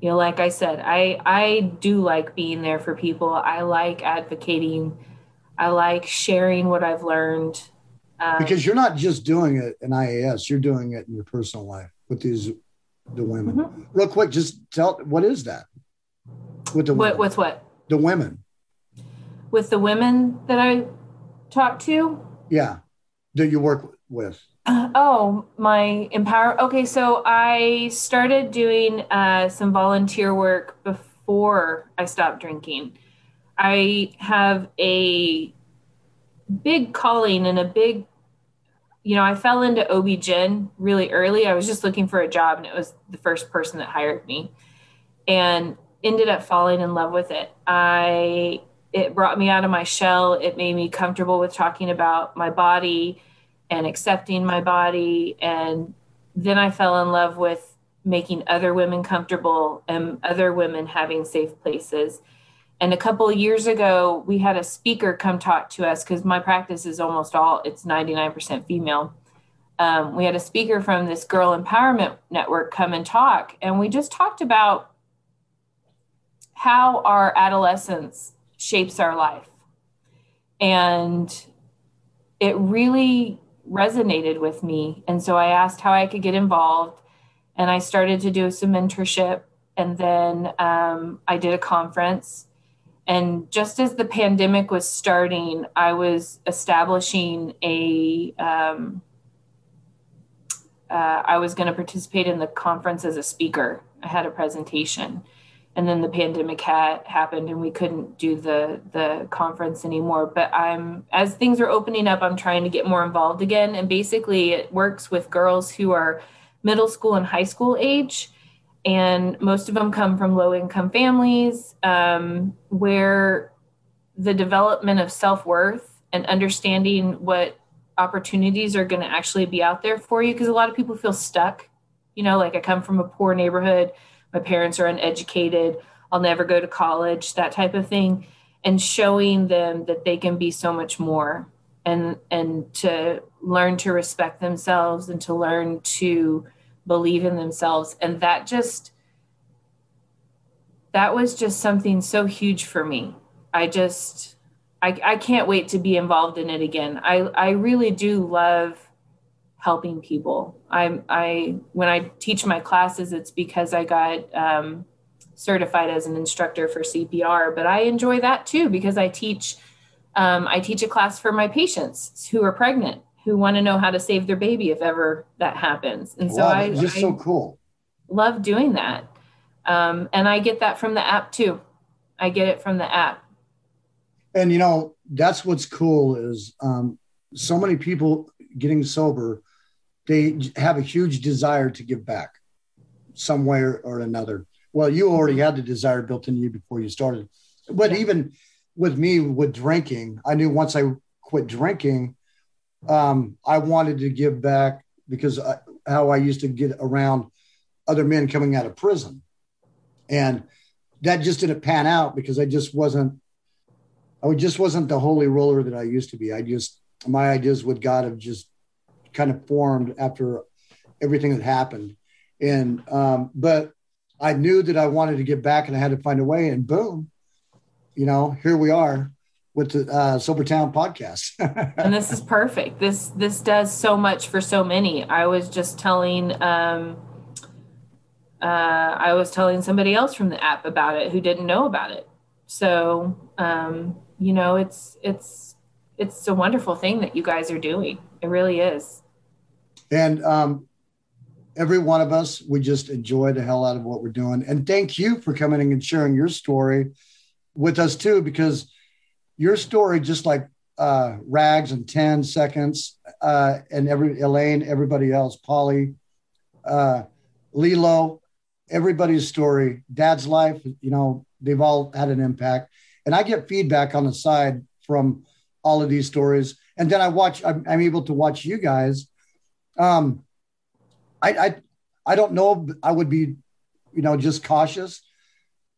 you know like i said i i do like being there for people. I like advocating. I like sharing what i've learned. Um, because you're not just doing it in IAS you're doing it in your personal life with these the women mm-hmm. real quick just tell what is that with the what, with what the women with the women that i talk to yeah that you work with uh, oh, my empower. Okay, so I started doing uh, some volunteer work before I stopped drinking. I have a big calling and a big, you know, I fell into OB-GYN really early. I was just looking for a job and it was the first person that hired me and ended up falling in love with it. I, it brought me out of my shell. It made me comfortable with talking about my body and accepting my body. And then I fell in love with making other women comfortable and other women having safe places. And a couple of years ago, we had a speaker come talk to us because my practice is almost all, it's 99% female. Um, we had a speaker from this Girl Empowerment Network come and talk. And we just talked about how our adolescence shapes our life. And it really resonated with me. And so I asked how I could get involved. And I started to do some mentorship. And then um, I did a conference. And just as the pandemic was starting, I was establishing a. Um, uh, I was going to participate in the conference as a speaker. I had a presentation and then the pandemic had happened and we couldn't do the the conference anymore but i'm as things are opening up i'm trying to get more involved again and basically it works with girls who are middle school and high school age and most of them come from low income families um, where the development of self-worth and understanding what opportunities are going to actually be out there for you because a lot of people feel stuck. You know like i come from a poor neighborhood my parents are uneducated i'll never go to college that type of thing and showing them that they can be so much more and and to learn to respect themselves and to learn to believe in themselves. And that just that was just something so huge for me. I just i, I can't wait to be involved in it again. I i really do love helping people. i'm i when I teach my classes, it's because I got um, certified as an instructor for CPR, but I enjoy that too because I teach um, I teach a class for my patients who are pregnant who want to know how to save their baby if ever that happens. And so I just so cool. Love doing that, um, and I get that from the app too. I get it from the app. And you know that's what's cool is um, so many people getting sober they have a huge desire to give back some way or another. Well, you already had the desire built into you before you started. But yeah. even with me with drinking, I knew once I quit drinking, um, I wanted to give back because I, how I used to get around other men coming out of prison. And that just didn't pan out because I just wasn't, I just wasn't the holy roller that I used to be. I just, my ideas with God have just kind of formed after everything that happened. And um, but I knew that I wanted to get back, and I had to find a way. And boom, you know, here we are with the uh, Sober Town podcast. and this is perfect. This this does so much for so many. I was just telling. Um, uh, I was telling somebody else from the app about it who didn't know about it. So um, you know, it's it's it's a wonderful thing that you guys are doing. It really is. And um, every one of us, we just enjoy the hell out of what we're doing. And thank you for coming and sharing your story with us too, because your story, just like uh, Rags and 10 seconds, uh, and every Elaine, everybody else, Polly, uh, Lilo, everybody's story, dad's life, you know, they've all had an impact. And I get feedback on the side from all of these stories. And then I watch, I'm, I'm able to watch you guys um, I, I, I don't know. I would be, you know, just cautious.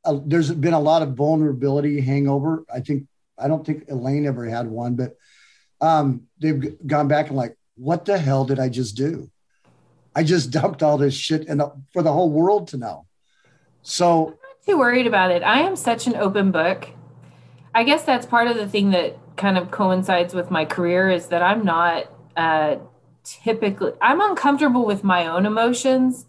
Uh, there's been a lot of vulnerability hangover. I think I don't think Elaine ever had one, but um, they've gone back and like, what the hell did I just do? I just dumped all this shit and for the whole world to know. So I'm not too worried about it. I am such an open book. I guess that's part of the thing that kind of coincides with my career is that I'm not uh, typically I'm uncomfortable with my own emotions,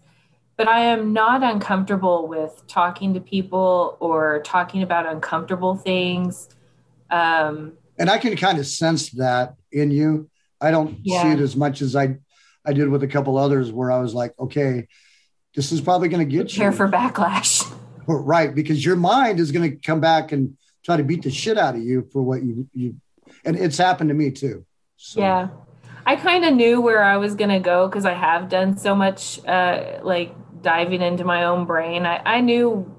but I am not uncomfortable with talking to people or talking about uncomfortable things. Um, and I can kind of sense that in you. I don't yeah. see it as much as I I did with a couple others where I was like, okay, this is probably going to get Prepare you. for backlash. Right, because your mind is going to come back and try to beat the shit out of you for what you you and it's happened to me too. So. Yeah. I kind of knew where I was going to go because I have done so much uh, like diving into my own brain. I, I knew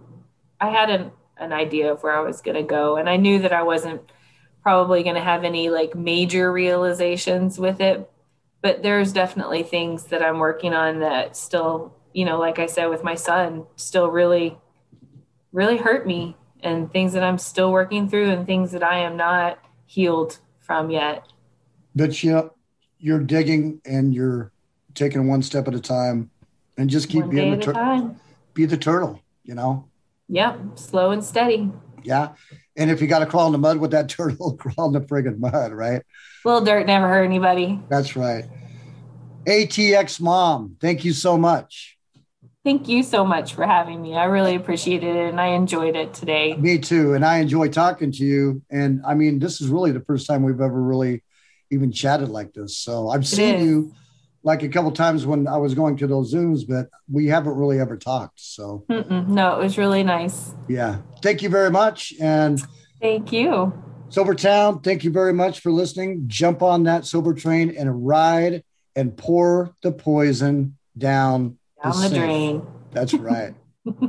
I had an, an idea of where I was going to go, and I knew that I wasn't probably going to have any like major realizations with it. But there's definitely things that I'm working on that still, you know, like I said with my son, still really, really hurt me, and things that I'm still working through, and things that I am not healed from yet. But you know, you're digging and you're taking one step at a time and just keep one being the turtle. be the turtle, you know? Yep. Slow and steady. Yeah. And if you got to crawl in the mud with that turtle, crawl in the friggin' mud, right? Little dirt never hurt anybody. That's right. ATX mom, thank you so much. Thank you so much for having me. I really appreciated it and I enjoyed it today. Me too. And I enjoy talking to you. And I mean, this is really the first time we've ever really even chatted like this. So I've seen you like a couple times when I was going to those Zooms, but we haven't really ever talked. So Mm-mm, no, it was really nice. Yeah. Thank you very much. And thank you. Sober Town, thank you very much for listening. Jump on that sober train and ride and pour the poison down, down the, the drain. That's right.